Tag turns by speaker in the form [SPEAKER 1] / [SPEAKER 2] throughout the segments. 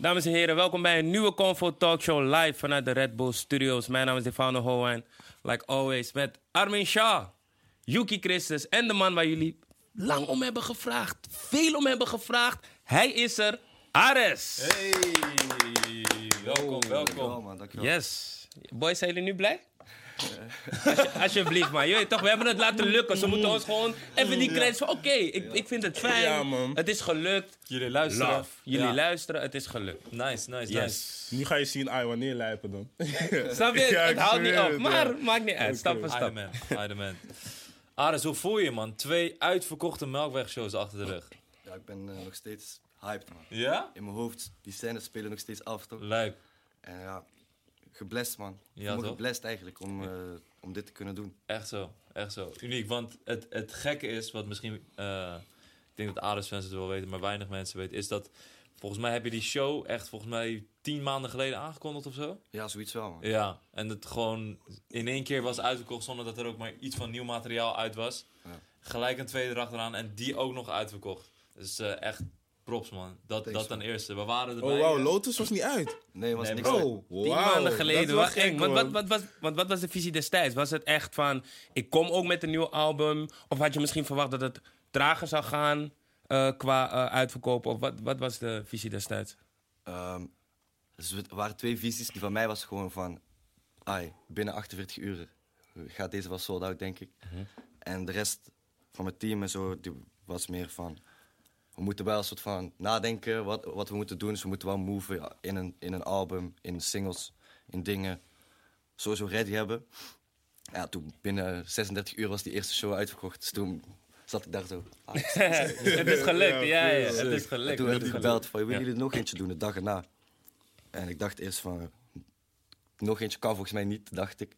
[SPEAKER 1] Dames en heren, welkom bij een nieuwe Convo Talkshow live vanuit de Red Bull Studios. Mijn naam is Stefano Hoijn, like always, met Armin Shah, Yuki Christus en de man waar jullie lang om hebben gevraagd, veel om hebben gevraagd. Hij is er, Ares.
[SPEAKER 2] Hey, welkom,
[SPEAKER 3] Dankjewel,
[SPEAKER 2] welkom.
[SPEAKER 3] man, dankjewel.
[SPEAKER 1] Yes. Boys, zijn jullie nu blij? Alsje- alsjeblieft, man. Je weet toch, we hebben het laten lukken. Ze moeten ons gewoon even die credits van... Oké, ik, ik vind het fijn.
[SPEAKER 4] Ja, man.
[SPEAKER 1] Het is gelukt.
[SPEAKER 2] Jullie luisteren.
[SPEAKER 1] Love. Jullie
[SPEAKER 2] Ja.
[SPEAKER 1] luisteren, het is gelukt.
[SPEAKER 2] Nice, nice,
[SPEAKER 1] Yes.
[SPEAKER 4] Nu ga je zien, ai, wanneer lijpen dan.
[SPEAKER 1] Snap je?
[SPEAKER 4] Ja,
[SPEAKER 1] het houdt niet op.
[SPEAKER 4] het,
[SPEAKER 1] Maar
[SPEAKER 4] ja.
[SPEAKER 1] maakt niet uit. Stap voor
[SPEAKER 2] nice.
[SPEAKER 1] stap.
[SPEAKER 2] Iron Man, Iron Man. Ares, hoe voel je je, man? Twee uitverkochte melkwegshows achter de rug.
[SPEAKER 3] Ja, ik ben eh, nog steeds hyped, man.
[SPEAKER 2] Ja?
[SPEAKER 3] In mijn hoofd, die scènes spelen nog steeds af, toch?
[SPEAKER 2] Leuk.
[SPEAKER 3] En ja, geblest, man. Ik
[SPEAKER 2] Ja,
[SPEAKER 3] me
[SPEAKER 2] toch?
[SPEAKER 3] geblest eigenlijk om, eh, om dit te kunnen doen.
[SPEAKER 2] Echt zo, echt zo. Uniek, want het, het gekke is, wat misschien... eh, ik denk dat Ares-fans het wel weten, maar weinig mensen weten... is dat, volgens mij heb je die show echt volgens mij tien maanden geleden aangekondigd of zo?
[SPEAKER 3] Ja, zoiets wel, man.
[SPEAKER 2] Ja, en het gewoon in één keer was uitverkocht zonder dat er ook maar iets van nieuw materiaal uit was.
[SPEAKER 3] Ja.
[SPEAKER 2] Gelijk een tweede erachteraan en die ook nog uitverkocht. Dus eh, echt props man. Dat,
[SPEAKER 3] Thanks,
[SPEAKER 2] dat ten eerste. We waren erbij.
[SPEAKER 4] Oh,
[SPEAKER 2] eh,
[SPEAKER 4] Lotus was niet uit.
[SPEAKER 3] Nee, was
[SPEAKER 2] Nee,
[SPEAKER 3] niks.
[SPEAKER 2] bro.
[SPEAKER 3] uit.
[SPEAKER 4] Oh,
[SPEAKER 1] Tien maanden geleden, wat eng.
[SPEAKER 4] gek,
[SPEAKER 1] Want wat, wat, was, want wat was de visie destijds? Was het echt van, ik kom ook met een nieuw album? Of had je misschien verwacht dat het trager zou gaan eh, qua eh, uitverkopen? Of wat, wat was de visie destijds?
[SPEAKER 3] Ehm, dus er waren twee visies. Die van mij was gewoon van... Ai, binnen 48 uur gaat deze wel sold out, denk ik. En de rest van mijn team en zo, die was meer van... We moeten wel een soort van nadenken wat, wat we moeten doen. Dus we moeten wel moven ja, in, een, in een album, in singles, in dingen. Sowieso ready hebben. Ja, toen binnen 36 uur was die eerste show uitverkocht. Dus toen zat ik daar zo. Ah,
[SPEAKER 1] het is gelukt, ja, ja,
[SPEAKER 4] Ja,
[SPEAKER 1] het is
[SPEAKER 3] en
[SPEAKER 1] gelukt.
[SPEAKER 3] toen werd ik gebeld van, willen jullie er nog eentje doen de dag erna? En ik dacht eerst van, nog eentje kan volgens mij niet, dacht ik.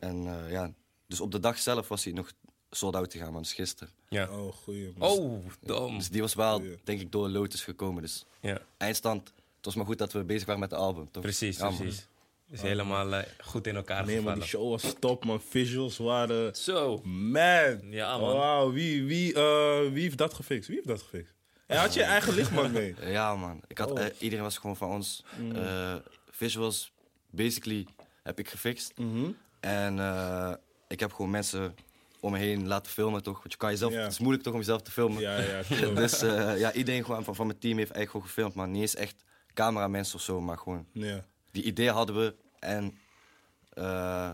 [SPEAKER 3] En eh, ja, dus op de dag zelf was hij nog sold out te gaan, man, dus gisteren.
[SPEAKER 1] Ja.
[SPEAKER 4] Oh, goeie. man.
[SPEAKER 1] Oh, dom.
[SPEAKER 3] Dus die was wel, denk ik, door Lotus gekomen. Dus
[SPEAKER 1] Ja,
[SPEAKER 3] eindstand, het was maar goed dat we bezig waren met de album, toch?
[SPEAKER 1] precies,
[SPEAKER 3] Ja,
[SPEAKER 1] precies. Is helemaal eh, goed in elkaar
[SPEAKER 4] Nee, maar die show was top, man. Visuals waren...
[SPEAKER 2] Zo.
[SPEAKER 4] Man.
[SPEAKER 2] Ja, man.
[SPEAKER 4] Wauw, wie, wie, eh, wie heeft dat gefixt? Wie heeft dat gefixt? En had je je eigen lichtman mee?
[SPEAKER 3] Ja, man. Ik had,
[SPEAKER 4] Oh.
[SPEAKER 3] eh, iedereen was gewoon van ons. Eh, visuals, basically, heb ik gefixt.
[SPEAKER 4] Mhm.
[SPEAKER 3] En eh, ik heb gewoon mensen om me heen laten filmen, toch? Want je kan jezelf,
[SPEAKER 4] Ja.
[SPEAKER 3] het is moeilijk toch om jezelf te filmen.
[SPEAKER 4] Ja, ja.
[SPEAKER 3] Dus eh, ja, iedereen gewoon van, van mijn team heeft eigenlijk gewoon gefilmd, maar niet eens echt cameramensen of zo, maar gewoon
[SPEAKER 4] Ja.
[SPEAKER 3] die idee hadden we. En eh,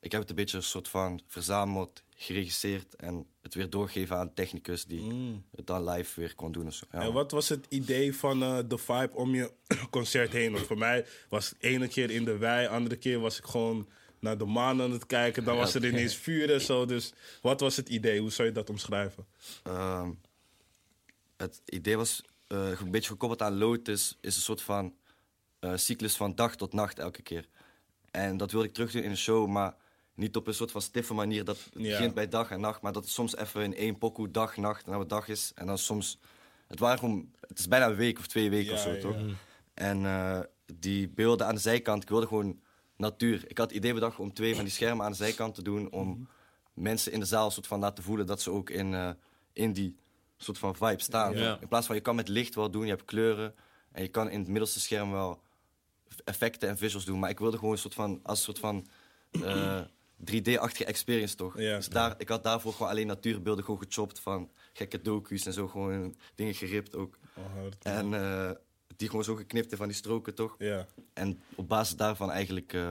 [SPEAKER 3] ik heb het een beetje een soort van verzameld, geregisseerd en het weer doorgegeven aan technicus die
[SPEAKER 4] Mm.
[SPEAKER 3] het dan live weer kon doen. Ja,
[SPEAKER 4] En wat was het idee van eh, de vibe om je concert heen? Want voor mij was het ene keer in de wei, andere keer was ik gewoon naar de maan aan het kijken. Dan was er ineens vuur en zo. Dus wat was het idee? Hoe zou je dat omschrijven?
[SPEAKER 3] Ehm, het idee was eh, een beetje gekoppeld aan Lotus, is een soort van eh, cyclus van dag tot nacht elke keer. En dat wilde ik terug doen in een show, maar niet op een soort van stiffe manier dat het
[SPEAKER 4] Ja.
[SPEAKER 3] begint bij dag en nacht, maar dat het soms even in één pokoe dag, nacht, en dan wat dag is. En dan soms, het, waren gewoon, het is bijna een week of twee weken
[SPEAKER 4] Ja,
[SPEAKER 3] of zo,
[SPEAKER 4] ja.
[SPEAKER 3] toch? En eh, die beelden aan de zijkant, ik wilde gewoon natuur. Ik had het idee bedacht om twee van die schermen aan de zijkant te doen, om mensen in de zaal soort van laten voelen dat ze ook in, eh, in die soort van vibe staan.
[SPEAKER 2] Ja.
[SPEAKER 3] In plaats van je kan met licht wel doen, je hebt kleuren en je kan in het middelste scherm wel effecten en visuals doen. Maar ik wilde gewoon een soort van, als een soort van eh, 3D-achtige experience toch.
[SPEAKER 4] Ja.
[SPEAKER 3] Dus daar, ik had daarvoor gewoon alleen natuurbeelden gewoon gechopt van gekke docu's en zo gewoon dingen geript ook.
[SPEAKER 4] Oh,
[SPEAKER 3] En eh, die gewoon zo geknipt van die stroken toch.
[SPEAKER 4] ja.
[SPEAKER 3] En op basis daarvan eigenlijk eh,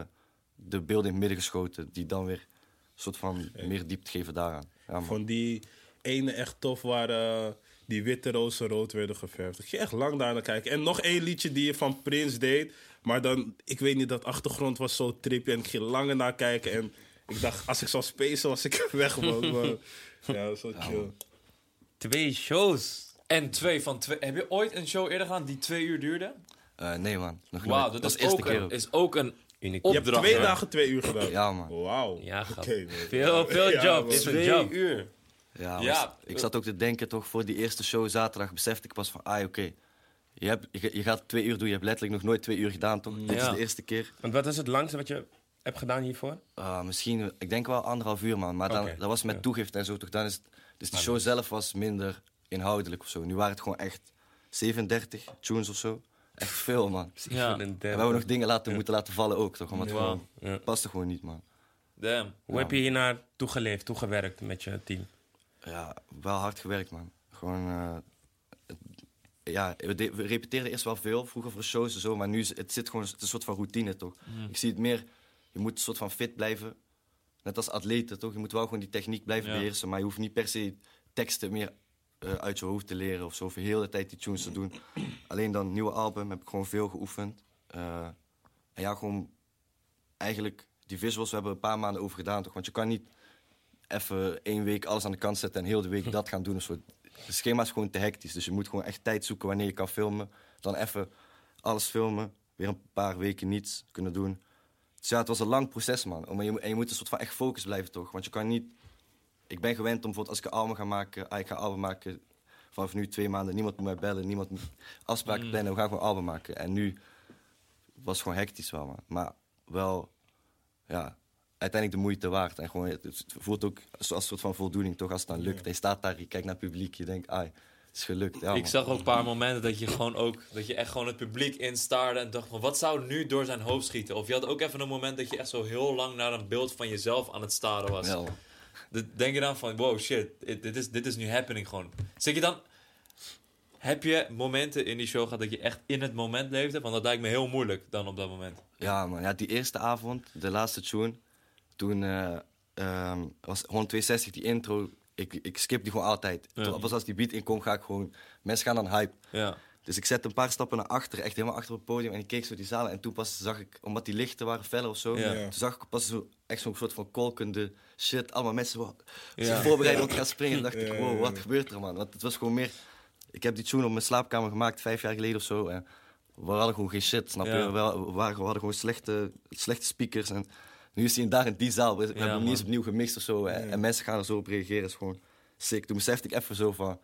[SPEAKER 3] de beelden in het midden geschoten, die dan weer een soort van meer diepte geven daaraan. Ja.
[SPEAKER 4] Vond die ene echt tof waar eh, die witte rozen rood werden geverfd. Ik ging echt lang daar naar kijken. En nog één liedje die je van Prince deed. Maar dan, ik weet niet, dat achtergrond was zo trippy. En ik ging langer naar kijken. En ik dacht, als ik zou spacen, was ik weg, man. Ja, dat wel chill.
[SPEAKER 1] Twee shows.
[SPEAKER 2] En twee van twee. Heb je ooit een show eerder gedaan die twee uur duurde?
[SPEAKER 3] Eh, nee man, nog
[SPEAKER 2] Wauw, dat, is,
[SPEAKER 3] de eerste
[SPEAKER 2] ook
[SPEAKER 3] keer
[SPEAKER 2] een, is ook een
[SPEAKER 1] Uniek.
[SPEAKER 4] Je hebt
[SPEAKER 2] opdracht.
[SPEAKER 4] twee dagen twee uur gedaan.
[SPEAKER 3] Ja man.
[SPEAKER 4] Wauw.
[SPEAKER 1] Ja,
[SPEAKER 4] nee.
[SPEAKER 1] Veel, veel
[SPEAKER 4] Ja,
[SPEAKER 1] job. Is een job.
[SPEAKER 2] uur.
[SPEAKER 3] Ja,
[SPEAKER 2] Ja,
[SPEAKER 3] was- ik zat ook te denken toch voor die eerste show zaterdag besefte ik pas van, ah oké, je, hebt- je, je gaat twee uur doen, je hebt letterlijk nog nooit twee uur gedaan toch? Dit is de eerste keer.
[SPEAKER 1] Want wat is het langste wat je hebt gedaan hiervoor?
[SPEAKER 3] Ah, misschien, ik denk wel anderhalf uur man, maar dan, dat was met
[SPEAKER 1] ja.
[SPEAKER 3] toegift en zo toch? Dan is het, dus de show zelf was minder inhoudelijk of zo. Nu waren het gewoon echt 37 tunes of zo. Echt veel, man.
[SPEAKER 2] Ja.
[SPEAKER 3] En we hebben nog dingen laten, moeten laten vallen ook, toch? Het gewoon,
[SPEAKER 1] Ja.
[SPEAKER 3] past er gewoon niet, man.
[SPEAKER 2] Damn.
[SPEAKER 1] Hoe heb je hier naar toegeleefd, toegewerkt met je team?
[SPEAKER 3] Ja, wel hard gewerkt, man. Gewoon, eh, het- ja, we, de- we repeteerden eerst wel veel, vroeger voor shows en zo, maar nu is het zit gewoon, het is een soort van routine, toch? Ik zie het meer, je moet een soort van fit blijven. Net als atleten, toch? Je moet wel gewoon die techniek blijven
[SPEAKER 2] Ja.
[SPEAKER 3] beheersen, maar je hoeft niet per se teksten meer eh, uit je hoofd te leren of zo, voor heel de tijd die tunes te doen. Alleen dan, nieuwe album, heb ik gewoon veel geoefend. Eh, en ja, gewoon, eigenlijk, die visuals, we hebben een paar maanden over gedaan, toch? Want je kan niet even één week alles aan de kant zetten en heel de week dat gaan doen. of zo. Het schema is gewoon te hectisch. Dus je moet gewoon echt tijd zoeken wanneer je kan filmen. Dan even alles filmen. Weer een paar weken niets kunnen doen. Dus ja, het was een lang proces, man. En je moet een soort van echt focus blijven, toch? Want je kan niet... Ik ben gewend om bijvoorbeeld als ik een album ga maken... Ah, ik ga een album maken vanaf nu twee maanden. Niemand moet mij bellen, niemand moet afspraken plannen. We gaan gewoon album maken. En nu was het gewoon hectisch wel, man. Maar wel, ja, uiteindelijk de moeite waard. En gewoon, het, het voelt ook als een soort van voldoening, toch? Als het dan lukt. En je staat daar, je kijkt naar het publiek, je denkt, ah, het is gelukt. Ja,
[SPEAKER 2] ik zag ook een paar momenten dat je gewoon ook, dat je echt gewoon het publiek instaarde en dacht van wat zou nu door zijn hoofd schieten? Of je had ook even een moment dat je echt zo heel lang naar een beeld van jezelf aan het staren was.
[SPEAKER 3] Ja,
[SPEAKER 2] Denk je dan van wow shit, dit dit is, dit is nu happening gewoon. Zeg je dan, heb je momenten in die show gehad dat je echt in het moment leefde? Want dat lijkt me heel moeilijk dan op dat moment.
[SPEAKER 3] Ja, man. Ja, die eerste avond, de laatste tune, toen eh, ehm, was 162 die intro. Ik, ik skip die gewoon altijd.
[SPEAKER 2] Ja.
[SPEAKER 3] Toen- Pas als die beat inkomt, ga ik gewoon... Mensen gaan dan hype.
[SPEAKER 2] Ja.
[SPEAKER 3] Dus ik zette een paar stappen naar achter, echt helemaal achter op het podium. En ik keek zo die zalen. En toen pas zag ik, omdat die lichten waren feller of zo...
[SPEAKER 2] Ja.
[SPEAKER 3] Toen zag ik pas zo, echt zo'n soort van kolkende shit. Allemaal mensen zo,
[SPEAKER 2] Ja.
[SPEAKER 3] zich voorbereiden om te gaan springen. En dacht ik, wow, wat gebeurt er, man? Want het was gewoon meer... Ik heb die tune op mijn slaapkamer gemaakt, vijf jaar geleden of zo. En we hadden gewoon geen shit, snap je? We, we, hadden gewoon slechte, slechte speakers. En nu is hij daar in die zaal. We, hebben hem niet eens opnieuw gemixt of zo. En, en mensen gaan er zo op reageren. is gewoon sick. Toen besefte ik even zo van...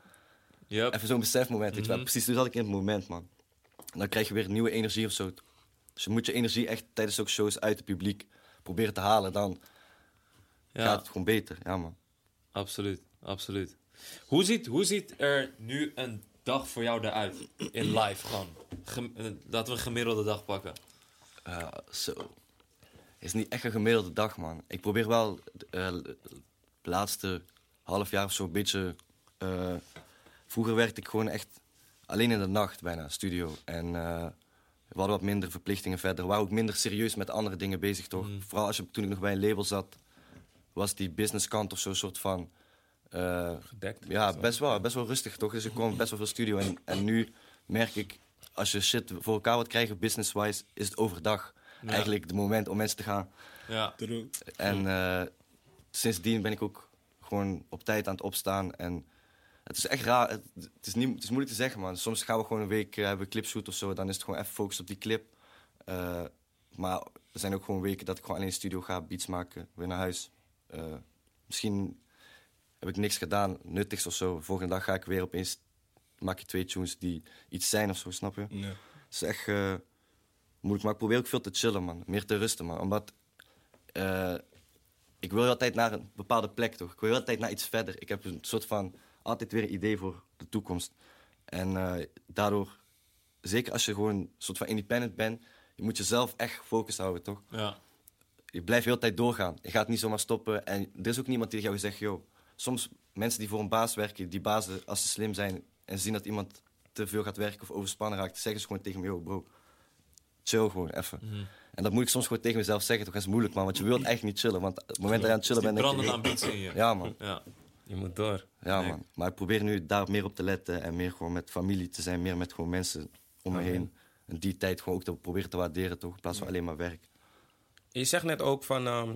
[SPEAKER 2] Yep.
[SPEAKER 3] Even zo'n besefmoment. wel.
[SPEAKER 2] Mhm.
[SPEAKER 3] Precies, toen zat ik in het moment, man. En dan krijg je weer nieuwe energie of zo. Dus je moet je energie echt tijdens ook shows uit het publiek proberen te halen. Dan
[SPEAKER 2] Ja.
[SPEAKER 3] gaat het gewoon beter. Ja, man.
[SPEAKER 2] Absoluut, absoluut. Hoe ziet, hoe ziet er nu een dag voor jou eruit? In live gewoon. Gem- eh, laten we een gemiddelde dag pakken.
[SPEAKER 3] Ja, zo. Het is niet echt een gemiddelde dag, man. Ik probeer wel eh, de laatste half jaar of zo een beetje... eh, vroeger werkte ik gewoon echt alleen in de nacht bijna, studio. En eh, we hadden wat minder verplichtingen verder. We waren ook minder serieus met andere dingen bezig, toch? Vooral als je, toen ik nog bij een label zat, was die businesskant of zo een soort van... eh,
[SPEAKER 1] Gedekt.
[SPEAKER 3] ja, best wel, best wel rustig toch? Dus ik kwam best wel veel studio. En, en nu merk ik, als je shit voor elkaar wilt krijgen, business-wise, is het overdag
[SPEAKER 2] Ja.
[SPEAKER 3] eigenlijk het moment om mensen te gaan.
[SPEAKER 2] Ja,
[SPEAKER 4] True.
[SPEAKER 3] En eh, sindsdien ben ik ook gewoon op tijd aan het opstaan. En het is echt raar. Het, het is, niet, het is moeilijk te zeggen, man. Soms gaan we gewoon een week eh, hebben we clipshoot of zo. Dan is het gewoon even focus op die clip. Eh, maar er zijn ook gewoon weken dat ik gewoon alleen in de studio ga, beats maken, weer naar huis. Eh, misschien heb ik niks gedaan, nuttigs of zo. Volgende dag ga ik weer opeens, maak je twee tunes die iets zijn of zo, snap je? Het is echt moeilijk, maar ik probeer ook veel te chillen, man. Meer te rusten, man. Omdat ik wil altijd naar een bepaalde plek, toch? Ik wil altijd naar iets verder. Ik heb een soort van altijd weer een idee voor de toekomst. En eh, daardoor, zeker als je gewoon een soort van independent bent, je moet jezelf echt gefocust houden, toch?
[SPEAKER 2] ja,
[SPEAKER 3] je blijft heel de tijd doorgaan. Je gaat niet zomaar stoppen. En er is ook niemand die jou zegt, joh, soms mensen die voor een baas werken, die bazen, als ze slim zijn en zien dat iemand te veel gaat werken of overspannen raakt, zeggen ze gewoon tegen me, joh, bro, chill gewoon even.
[SPEAKER 2] Mhm.
[SPEAKER 3] En dat moet ik soms gewoon tegen mezelf zeggen, toch? Dat is moeilijk, man, want je wilt eigenlijk niet chillen. Want op het moment dat je aan het chillen bent,
[SPEAKER 2] brandende
[SPEAKER 3] je,
[SPEAKER 2] ambitie in je.
[SPEAKER 3] ja, man.
[SPEAKER 2] Ja,
[SPEAKER 1] Je moet door.
[SPEAKER 3] Ja,
[SPEAKER 2] Nee.
[SPEAKER 3] man. Maar ik probeer nu daar meer op te letten en meer gewoon met familie te zijn, meer met gewoon mensen om me heen. En die tijd gewoon ook te proberen te waarderen, toch? In plaats van alleen maar werk.
[SPEAKER 1] Je zegt net ook van... ehm,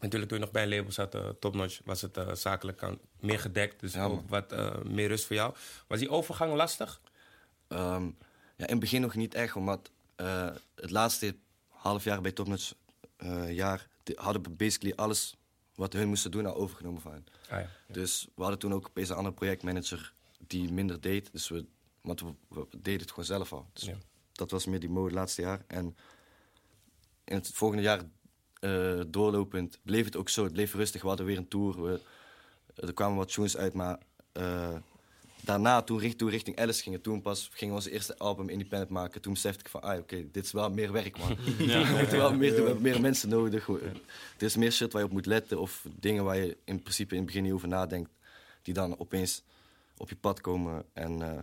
[SPEAKER 1] natuurlijk toen je nog bij een label zat, eh, Topnotch, was het eh, zakelijk kant meer gedekt. Dus
[SPEAKER 3] Ja,
[SPEAKER 1] ook
[SPEAKER 3] man.
[SPEAKER 1] wat eh, meer rust voor jou. Was die overgang lastig?
[SPEAKER 3] Ehm, ja, in het begin nog niet echt, omdat het laatste half jaar bij Topnotch jaar hadden we basically alles wat hun moesten doen al overgenomen van hen.
[SPEAKER 1] Ah, ja.
[SPEAKER 3] Dus we hadden toen ook opeens een andere projectmanager die minder deed. Dus we, want we, we deden het gewoon zelf al. Dus dat was meer die mode laatste jaar. En in het volgende jaar eh, doorlopend bleef het ook zo. Het bleef rustig. We hadden weer een tour. We, er kwamen wat tunes uit, maar eh, daarna, toen, richt, toen richting Alice gingen, toen pas gingen we ons eerste album independent maken. Toen besefte ik van, ah, oké, dit is wel meer werk, man. we moeten wel meer, we meer mensen nodig. Er is meer shit waar je op moet letten. Of dingen waar je in principe in het begin niet over nadenkt. Die dan opeens op je pad komen. En eh,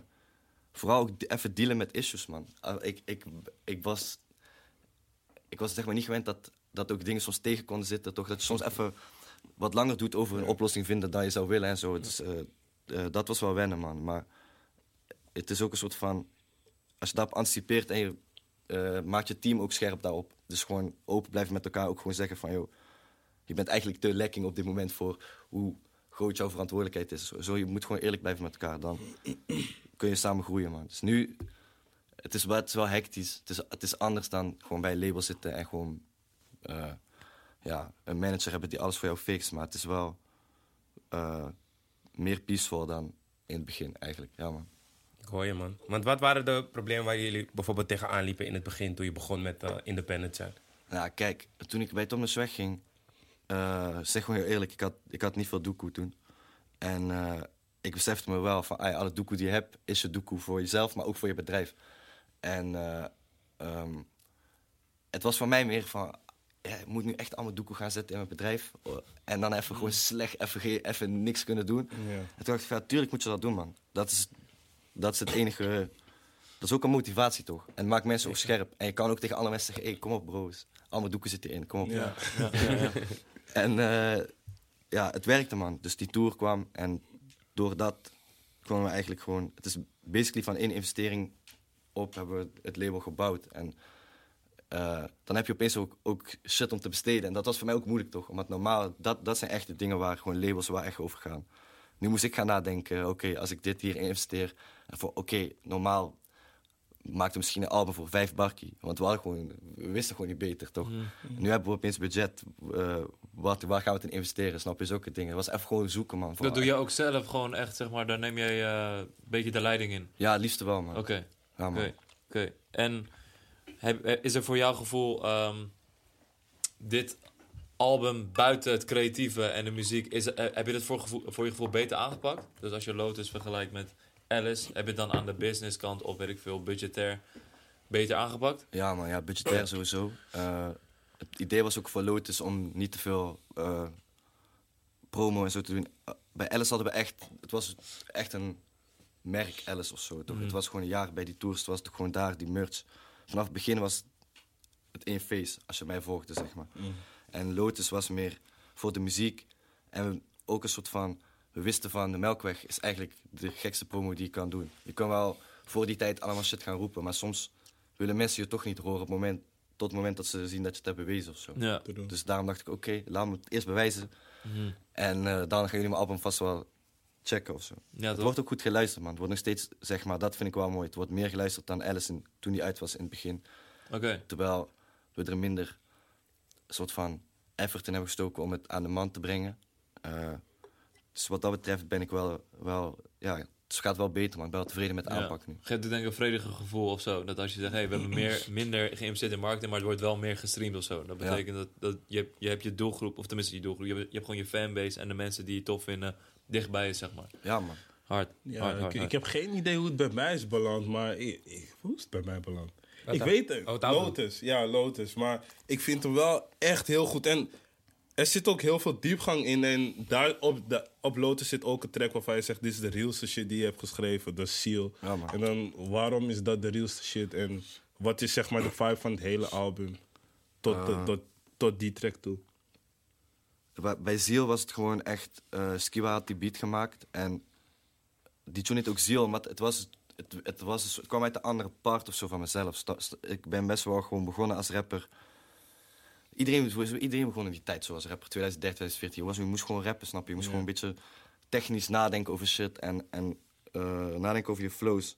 [SPEAKER 3] vooral ook even dealen met issues, man. Ah, ik, ik, ik was, ik was zeg maar niet gewend dat, dat ook dingen soms tegen konden zitten. Toch? Dat je soms even wat langer doet over een oplossing vinden dan je zou willen en zo. Dus, eh, eh, dat was wel wennen, man. Maar het is ook een soort van... Als je daarop anticipeert en je eh, maakt je team ook scherp daarop. Dus gewoon open blijven met elkaar. Ook gewoon zeggen van, joh, je bent eigenlijk te lekking op dit moment voor hoe groot jouw verantwoordelijkheid is. Zo, je moet gewoon eerlijk blijven met elkaar. Dan kun je samen groeien, man. Dus nu, het is wel, het is wel hectisch. Het is, het is anders dan gewoon bij een label zitten en gewoon eh, ja, een manager hebben die alles voor jou fixt. Maar het is wel meer peaceful dan in het begin eigenlijk. Ja, man.
[SPEAKER 1] Ik hoor je, man. Want wat waren de problemen waar jullie bijvoorbeeld tegenaan liepen in het begin toen je begon met uh, independent zijn?
[SPEAKER 3] Nou, kijk, toen ik bij Thomas wegging, uh, zeg gewoon heel eerlijk, ik had, ik had niet veel doekoe toen. En uh, ik besefte me wel van, ay, alle doekoe die je hebt, is je doekoe voor jezelf, maar ook voor je bedrijf. En um, het was voor mij meer van, ja, ik moet nu echt allemaal doeken gaan zetten in mijn bedrijf. En dan even gewoon slecht, even, even niks kunnen doen. Ja. En toen dacht ik, ja, tuurlijk moet je dat doen, man. Dat is, dat is het enige... Dat is ook een motivatie, toch? En het maakt mensen ook scherp. En je kan ook tegen alle mensen zeggen, hey, kom op, bro's. Allemaal doeken zitten in, kom op. Ja. ja, ja en uh, ja, het werkte, man. Dus die tour kwam en door dat kwamen we eigenlijk gewoon... Het is basically van één investering op hebben we het label gebouwd. En uh, dan heb je opeens ook, ook, shit om te besteden. En dat was voor mij ook moeilijk, toch? Omdat normaal, dat, dat zijn echt de dingen waar gewoon labels waar echt over gaan. Nu moest ik gaan nadenken, oké, als ik dit hier investeer... Oké, okay, normaal maakte misschien een album voor vijf barkie. Want we, gewoon, we wisten gewoon niet beter, toch? Mm. Nu hebben we opeens budget. Uh, wat, waar gaan we het in investeren? Snap je, zulke dingen. Het was even gewoon zoeken, man.
[SPEAKER 2] Dat doe je ook zelf gewoon echt, zeg maar, daar neem jij uh, een beetje de leiding in?
[SPEAKER 3] Ja, het liefste wel, man.
[SPEAKER 2] Oké. Okay. Oké. En eh, is er voor jouw gevoel um, dit album buiten het creatieve en de muziek, is, uh, heb je dit voor, gevoel, voor je gevoel beter aangepakt? Dus als je Lotus vergelijkt met Alice, heb je het dan aan de businesskant of weet ik veel, budgetair beter aangepakt?
[SPEAKER 3] Ja, maar ja, budgetair sowieso. Uh, het idee was ook voor Lotus om niet te veel uh, promo en zo te doen. bij Alice hadden we echt, het was echt een merk Alice of zo. Toch? Mm. Het was gewoon een jaar bij die tours, het was toch gewoon daar die merch vanaf het begin was het één face, als je mij volgde, zeg maar. Mm. En Lotus was meer voor de muziek. En ook een soort van... We wisten van, de Melkweg is eigenlijk de gekste promo die je kan doen. Je kan wel voor die tijd allemaal shit gaan roepen, maar soms willen mensen je toch niet horen op het moment, tot het moment dat ze zien dat je het hebt bewezen of zo.
[SPEAKER 2] Ja.
[SPEAKER 3] Dus daarom dacht ik, oké, okay, laat me het eerst bewijzen. Mm. En uh, dan gaan jullie mijn album vast wel checken of zo. Ja, het wordt ook goed geluisterd, man. Het wordt nog steeds, zeg maar, dat vind ik wel mooi. Het wordt meer geluisterd dan Allison toen die uit was in het begin.
[SPEAKER 2] Oké.
[SPEAKER 3] Terwijl we er minder soort van effort in hebben gestoken om het aan de man te brengen. Uh, dus wat dat betreft ben ik wel, wel ja, het gaat wel beter, maar ik ben wel tevreden met de aanpak nu.
[SPEAKER 2] Geeft het denk ik een vrediger gevoel of zo? Dat als je zegt, hey, we hebben meer, minder geïnvesteerd in marketing, maar het wordt wel meer gestreamd of zo. Dat betekent dat, dat je, je hebt je doelgroep, of tenminste je doelgroep, je hebt, je hebt gewoon je fanbase en de mensen die je tof vinden, dichtbij is, zeg maar.
[SPEAKER 3] Ja, man.
[SPEAKER 2] Hard.
[SPEAKER 4] Ja,
[SPEAKER 2] hard, hard,
[SPEAKER 4] ik, ik, heb geen idee hoe het bij mij is beland, maar ik, ik, hoe is het bij mij beland? ik weet het. Oh, Lotus, ja, Lotus. Maar ik vind hem wel echt heel goed. En er zit ook heel veel diepgang in. En daar op, de, op Lotus zit ook een track waarvan je zegt: Dit is de realste shit die je hebt geschreven, de Seal.
[SPEAKER 3] Ja,
[SPEAKER 4] en dan waarom is dat de realste shit? En wat is zeg maar de vibe van het hele album tot, uh. tot, tot, tot die track toe?
[SPEAKER 3] Bij Ziel was het gewoon echt... Uh, Skiwa had die beat gemaakt en die tune heet ook Ziel, maar het, was, het, het, was, het kwam uit de andere part of zo van mezelf. Ik ben best wel gewoon begonnen als rapper. Iedereen, iedereen begon in die tijd zoals rapper, 2013, 2014. Was, je moest gewoon rappen, snap je? Je moest gewoon een beetje technisch nadenken over shit en, en uh, nadenken over je flows.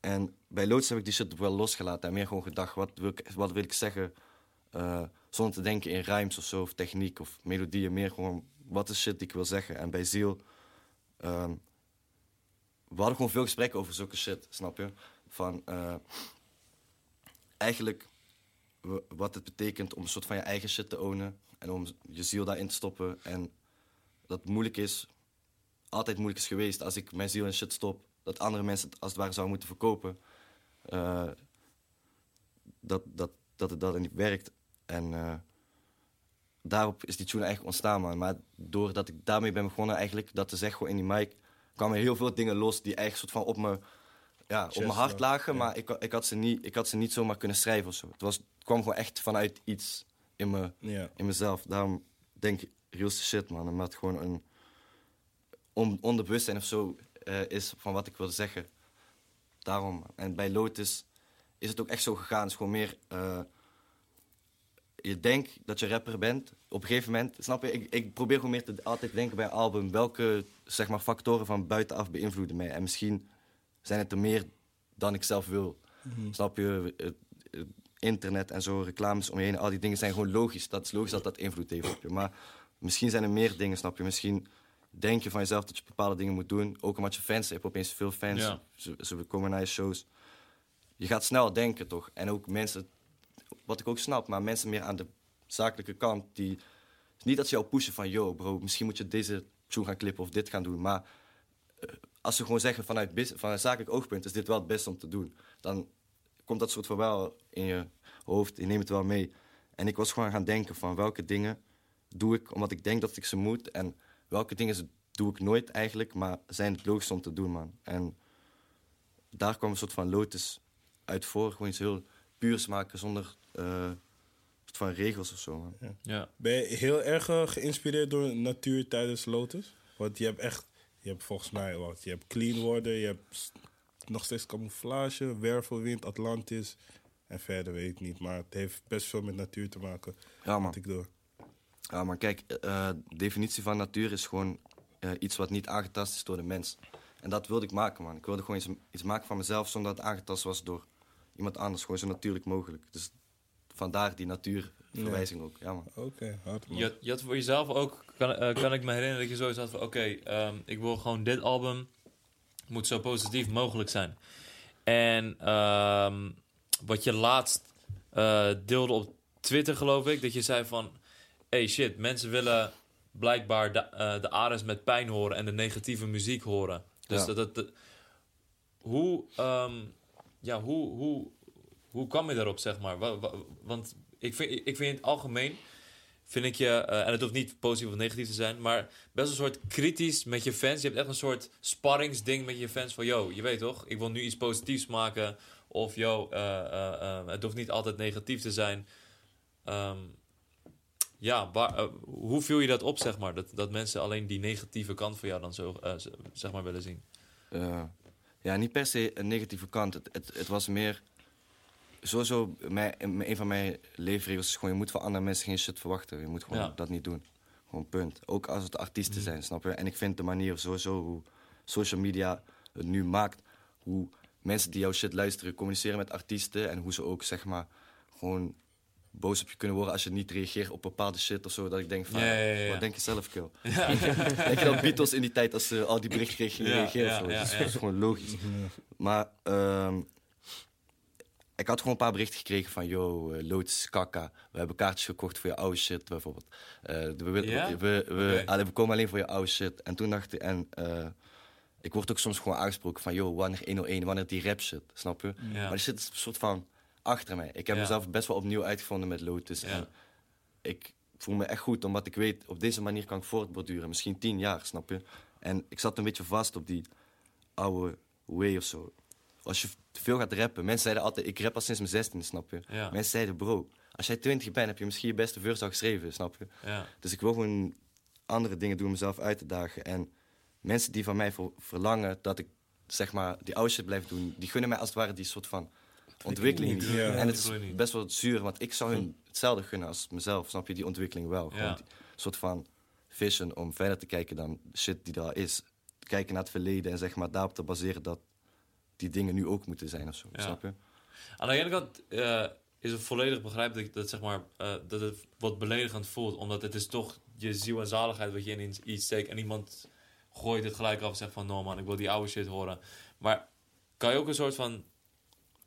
[SPEAKER 3] En bij Loods heb ik die shit wel losgelaten en meer gewoon gedacht, wat wil ik, wat wil ik zeggen... Uh, zonder te denken in rhymes of zo, of techniek of melodieën. Meer gewoon, wat is shit die ik wil zeggen. En bij Ziel, um, we hadden gewoon veel gesprekken over zulke shit, snap je? Van, uh, eigenlijk wat het betekent om een soort van je eigen shit te ownen. En om je ziel daarin te stoppen. En dat moeilijk is altijd moeilijk is geweest als ik mijn ziel en shit stop. Dat andere mensen het als het ware zouden moeten verkopen. Eh, dat, dat, dat het dat niet werkt. En eh, daarop is die tune eigenlijk ontstaan, man. Maar doordat ik daarmee ben begonnen eigenlijk, dat te zeggen in die mic, kwamen heel veel dingen los die eigenlijk soort van op me, ja, op mijn hart lagen. Maar ik, ik, had ze niet, ik had ze niet zomaar kunnen schrijven of zo. Het, was, het kwam gewoon echt vanuit iets in, me, in mezelf. Daarom denk ik, realste shit, man. Omdat het gewoon een on, onderbewustzijn of zo eh, is van wat ik wilde zeggen. Daarom. En bij Lotus is het ook echt zo gegaan. Het is gewoon meer... eh, je denkt dat je rapper bent. Op een gegeven moment, snap je? Ik, ik probeer gewoon meer te, altijd te denken bij een album... welke zeg maar, factoren van buitenaf beïnvloeden mij. En misschien zijn het er meer dan ik zelf wil. Snap je? Het, het internet en zo, reclames om je heen, al die dingen zijn gewoon logisch. Dat is logisch dat dat invloed heeft op je. Maar misschien zijn er meer dingen, snap je? Misschien denk je van jezelf dat je bepaalde dingen moet doen. Ook omdat je fans hebt. Opeens veel fans.
[SPEAKER 2] Ja.
[SPEAKER 3] Ze, ze komen naar je shows. Je gaat snel denken, toch? En ook mensen, wat ik ook snap, maar mensen meer aan de zakelijke kant, die... Niet dat ze jou pushen van, yo bro, misschien moet je deze tune gaan klippen of dit gaan doen. Maar eh, als ze gewoon zeggen vanuit, vanuit zakelijk oogpunt is dit wel het beste om te doen. Dan komt dat soort van wel in je hoofd. Je neemt het wel mee. En ik was gewoon gaan denken van welke dingen doe ik omdat ik denk dat ik ze moet. En welke dingen doe ik nooit eigenlijk, maar zijn het logisch om te doen, man. En daar kwam een soort van lotus uit voor. Gewoon iets heel puurs maken zonder eh, van regels of zo, man.
[SPEAKER 2] Ja.
[SPEAKER 4] Ben je heel erg eh, geïnspireerd door natuur tijdens Lotus? Want je hebt echt, je hebt volgens mij wat, je hebt clean worden, je hebt nog steeds camouflage, wervelwind, Atlantis en verder weet ik niet. Maar het heeft best veel met natuur te maken,
[SPEAKER 3] Ja, man.
[SPEAKER 4] ik door.
[SPEAKER 3] Ja, maar kijk, eh, de definitie van natuur is gewoon eh, iets wat niet aangetast is door de mens. En dat wilde ik maken, man. Ik wilde gewoon iets, iets maken van mezelf zonder dat het aangetast was door iemand anders. Gewoon zo natuurlijk mogelijk. Dus vandaar die natuurverwijzing ook. Ja, man.
[SPEAKER 4] Oké, hard man.
[SPEAKER 2] Je, had- je had voor jezelf ook, kan, eh, kan ik me herinneren dat je zoiets had van... Oké, ehm, ik wil gewoon dit album, moet zo positief mogelijk zijn. En ehm, wat je laatst eh, deelde op Twitter, geloof ik, dat je zei van... Hey shit, mensen willen blijkbaar de, eh de Ares met pijn horen en de negatieve muziek horen. Dus
[SPEAKER 3] Ja.
[SPEAKER 2] dat, dat, dat- hoe, ehm, ja, hoe, hoe, hoe kwam je daarop, zeg maar? Wa- wa- Want ik vind, ik vind in het algemeen, vind ik je, eh, en het hoeft niet positief of negatief te zijn, maar best een soort kritisch met je fans. Je hebt echt een soort sparringsding met je fans van, yo, je weet toch, ik wil nu iets positiefs maken. Of, yo, eh, eh, het hoeft niet altijd negatief te zijn. Ehm, ja, hoe viel je dat op, zeg maar? Dat, dat mensen alleen die negatieve kant van jou dan zo, zeg maar, willen zien.
[SPEAKER 3] Ja, niet per se een negatieve kant. Het, het, het was meer... Sowieso, mijn, een van mijn leefregels is gewoon... je moet van andere mensen geen shit verwachten. Je moet gewoon
[SPEAKER 2] Ja.
[SPEAKER 3] dat niet doen. Gewoon punt. Ook als het artiesten zijn, snap je? En ik vind de manier sowieso hoe social media het nu maakt... hoe mensen die jouw shit luisteren communiceren met artiesten... en hoe ze ook, zeg maar, gewoon boos op je kunnen worden... als je niet reageert op bepaalde shit of zo. Dat ik denk van,
[SPEAKER 2] Ja, ja, ja, ja.
[SPEAKER 3] wat denk je zelf, kill? Denk je dat Beatles in die tijd, als ze al die berichten kregen, gingen
[SPEAKER 2] Ja,
[SPEAKER 3] reageren
[SPEAKER 2] ja,
[SPEAKER 3] of zo?
[SPEAKER 2] ja,
[SPEAKER 3] dat, is,
[SPEAKER 2] ja.
[SPEAKER 3] dat is gewoon logisch. Maar ehm, ik had gewoon een paar berichten gekregen van... Yo, eh, Lotus, Kaka, we hebben kaartjes gekocht voor je oude shit, bijvoorbeeld. Eh, we, we,
[SPEAKER 2] Ja?
[SPEAKER 3] we, we,
[SPEAKER 2] Oké.
[SPEAKER 3] allee, we komen alleen voor je oude shit. En toen dacht ik... En, eh, ik word ook soms gewoon aangesproken van... Yo, wanneer 101, wanneer die rap shit, snap je?
[SPEAKER 2] Ja.
[SPEAKER 3] Maar die shit is een soort van achter mij. Ik heb
[SPEAKER 2] Ja.
[SPEAKER 3] mezelf best wel opnieuw uitgevonden met Lotus.
[SPEAKER 2] Ja.
[SPEAKER 3] En ik voel me echt goed, omdat ik weet... op deze manier kan ik voortborduren. Misschien tien jaar, snap je? En ik zat een beetje vast op die oude way of zo. Als je te veel gaat rappen, mensen zeiden altijd, ik rap al sinds mijn 16, snap je?
[SPEAKER 2] Ja.
[SPEAKER 3] Mensen zeiden, bro, als jij 20 bent, heb je misschien je beste verse al geschreven, snap je?
[SPEAKER 2] Ja.
[SPEAKER 3] Dus ik wil gewoon andere dingen doen om mezelf uit te dagen. En mensen die van mij ver- verlangen dat ik, zeg maar, die oude shit blijf doen, die gunnen mij als het ware die soort van ontwikkeling.
[SPEAKER 4] Ja.
[SPEAKER 3] En het is best wel zuur, want ik zou hun hetzelfde gunnen als mezelf, snap je? Die ontwikkeling wel. Gewoon die soort van vision om verder te kijken dan shit die al is. Kijken naar het verleden en zeg maar daarop te baseren dat die dingen nu ook moeten zijn of zo.
[SPEAKER 2] Ja.
[SPEAKER 3] Snap je?
[SPEAKER 2] Aan de ene kant eh, is het volledig begrijpelijk dat, zeg maar, eh, dat het wat beledigend voelt. Omdat het is toch je ziel en zaligheid wat je in iets- iets steekt. En iemand gooit het gelijk af en zegt van... No man, ik wil die oude shit horen. Maar kan je ook een soort van...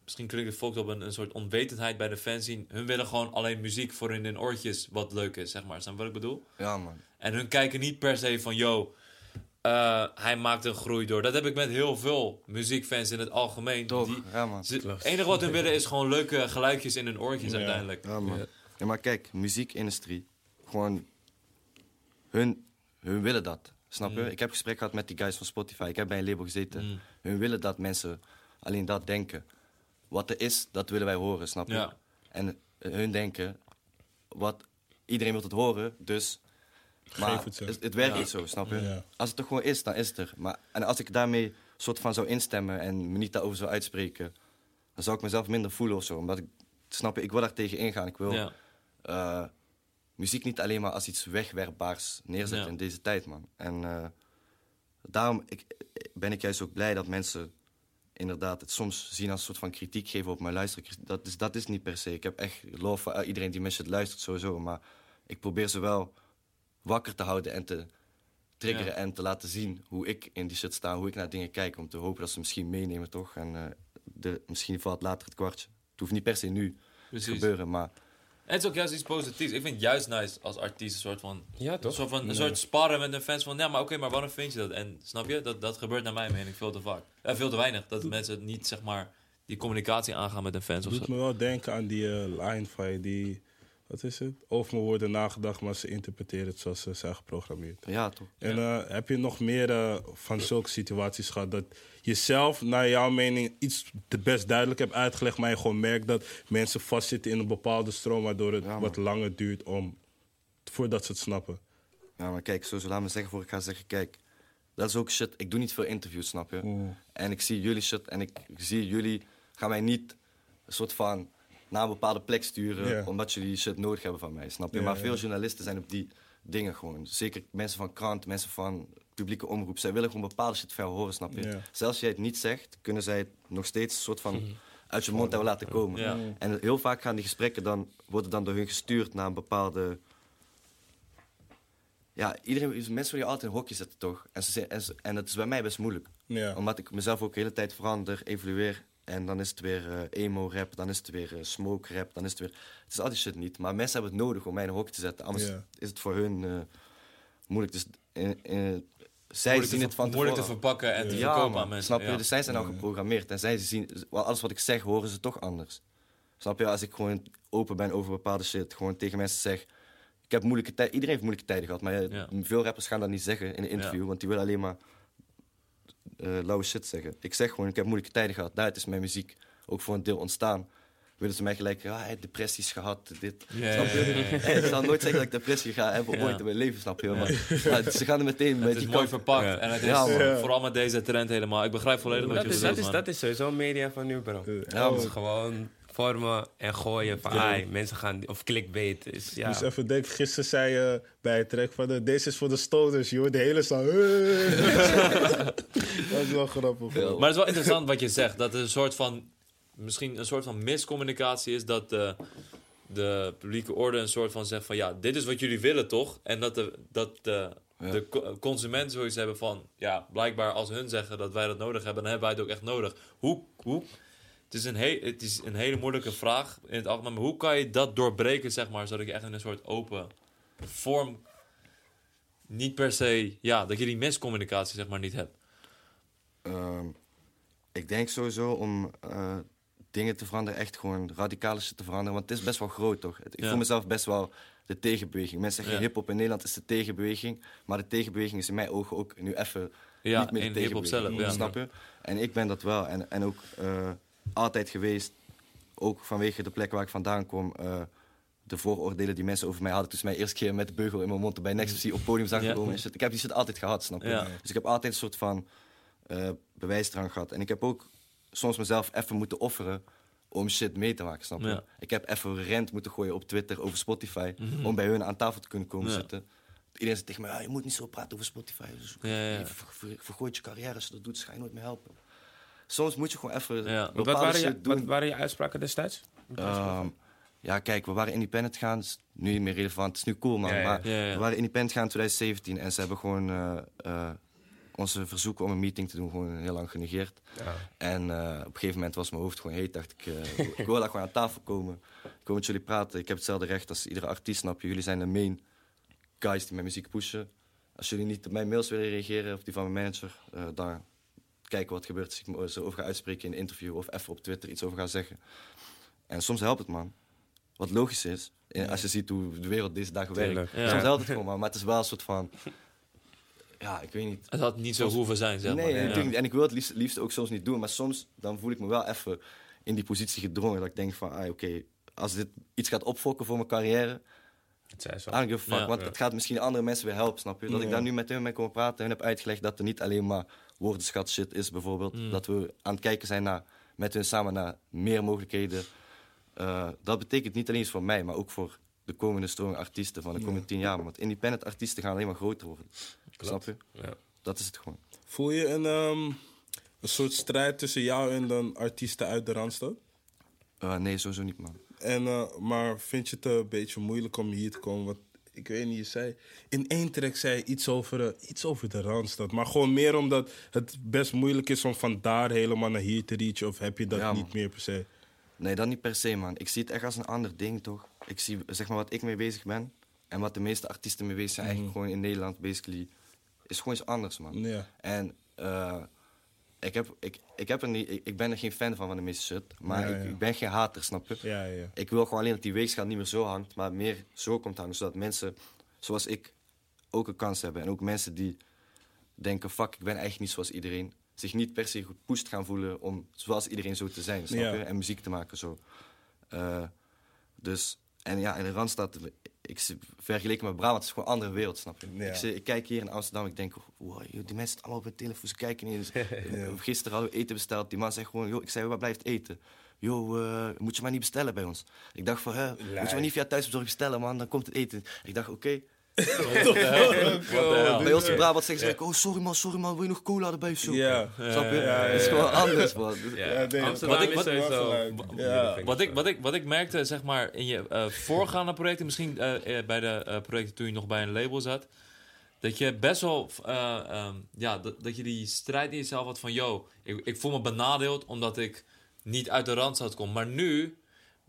[SPEAKER 2] Misschien klinkt het volk op een, een soort onwetendheid bij de fans zien. Hun willen gewoon alleen muziek voor in hun oortjes wat leuk is, zeg maar. Snap je wat ik bedoel?
[SPEAKER 3] Ja, man.
[SPEAKER 2] En hun kijken niet per se van... Yo, eh, hij maakt een groei door. Dat heb ik met heel veel muziekfans in het algemeen.
[SPEAKER 3] Toch?
[SPEAKER 2] Die,
[SPEAKER 3] Ja, man.
[SPEAKER 2] het enige wat hun willen is gewoon leuke geluidjes in hun oortjes
[SPEAKER 4] Ja.
[SPEAKER 2] uiteindelijk.
[SPEAKER 3] Ja, man. Ja, maar kijk, muziekindustrie, gewoon, hun, hun willen dat. Snap je?
[SPEAKER 2] Mm.
[SPEAKER 3] Ik heb gesprek gehad met die guys van Spotify. Ik heb bij een label gezeten.
[SPEAKER 2] Mm.
[SPEAKER 3] Hun willen dat mensen alleen dat denken. Wat er is, dat willen wij horen, snap je?
[SPEAKER 2] Ja.
[SPEAKER 3] En eh, hun denken, wat, iedereen wil het horen, dus... Maar
[SPEAKER 4] Geef het ze.
[SPEAKER 3] het, het werkt
[SPEAKER 2] Ja.
[SPEAKER 3] niet zo, snap je?
[SPEAKER 4] Ja.
[SPEAKER 3] Als het er gewoon is, dan is het er. Maar, en als ik daarmee soort van zou instemmen en me niet daarover zou uitspreken... dan zou ik mezelf minder voelen of zo. Omdat ik, snap je, ik wil daar tegen ingaan. Ik wil
[SPEAKER 2] Ja.
[SPEAKER 3] eh, muziek niet alleen maar als iets wegwerpbaars neerzetten
[SPEAKER 2] Ja.
[SPEAKER 3] in deze tijd, man. En eh, daarom ik, ben ik juist ook blij dat mensen inderdaad het soms zien als een soort van kritiek geven op mijn luisteren. Dat is, dat is niet per se. Ik heb echt love voor iedereen die mijn shit luistert, sowieso. Maar ik probeer ze wel wakker te houden en te triggeren
[SPEAKER 2] Ja.
[SPEAKER 3] en te laten zien hoe ik in die shit sta, hoe ik naar dingen kijk, om te hopen dat ze misschien meenemen, toch? En eh, de, misschien valt later het kwartje. Het hoeft niet per se nu te gebeuren, maar
[SPEAKER 2] het is ook juist iets positiefs. Ik vind het juist nice als artiest een soort van...
[SPEAKER 1] Ja,
[SPEAKER 2] Een
[SPEAKER 1] toch?
[SPEAKER 2] soort, van, een soort sparren met een fans van... Ja, maar oké, maar waarom vind je dat? En snap je? Dat, dat gebeurt naar mijn mening veel te vaak. Eh, veel te weinig. Dat mensen niet, zeg maar, die communicatie aangaan met hun fans of
[SPEAKER 4] doet
[SPEAKER 2] zo.
[SPEAKER 4] me wel denken aan die eh, line van je, die... Wat is het? Over me worden nagedacht, maar ze interpreteren het zoals ze zijn geprogrammeerd.
[SPEAKER 3] ja, toch?
[SPEAKER 4] En eh, heb je nog meer eh, van zulke situaties gehad dat je zelf, naar jouw mening, iets te best duidelijk hebt uitgelegd, maar je gewoon merkt dat mensen vastzitten in een bepaalde stroom, waardoor het
[SPEAKER 3] Ja,
[SPEAKER 4] wat langer duurt om, voordat ze het snappen?
[SPEAKER 3] Ja, maar kijk, zo, laat me zeggen voor ik ga zeggen, kijk, dat is ook shit. Ik doe niet veel interviews, snap je?
[SPEAKER 4] Mm.
[SPEAKER 3] En ik zie jullie shit en ik zie jullie gaan mij niet een soort van naar een bepaalde plek sturen, omdat jullie shit nodig hebben van mij, snap je? Maar veel journalisten zijn op die dingen gewoon. Zeker mensen van krant, mensen van publieke omroep. Zij willen gewoon bepaalde shit ver horen, snap je?
[SPEAKER 4] Ja.
[SPEAKER 3] Zelfs als jij het niet zegt, kunnen zij het nog steeds een soort van uit je mond hebben laten komen.
[SPEAKER 2] Ja.
[SPEAKER 3] En heel vaak gaan die gesprekken dan, worden dan door hun gestuurd naar een bepaalde ja, iedereen, mensen willen je altijd in een hokje zetten, toch? En, ze, en, ze- en dat is bij mij best moeilijk.
[SPEAKER 4] Ja.
[SPEAKER 3] Omdat ik mezelf ook de hele tijd verander, evolueer. En dan is het weer eh, emo-rap, dan is het weer eh, smoke-rap, dan is het weer... Het is al die shit niet. Maar mensen hebben het nodig om mij in een hokje te zetten. Anders is het voor hun eh, moeilijk. Dus zij zien het van
[SPEAKER 2] moeilijk te
[SPEAKER 3] tevoren.
[SPEAKER 2] verpakken en te
[SPEAKER 3] Ja,
[SPEAKER 2] verkopen
[SPEAKER 3] man.
[SPEAKER 2] aan mensen.
[SPEAKER 3] Snap je?
[SPEAKER 2] Ja.
[SPEAKER 3] Dus zij zijn al geprogrammeerd. En zij zien, alles wat ik zeg, horen ze toch anders. Snap je? Als ik gewoon open ben over bepaalde shit, gewoon tegen mensen zeg... Ik heb moeilijke tijden. Iedereen heeft moeilijke tijden gehad. Maar
[SPEAKER 2] Ja.
[SPEAKER 3] veel rappers gaan dat niet zeggen in een interview. Want die willen alleen maar eh lauwe shit zeggen. Ik zeg gewoon, ik heb moeilijke tijden gehad. Daaruit is mijn muziek ook voor een deel ontstaan. Willen ze mij gelijk, ja, hij heeft depressies gehad, dit.
[SPEAKER 2] Ja,
[SPEAKER 3] snap je?
[SPEAKER 2] ja, ja, ja.
[SPEAKER 3] Hey, ik zal nooit zeggen dat ik depressie ga hebben
[SPEAKER 2] Ja.
[SPEAKER 3] ooit in mijn leven, snap je? Maar, maar ze gaan er meteen
[SPEAKER 2] Het is
[SPEAKER 3] die
[SPEAKER 2] mooi verpakt.
[SPEAKER 1] Ja.
[SPEAKER 2] En het is
[SPEAKER 3] Ja,
[SPEAKER 2] eh, vooral met deze trend helemaal. Ik begrijp volledig wat
[SPEAKER 1] Dat
[SPEAKER 2] je
[SPEAKER 1] is,
[SPEAKER 2] bedoelt,
[SPEAKER 1] dat, is,
[SPEAKER 2] man.
[SPEAKER 1] dat is sowieso media van nu, bro.
[SPEAKER 3] Ja,
[SPEAKER 1] is
[SPEAKER 3] man.
[SPEAKER 1] gewoon vormen en gooien van, ai, mensen gaan, of clickbait. Is, ja.
[SPEAKER 4] Dus even denken, gisteren zei je bij het track van de, deze is voor de stoners, joh. De hele staan. dat is wel grappig.
[SPEAKER 2] Maar het is wel interessant wat je zegt. Dat er een soort van... Misschien een soort van miscommunicatie is dat de, de publieke orde een soort van zegt van... Ja, dit is wat jullie willen, toch? En dat de, dat de,
[SPEAKER 3] Ja.
[SPEAKER 2] de co- zoiets hebben van... Ja, blijkbaar als hun zeggen dat wij dat nodig hebben... dan hebben wij het ook echt nodig. Hoe... hoe het is, een he- het is een hele moeilijke vraag in het algemeen. Maar hoe kan je dat doorbreken, zeg maar... zodat je echt in een soort open vorm... niet per se... Ja, dat je die miscommunicatie, zeg maar, niet hebt.
[SPEAKER 3] Ehm, ik denk sowieso om eh, dingen te veranderen, echt gewoon radicale shit te veranderen. Want het is best wel groot, toch? Ik
[SPEAKER 2] Ja.
[SPEAKER 3] voel mezelf best wel de tegenbeweging. Mensen zeggen
[SPEAKER 2] Ja.
[SPEAKER 3] hip-hop in Nederland is de tegenbeweging. Maar de tegenbeweging is in mijn ogen ook nu even
[SPEAKER 2] Ja,
[SPEAKER 3] niet meer de tegenbeweging.
[SPEAKER 2] zelf, ja.
[SPEAKER 3] Snap je? En ik ben dat wel. En, en ook eh, altijd geweest, ook vanwege de plek waar ik vandaan kom. eh, de vooroordelen die mensen over mij hadden toen ze mij eerst keer met de beugel in mijn mond bij Nexus op het podium
[SPEAKER 2] Ja.
[SPEAKER 3] komen. Ik heb die shit altijd gehad, snap je? Dus ik heb altijd een soort van eh bewijsdrang gehad. En ik heb ook soms mezelf even moeten offeren om shit mee te maken, snap je?
[SPEAKER 2] Ja.
[SPEAKER 3] Ik heb even rent moeten gooien op Twitter over Spotify om bij hun aan tafel te kunnen komen
[SPEAKER 2] Mhm. Ja.
[SPEAKER 3] zitten. Iedereen zegt tegen mij, "Ah, je moet niet zo praten over Spotify. Dus
[SPEAKER 2] Ja.
[SPEAKER 3] Je ver- ver- vergooit je carrière als je dat doet, dus ga je nooit meer helpen. Soms moet je gewoon even
[SPEAKER 2] Ja.
[SPEAKER 1] Wat waren, je,
[SPEAKER 3] doen.
[SPEAKER 1] wat waren je uitspraken destijds?
[SPEAKER 3] Ehm, ja, kijk, we waren independent gaan. Is nu niet meer relevant. Het is nu cool, man. Maar we waren independent gaan in 2017. En ze hebben gewoon eh, eh, onze verzoeken om een meeting te doen gewoon heel lang genegeerd.
[SPEAKER 1] Ja.
[SPEAKER 3] En eh, op een gegeven moment was mijn hoofd gewoon heet. Dacht ik, eh, ik wil daar gewoon aan tafel komen. Ik wil met jullie praten. Ik heb hetzelfde recht als iedere artiest, snap je? Jullie zijn de main guys die mijn muziek pushen. Als jullie niet op mijn mails willen reageren of die van mijn manager, eh, dan kijken wat gebeurt als ik me zo over ga uitspreken in een interview of even op Twitter iets over ga zeggen. En soms helpt het, man. Wat logisch is, als je ziet hoe de wereld deze dagen werkt.
[SPEAKER 2] Ja.
[SPEAKER 3] Soms helpt het gewoon, man. Maar het is wel een soort van... Ja, ik weet niet.
[SPEAKER 2] Het had niet zo
[SPEAKER 3] Soms-
[SPEAKER 2] hoeven zijn, zeg
[SPEAKER 3] nee,
[SPEAKER 2] maar.
[SPEAKER 3] natuurlijk
[SPEAKER 2] Ja.
[SPEAKER 3] niet. En ik wil het liefst, liefst ook soms niet doen. Maar soms dan voel ik me wel even in die positie gedrongen. Dat ik denk van, ah, oké, als dit iets gaat opfokken voor mijn carrière...
[SPEAKER 1] Het
[SPEAKER 3] fuck.
[SPEAKER 2] Ja.
[SPEAKER 3] want
[SPEAKER 1] Ja.
[SPEAKER 3] het gaat misschien andere mensen weer helpen, snap je? Dat ik daar nu met hun mee kon praten en heb uitgelegd dat er niet alleen maar woordenschat shit is, bijvoorbeeld.
[SPEAKER 2] Mm.
[SPEAKER 3] Dat we aan het kijken zijn naar, met hun samen naar meer mogelijkheden. Eh, dat betekent niet alleen iets voor mij, maar ook voor de komende stroom artiesten van de komende tien jaar. Want independent artiesten gaan alleen maar groter worden. Snap je?
[SPEAKER 1] Ja.
[SPEAKER 3] Dat is het gewoon.
[SPEAKER 4] Voel je een, ehm, een soort strijd tussen jou en dan artiesten uit de Randstad?
[SPEAKER 3] Eh, nee, sowieso niet, man.
[SPEAKER 4] En, eh, maar vind je het een beetje moeilijk om hier te komen? Want ik weet niet, je zei... In één track zei je iets over, eh, iets over de Randstad. Maar gewoon meer omdat het best moeilijk is om van daar helemaal naar hier te reachen. Of heb je dat
[SPEAKER 3] Ja,
[SPEAKER 4] niet meer per se?
[SPEAKER 3] Nee, dat niet per se, man. Ik zie het echt als een ander ding, toch? Ik zie, zeg maar, wat ik mee bezig ben en wat de meeste artiesten mee bezig zijn, eigenlijk gewoon in Nederland, basically, is gewoon iets anders, man.
[SPEAKER 4] Ja.
[SPEAKER 3] En eh, ik, heb, ik, ik, heb er niet, ik, ik ben er geen fan van, van de meeste shit, maar
[SPEAKER 4] Ja,
[SPEAKER 3] ik,
[SPEAKER 4] ja.
[SPEAKER 3] ik ben geen hater, snap je?
[SPEAKER 4] Ja, ja.
[SPEAKER 3] Ik wil gewoon alleen dat die weegschaal niet meer zo hangt, maar meer zo komt hangen, zodat mensen zoals ik ook een kans hebben. En ook mensen die denken, fuck, ik ben eigenlijk niet zoals iedereen, zich niet per se gepusht gaan voelen om zoals iedereen zo te zijn, snap je? En muziek te maken zo. Eh, dus, en ja, in de Randstad, ik, vergeleken met Brabant, is het gewoon een andere wereld, snap je?
[SPEAKER 4] Ja.
[SPEAKER 3] Ik, ik kijk hier in Amsterdam, ik denk, wow, joh, die mensen zitten allemaal op hun telefoon, ze kijken niet eens. Gisteren hadden we eten besteld, die man zegt gewoon, joh, ik zei, waar blijft eten? Yo, eh, moet je maar niet bestellen bij ons. Ik dacht van, hè, moet je maar niet via thuisbezorg bestellen, man, dan komt het eten. Ik dacht, oké. Bij ons in Brabant zeggen ze, oh, sorry man, sorry man, wil je nog cola erbij of zo?
[SPEAKER 4] Ja.
[SPEAKER 3] Snap je?
[SPEAKER 4] ja,
[SPEAKER 3] Het is gewoon anders, man.
[SPEAKER 2] Wat ik- wat- ik, wat, ik, merkte, zeg maar, in je eh, voorgaande projecten, misschien eh, eh, bij de eh, projecten toen je nog bij een label zat, dat je best wel, eh, ehm, ja, dat, dat je die strijd in jezelf had van, yo, ik, ik voel me benadeeld omdat ik niet uit de randstad kom. Maar nu,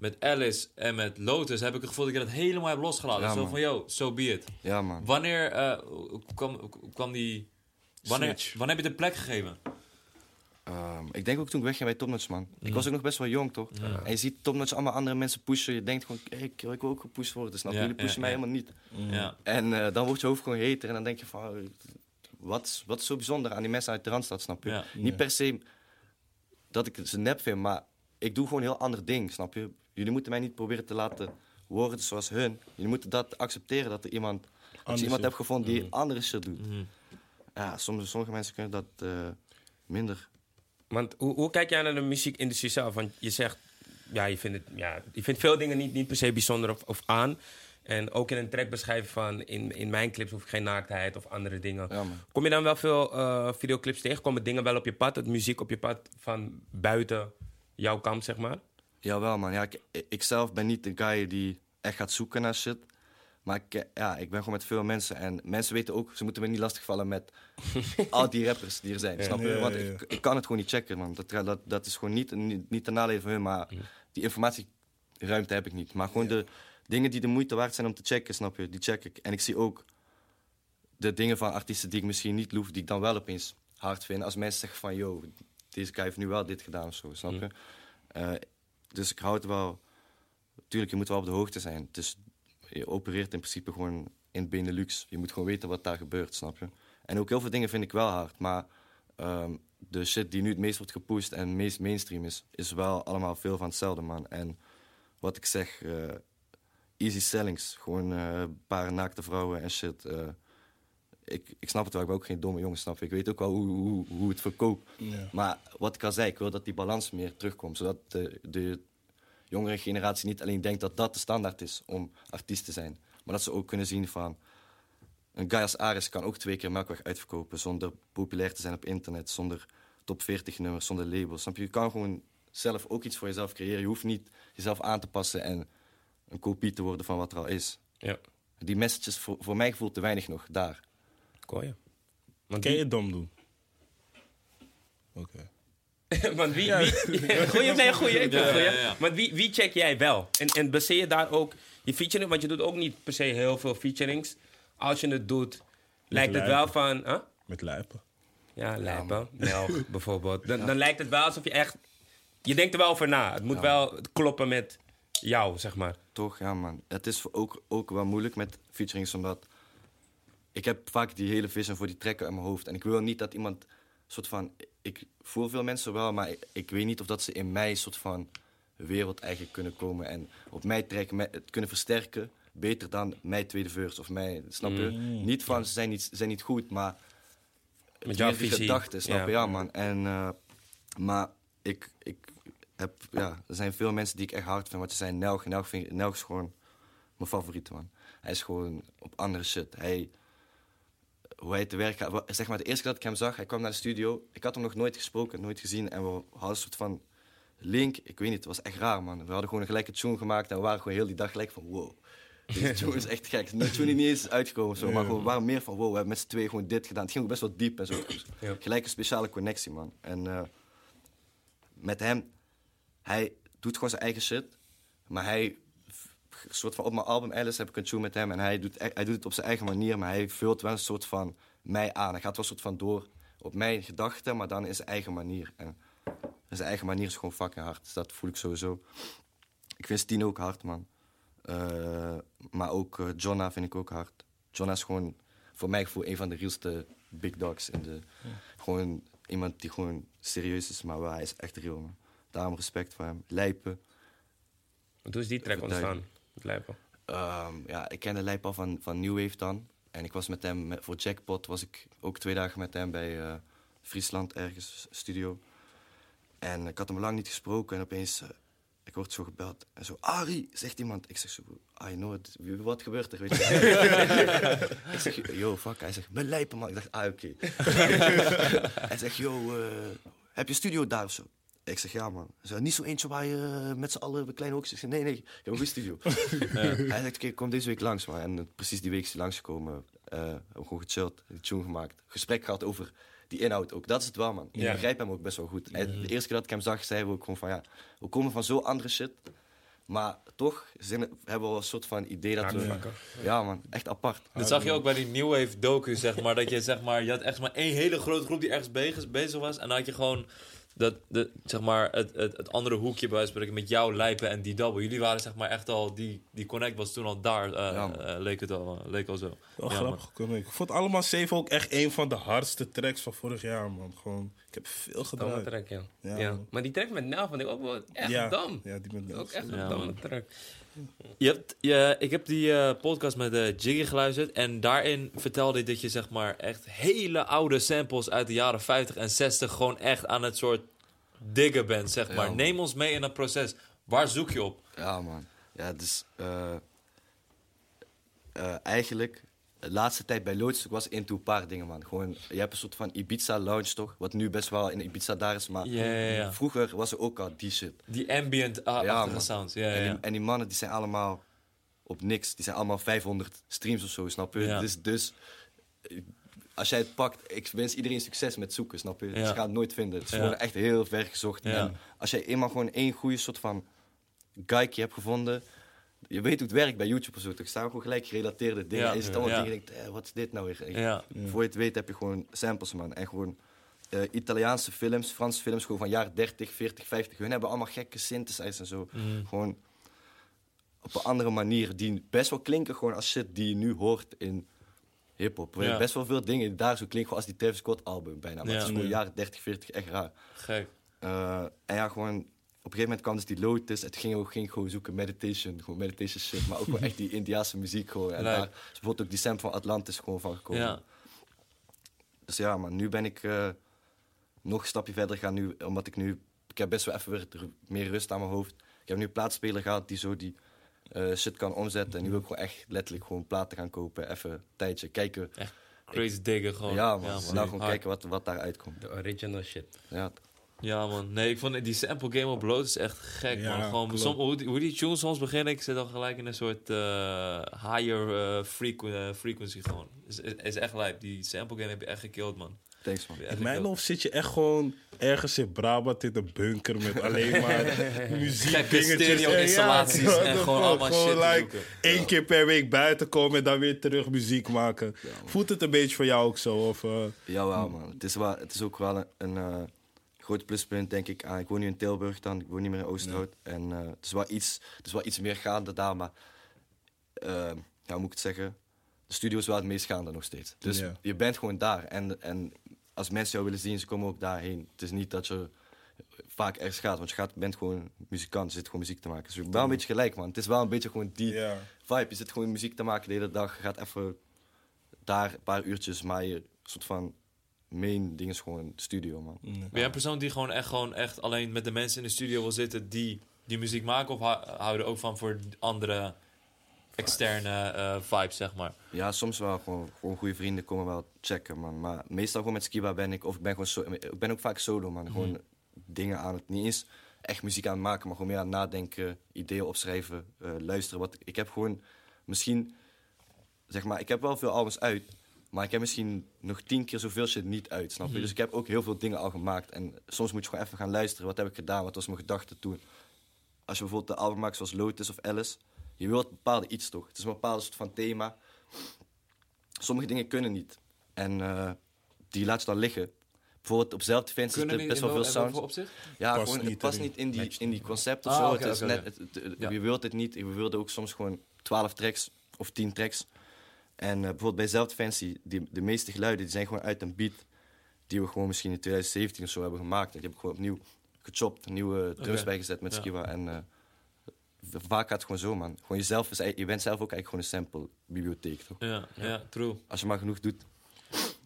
[SPEAKER 2] met Alice en met Lotus, heb ik het gevoel dat ik dat helemaal heb losgelaten.
[SPEAKER 3] Ja,
[SPEAKER 2] Zo
[SPEAKER 3] man.
[SPEAKER 2] van, yo, so be it.
[SPEAKER 3] Ja, man.
[SPEAKER 2] Wanneer eh, kwam, kwam die... Wanneer,
[SPEAKER 4] Switch.
[SPEAKER 2] wanneer heb je de plek gegeven?
[SPEAKER 3] Ehm, ik denk ook toen ik wegging bij Topnotch, man. Ik was ook nog best wel jong, toch? En je ziet Topnotch allemaal andere mensen pushen. Je denkt gewoon, hey, ik, ik wil ook gepusht worden. Snap je?
[SPEAKER 2] Ja,
[SPEAKER 3] Jullie pushen mij helemaal niet.
[SPEAKER 2] Ja.
[SPEAKER 3] En eh, dan wordt je hoofd gewoon heter. En dan denk je van, oh, wat, is- wat is zo bijzonder aan die mensen uit de Randstad, snap je? Niet per se dat ik ze nep vind, maar ik doe gewoon een heel ander ding, snap je? Jullie moeten mij niet proberen te laten worden zoals hun. Jullie moeten dat accepteren, dat er iemand, dat
[SPEAKER 4] Anders
[SPEAKER 3] je iemand hebt gevonden die andere shit doet.
[SPEAKER 2] Mhm.
[SPEAKER 3] Ja, soms, sommige mensen kunnen dat eh, minder.
[SPEAKER 1] Want hoe, hoe kijk jij naar de muziekindustrie zelf? Want je zegt, ja, je vindt, het, ja, je vindt veel dingen niet, niet per se bijzonder of, of aan. En ook in een track beschrijven van, in, in mijn clips hoef ik geen naaktheid of andere dingen.
[SPEAKER 3] Ja.
[SPEAKER 1] Kom je dan wel veel eh, videoclips tegen? Komen dingen wel op je pad, het muziek op je pad van buiten jouw kamp, zeg maar?
[SPEAKER 3] Jawel, man. Ja, ik, ik zelf ben niet de guy die echt gaat zoeken naar shit. Maar ik, ja, ik ben gewoon met veel mensen. En mensen weten ook, ze moeten me niet lastigvallen met al die rappers die er zijn. Snap je?
[SPEAKER 4] Ja, ja,
[SPEAKER 3] Want
[SPEAKER 4] ja.
[SPEAKER 3] ik, ik kan het gewoon niet checken, man. Dat, dat, dat is gewoon niet, niet, niet ten nadele van hun. Maar die informatieruimte heb ik niet. Maar gewoon de dingen die de moeite waard zijn om te checken, snap je? Die check ik. En ik zie ook de dingen van artiesten die ik misschien niet loef, die ik dan wel opeens hard vind. Als mensen zeggen van, yo, deze guy heeft nu wel dit gedaan of zo, snap je? Eh, dus ik hou het wel... Tuurlijk, je moet wel op de hoogte zijn. Dus je opereert in principe gewoon in Benelux. Je moet gewoon weten wat daar gebeurt, snap je? En ook heel veel dingen vind ik wel hard. Maar ehm, de shit die nu het meest wordt gepusht en het meest mainstream is... is wel allemaal veel van hetzelfde, man. En wat ik zeg, eh, easy sellings. Gewoon eh, een paar naakte vrouwen en shit. eh. Ik, ik snap het wel, ik ben ook geen domme jongen, snap je? Ik weet ook wel hoe, hoe, hoe het verkoopt.
[SPEAKER 4] Ja.
[SPEAKER 3] Maar wat ik al zei, ik wil dat die balans meer terugkomt. Zodat de, de jongere generatie niet alleen denkt dat dat de standaard is om artiest te zijn. Maar dat ze ook kunnen zien van... Een guy als Aris kan ook twee keer Melkweg uitverkopen... zonder populair te zijn op internet, zonder top 40 nummers, zonder labels. Snap je? Je kan gewoon zelf ook iets voor jezelf creëren. Je hoeft niet jezelf aan te passen en een kopie te worden van wat er al is.
[SPEAKER 1] Ja,
[SPEAKER 3] Die messages voor, voor mijn gevoel te weinig nog daar.
[SPEAKER 1] Je. Want
[SPEAKER 4] Ken je
[SPEAKER 1] wie,
[SPEAKER 4] dom doen? Oké.
[SPEAKER 1] want wie, wie goeie, nee, goeie, ik vind
[SPEAKER 2] Ja,
[SPEAKER 1] het goeie.
[SPEAKER 2] ja, ja.
[SPEAKER 1] Maar wie, wie check jij wel? En, en baseer je daar ook je featuring, want je doet ook niet per se heel veel featurings. Als je het doet, lijkt het
[SPEAKER 4] lijpen.
[SPEAKER 1] wel van... Huh?
[SPEAKER 4] Met lijpen.
[SPEAKER 1] Ja, lijpen. Melk bijvoorbeeld. Dan, dan lijkt het wel alsof je echt... Je denkt er wel over na. Het moet wel kloppen met jou, zeg maar.
[SPEAKER 3] Toch, ja man. Het is ook, ook wel moeilijk met featurings, omdat... Ik heb vaak die hele vision voor die trekken in mijn hoofd. En ik wil niet dat iemand soort van... Ik voel veel mensen wel, maar ik, ik weet niet of dat ze in mij soort van wereld eigenlijk kunnen komen. En op mij trekken, mij- het kunnen versterken. Beter dan mijn tweede verse of mij, snap je? Niet van, ze zijn niet, ze zijn niet goed, maar...
[SPEAKER 1] Met jouw visie.
[SPEAKER 3] gedachten, snap je? Ja, man. En, eh, maar ik, ik heb... Ja, er zijn veel mensen die ik echt hard vind. Wat je zei, Nelg. Nelg, vind, Nelg is gewoon mijn favoriete, man. Hij is gewoon op andere shit. Hij... Hoe hij te werk gaat. Zeg maar, de eerste keer dat ik hem zag, hij kwam naar de studio. Ik had hem nog nooit gesproken, nooit gezien. En we hadden een soort van link. Ik weet niet, het was echt raar, man. We hadden gewoon gelijk een tune gemaakt. En we waren gewoon heel die dag gelijk van, wow. Deze tune is echt gek. De tune die niet eens is uitgekomen, zo, maar gewoon, we waren meer van, wow, we hebben met z'n tweeën gewoon dit gedaan. Het ging ook best wel diep en zo.
[SPEAKER 1] Ja.
[SPEAKER 3] Gelijk een speciale connectie, man. En eh, met hem, hij doet gewoon zijn eigen shit. Maar hij, soort van op mijn album Alice heb ik een tune met hem. En hij doet, e- hij doet het op zijn eigen manier, maar hij vult wel een soort van mij aan. Hij gaat wel een soort van door op mijn gedachten, maar dan in zijn eigen manier. En zijn eigen manier is gewoon fucking hard. Dus dat voel ik sowieso. Ik vind Stien ook hard, man. Eh, maar ook eh, Jonna vind ik ook hard. Jonna is gewoon voor mij voor een van de realste big dogs. In de, Gewoon iemand die gewoon serieus is, maar wel, hij is echt real, man. Daarom respect voor hem. Lijpen.
[SPEAKER 1] Hoe is die track ontstaan? Lijpen.
[SPEAKER 3] Ehm, ja, ik kende Lijp al van, van New Wave dan. En ik was met hem, met- voor Jackpot was ik ook twee dagen met hem bij eh, Friesland ergens, studio. En ik had hem lang niet gesproken en opeens, eh, ik word zo gebeld. En zo, Ari, zegt iemand. Ik zeg zo, I know it. Wat gebeurt er, weet je. ik zeg, yo, fuck. Hij zegt, mijn lijpen, man. Ik dacht, ah, oké. hij zegt, yo, eh, heb je studio daar of zo? Ik zeg, ja, man. Zegt, niet zo eentje waar je met z'n allen bij kleine hoekjes... Ik zeg, nee, nee, ik heb een goede studio. Hij zegt, oké, kom deze week langs, man. En precies die week is hij langsgekomen. eh hebben we gewoon gechilled, een tune gemaakt. Gesprek gehad over die inhoud ook. Dat is het wel, man. Ik
[SPEAKER 1] Ja.
[SPEAKER 3] begrijp hem ook best wel goed. Hij- De eerste keer dat ik hem zag, zei we ook gewoon van, ja... We komen van zo andere shit. Maar toch zijn, hebben we wel een soort van idee dat we...
[SPEAKER 1] Haakvakken.
[SPEAKER 3] Ja, man. Echt apart.
[SPEAKER 2] Dat zag je ook bij die New Wave docu, zeg maar. Dat je, zeg maar, je had echt maar één hele grote groep die ergens bezig, bezig was. En dan had je gewoon dat, de, zeg maar, het, het, het andere hoekje bij spreken met jou, Lijpen en die double. Jullie waren zeg maar echt al, die, die connect was toen al daar, eh,
[SPEAKER 3] Ja,
[SPEAKER 2] eh, leek het al, leek al zo.
[SPEAKER 4] Wel
[SPEAKER 2] Ja,
[SPEAKER 4] grappig. man. Ik vond allemaal zeven ook echt een van de hardste tracks van vorig jaar, man. Gewoon, ik heb veel
[SPEAKER 1] Domme
[SPEAKER 4] gedraaid.
[SPEAKER 1] track, ja.
[SPEAKER 4] Ja.
[SPEAKER 1] Maar die track met Nel vond ik ook wel echt
[SPEAKER 4] ja,
[SPEAKER 1] dom.
[SPEAKER 4] Ja, die met
[SPEAKER 1] Ook echt een
[SPEAKER 2] man.
[SPEAKER 1] track.
[SPEAKER 2] Je hebt, je, ik heb die eh, podcast met Jiggy geluisterd. En daarin vertelde hij dat je zeg maar echt hele oude samples uit de jaren 50 en 60 gewoon echt aan het soort diggen bent, zeg maar. Neem ons mee in dat proces. Waar zoek je op?
[SPEAKER 3] Ja, man. Ja, dus... eh, eh, eigenlijk, de laatste tijd bij Lotus was into een paar dingen, man. Gewoon, je hebt een soort van Ibiza-lounge, toch? Wat nu best wel in Ibiza daar is, maar...
[SPEAKER 2] Ja, ja, ja.
[SPEAKER 3] Vroeger was er ook al die shit.
[SPEAKER 2] Die ambient-achtige
[SPEAKER 3] Ja, man.
[SPEAKER 2] sounds. Ja,
[SPEAKER 3] En, die, en die mannen die zijn allemaal op niks. Die zijn allemaal 500 streams of zo, snap je? Dus, dus als jij het pakt, ik wens iedereen succes met zoeken, snap je? Dus je gaat het nooit vinden. Het is gewoon echt heel ver gezocht. En als jij eenmaal gewoon één goede soort van guike hebt gevonden, je weet hoe het werkt bij YouTube of zo. Er staan gewoon gelijk gerelateerde dingen.
[SPEAKER 2] Ja.
[SPEAKER 3] En je zit allemaal
[SPEAKER 2] Ja.
[SPEAKER 3] dingen denkt, eh, wat is dit nou weer?
[SPEAKER 2] Ja.
[SPEAKER 3] Voor je het weet heb je gewoon samples, man. En gewoon eh, Italiaanse films, Franse films, gewoon van jaren 30, 40, 50. Hun hebben allemaal gekke synthesizers en zo.
[SPEAKER 2] Mhm.
[SPEAKER 3] Gewoon op een andere manier. Die best wel klinken gewoon als shit die je nu hoort in hip-hop.
[SPEAKER 2] Ja.
[SPEAKER 3] Best wel veel dingen die daar zo klinken als die Travis Scott album bijna. Maar het is gewoon
[SPEAKER 4] Ja.
[SPEAKER 3] jaren 30, 40 echt raar.
[SPEAKER 2] Gek.
[SPEAKER 3] Eh, en ja, gewoon op een gegeven moment kwam dus die Lotus. Het ging ook ging gewoon zoeken meditation, gewoon meditation shit. Maar ook wel echt die Indiaanse muziek gewoon. En daar is bijvoorbeeld ook die sample van Atlantis gewoon van gekomen.
[SPEAKER 2] Ja.
[SPEAKER 3] Dus ja, maar nu ben ik eh, nog een stapje verder gaan. Nu, omdat ik nu... Ik heb best wel even weer meer rust aan mijn hoofd. Ik heb nu een plaatspeler gehad die zo die eh, shit kan omzetten. En nu wil ik gewoon echt letterlijk gewoon platen gaan kopen. Even een tijdje kijken.
[SPEAKER 2] Crazy diggen gewoon.
[SPEAKER 3] ja, man. nou gewoon
[SPEAKER 2] Hard.
[SPEAKER 3] kijken wat, wat daaruit komt.
[SPEAKER 1] De original shit.
[SPEAKER 3] Ja,
[SPEAKER 2] Ja, man. Nee, ik vond die sample game op Bloot is echt gek,
[SPEAKER 4] Ja,
[SPEAKER 2] man. Gewoon, som, hoe, die- hoe die tunes soms beginnen, ik zit al gelijk in een soort eh, higher eh, frequ- eh, frequency gewoon. Is, is, is echt lijp. Die sample game heb je echt gekillt, man.
[SPEAKER 3] Thanks man.
[SPEAKER 4] In
[SPEAKER 2] ik
[SPEAKER 4] mijn hoofd zit je echt gewoon ergens in Brabant in een bunker met alleen maar muziek
[SPEAKER 2] Gekke stereo-installaties en gewoon allemaal
[SPEAKER 4] gewoon
[SPEAKER 2] shit
[SPEAKER 4] like één keer per week buiten komen en dan weer terug muziek maken. Voelt het een beetje voor jou ook zo? Of, eh,
[SPEAKER 3] Jawel man. Het is, wel, het is ook wel een, een eh, groot pluspunt denk ik. aan ik woon nu in Tilburg dan, ik woon niet meer in Oosterhout. En eh, het, is wel iets, het is wel iets meer gaande daar, maar eh, ja, hoe moet ik het zeggen? De studio is wel het meest gaande nog steeds. Dus
[SPEAKER 4] Ja.
[SPEAKER 3] je bent gewoon daar. En, en als mensen jou willen zien, ze komen ook daarheen. Het is niet dat je vaak ergens gaat, want je gaat, bent gewoon muzikant, je zit gewoon muziek te maken. Dus je bent wel een beetje gelijk man. Het is wel een beetje gewoon die vibe. Je zit gewoon muziek te maken de hele dag. Je gaat even daar een paar uurtjes, maar je soort van main ding is gewoon studio, man.
[SPEAKER 2] Ben jij een persoon die gewoon echt, gewoon echt alleen met de mensen in de studio wil zitten die, die muziek maken? Of hou hou je er ook van voor andere externe eh, vibes, zeg maar?
[SPEAKER 3] Ja, soms wel gewoon, gewoon goede vrienden komen wel checken, man. Maar meestal gewoon met Skiba ben ik, of ik ben gewoon so, ik ben ook vaak solo, man. Gewoon dingen aan het, niet eens echt muziek aan het maken, maar gewoon meer aan het nadenken, ideeën opschrijven, eh, luisteren. Wat, ik heb gewoon misschien, zeg maar, ik heb wel veel albums uit, maar ik heb misschien nog tien keer zoveel shit niet uit, snap je? Dus ik heb ook heel veel dingen al gemaakt. En soms moet je gewoon even gaan luisteren. Wat heb ik gedaan? Wat was mijn gedachte toen? Als je bijvoorbeeld de album maakt zoals Lotus of Alice, je wilt een bepaalde iets toch? Het is een bepaald soort van thema. Sommige dingen kunnen niet. En eh, die laat je dan liggen. Bijvoorbeeld op zelfdefensie
[SPEAKER 2] Kunnen
[SPEAKER 3] zit
[SPEAKER 2] die
[SPEAKER 3] er best wel veel sounds. Ja,
[SPEAKER 4] Past
[SPEAKER 3] gewoon,
[SPEAKER 4] niet
[SPEAKER 3] het past niet in die, in die concept of
[SPEAKER 2] Ah,
[SPEAKER 3] zo. het is net,
[SPEAKER 2] oké.
[SPEAKER 3] het, het-
[SPEAKER 2] Ja.
[SPEAKER 3] Je wilt het niet. We wilden ook soms gewoon 12 tracks of 10 tracks. En eh, bijvoorbeeld bij zelfdefensie, die, de meeste geluiden die zijn gewoon uit een beat die we gewoon misschien in 2017 of zo hebben gemaakt. En die heb ik gewoon opnieuw gechopt, nieuwe drums bijgezet met
[SPEAKER 2] Ja.
[SPEAKER 3] Skiba. En eh, vaak gaat het gewoon zo, man. Gewoon jezelf is, je bent zelf ook eigenlijk gewoon een sample bibliotheek, toch?
[SPEAKER 2] Ja, ja, true.
[SPEAKER 3] Als je maar genoeg doet.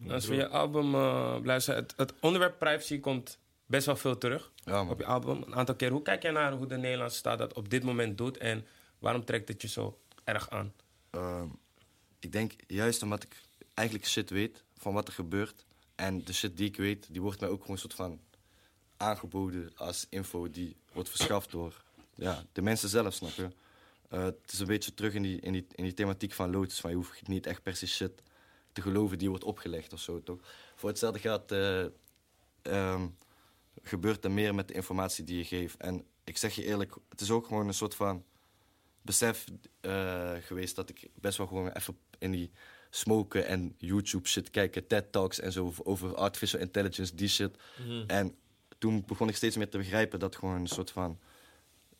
[SPEAKER 1] Als we je album uh, luisteren, het, het onderwerp privacy komt best wel veel terug
[SPEAKER 3] Ja,
[SPEAKER 1] op je album. Een aantal keer. Hoe kijk jij naar hoe de Nederlandse staat dat op dit moment doet en waarom trekt het je zo erg aan?
[SPEAKER 3] Ehm, ik denk juist omdat ik eigenlijk shit weet van wat er gebeurt. En de shit die ik weet, die wordt mij ook gewoon een soort van aangeboden als info die wordt verschaft door ja, de mensen zelf, snap je? Eh, het is een beetje terug in die, in die, in die thematiek van Lotus. Van je hoeft niet echt per se shit te geloven die wordt opgelegd of zo, toch? Voor hetzelfde geld eh, ehm, gebeurt er meer met de informatie die je geeft. En ik zeg je eerlijk, het is ook gewoon een soort van besef eh, geweest dat ik best wel gewoon even in die smoken en YouTube shit kijken, TED Talks en zo over- artificial intelligence, die shit. En toen begon ik steeds meer te begrijpen dat gewoon een soort van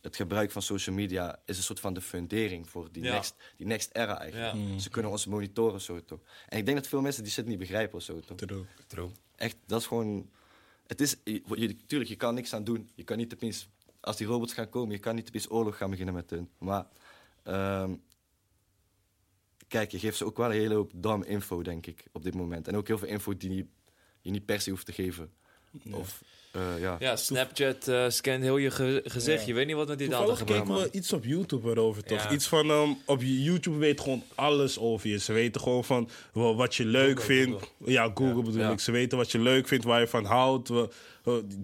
[SPEAKER 3] het gebruik van social media is een soort van de fundering voor die,
[SPEAKER 2] Ja.
[SPEAKER 3] next, die next era eigenlijk.
[SPEAKER 2] Ja.
[SPEAKER 3] Ze kunnen ons monitoren zo toch. En ik denk dat veel mensen die shit niet begrijpen of zo toch.
[SPEAKER 4] True.
[SPEAKER 1] True.
[SPEAKER 3] Echt, dat is gewoon. Het is, je, je- tuurlijk, je kan niks aan doen. Je kan niet opeens, als die robots gaan komen, je kan niet opeens oorlog gaan beginnen met hun. Maar, ehm, kijk, je geeft ze ook wel een hele hoop dom info, denk ik, op dit moment. En ook heel veel info die je niet per se hoeft te geven. Of, eh, ja.
[SPEAKER 2] Ja, Snapchat eh, scant heel je ge- gezicht.
[SPEAKER 4] Ja.
[SPEAKER 2] Je weet niet wat met die data
[SPEAKER 4] Toevallig
[SPEAKER 2] gebeurt,
[SPEAKER 4] keken
[SPEAKER 2] man.
[SPEAKER 4] we iets op YouTube erover, toch?
[SPEAKER 1] Ja.
[SPEAKER 4] Iets van, ehm, op YouTube weet gewoon alles over je. Ze weten gewoon van wa- wat je leuk
[SPEAKER 1] Google,
[SPEAKER 4] vindt. Ja, Google bedoel
[SPEAKER 3] Ja.
[SPEAKER 4] ik. Ze weten wat je leuk vindt, waar je van houdt.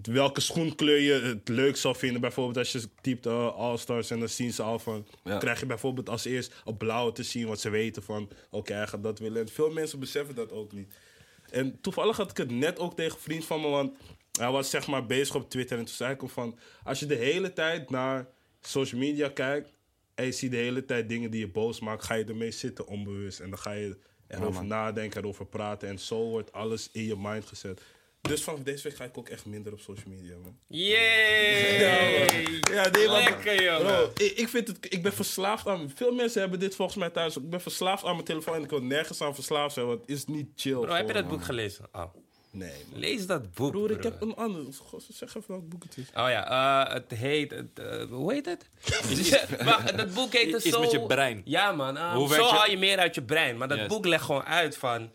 [SPEAKER 4] welke schoenkleur je het leuk zou vinden. Bijvoorbeeld als je typt eh, All-Stars en dan zien ze al van...
[SPEAKER 3] Ja.
[SPEAKER 4] krijg je bijvoorbeeld als eerst op blauw te zien wat ze weten van... oké, hij gaat dat willen. En veel mensen beseffen dat ook niet. En toevallig had ik het net ook tegen een vriend van me, want hij was zeg maar bezig op Twitter. En toen zei ik hem van, als je de hele tijd naar social media kijkt en je ziet de hele tijd dingen die je boos maakt, ga je ermee zitten onbewust. En dan ga je erover
[SPEAKER 3] man.
[SPEAKER 4] nadenken, erover praten. En zo wordt alles in je mind gezet. Dus vanaf deze week ga ik ook echt minder op social media, man.
[SPEAKER 1] Yay!
[SPEAKER 4] Ja, nee, maar-
[SPEAKER 1] Lekker, jongen.
[SPEAKER 4] Bro, ik, ik, vind het, ik ben verslaafd aan... Veel mensen hebben dit volgens mij thuis. Ik ben verslaafd aan mijn telefoon en ik wil nergens aan verslaafd zijn, want het is niet chill.
[SPEAKER 1] Bro, heb je dat
[SPEAKER 4] man.
[SPEAKER 1] boek gelezen? Oh.
[SPEAKER 4] Nee, man.
[SPEAKER 1] Lees dat boek,
[SPEAKER 4] Broer, ik heb een ander. God, zeg even welk boek het is.
[SPEAKER 1] Oh ja, eh, het heet... Het, eh, hoe heet het? maar dat boek heet dus
[SPEAKER 2] Iets
[SPEAKER 1] zo...
[SPEAKER 2] met je brein.
[SPEAKER 1] Ja, man. eh,
[SPEAKER 2] Hoe
[SPEAKER 1] zo
[SPEAKER 2] je-
[SPEAKER 1] haal je meer uit je brein. Maar dat boek legt gewoon uit van...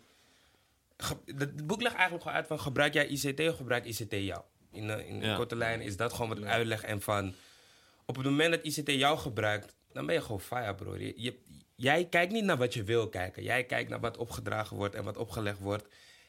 [SPEAKER 1] Het boek legt eigenlijk gewoon uit van... Gebruik jij ICT of gebruik ICT jou? In, in
[SPEAKER 2] Ja.
[SPEAKER 1] korte lijn is dat gewoon wat uitleg. En van... Op het moment dat ICT jou gebruikt... Dan ben je gewoon fire, bro. Je, je- jij kijkt niet naar wat je wil kijken. Jij kijkt naar wat opgedragen wordt en wat opgelegd wordt.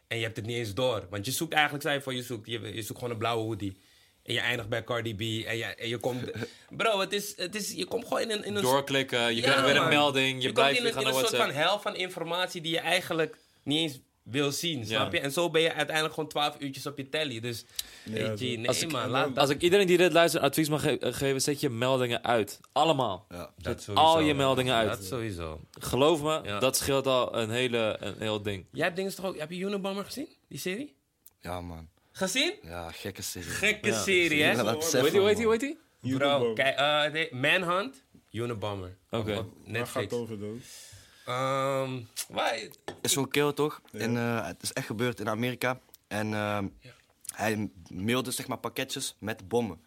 [SPEAKER 1] En je hebt het niet eens door. Want je zoekt eigenlijk, zei je voor, je zoekt, je, je zoekt gewoon een blauwe hoodie. En je eindigt bij Cardi B. En je, en je komt... Bro, het is, het is, je komt gewoon in een... In een
[SPEAKER 2] Doorklikken, je
[SPEAKER 1] Ja,
[SPEAKER 2] krijgt weer een melding, je,
[SPEAKER 1] je
[SPEAKER 2] blijft
[SPEAKER 1] komt
[SPEAKER 2] weer
[SPEAKER 1] in, een,
[SPEAKER 2] gaan
[SPEAKER 1] in een soort van hel van informatie die je eigenlijk niet eens wil zien, snap je? En zo ben je uiteindelijk gewoon 12 uurtjes op je telly. Dus,
[SPEAKER 4] zo.
[SPEAKER 1] G, nee
[SPEAKER 2] Als ik-
[SPEAKER 1] man, laat dat.
[SPEAKER 2] Als ik iedereen die dit luistert advies mag ge- geven, zet je meldingen uit. Allemaal.
[SPEAKER 3] Ja.
[SPEAKER 1] dat
[SPEAKER 2] Zet al je meldingen uit.
[SPEAKER 1] Dat sowieso.
[SPEAKER 2] Geloof me,
[SPEAKER 1] Ja.
[SPEAKER 2] dat scheelt al een, hele, een heel ding.
[SPEAKER 1] Jij hebt dingen toch ook... Heb je Unabomber gezien? Die serie?
[SPEAKER 3] ja, man.
[SPEAKER 1] Gezien?
[SPEAKER 3] Ja, gekke serie.
[SPEAKER 1] Gekke
[SPEAKER 2] Ja.
[SPEAKER 1] serie, hè?
[SPEAKER 3] Ja, dat
[SPEAKER 2] Hoe
[SPEAKER 3] besef
[SPEAKER 2] heet die, hoe heet
[SPEAKER 3] man.
[SPEAKER 2] die, hoe heet die?
[SPEAKER 1] Bro, kijk, eh, Manhunt, Unabomber.
[SPEAKER 2] Oké.
[SPEAKER 1] Op
[SPEAKER 4] Waar gaat
[SPEAKER 1] Netflix.
[SPEAKER 4] het over dan?
[SPEAKER 1] Ehm, waar-
[SPEAKER 3] is zo'n kill toch? En, eh, het is echt gebeurd in Amerika. En ehm, hij mailde zeg maar pakketjes met bommen.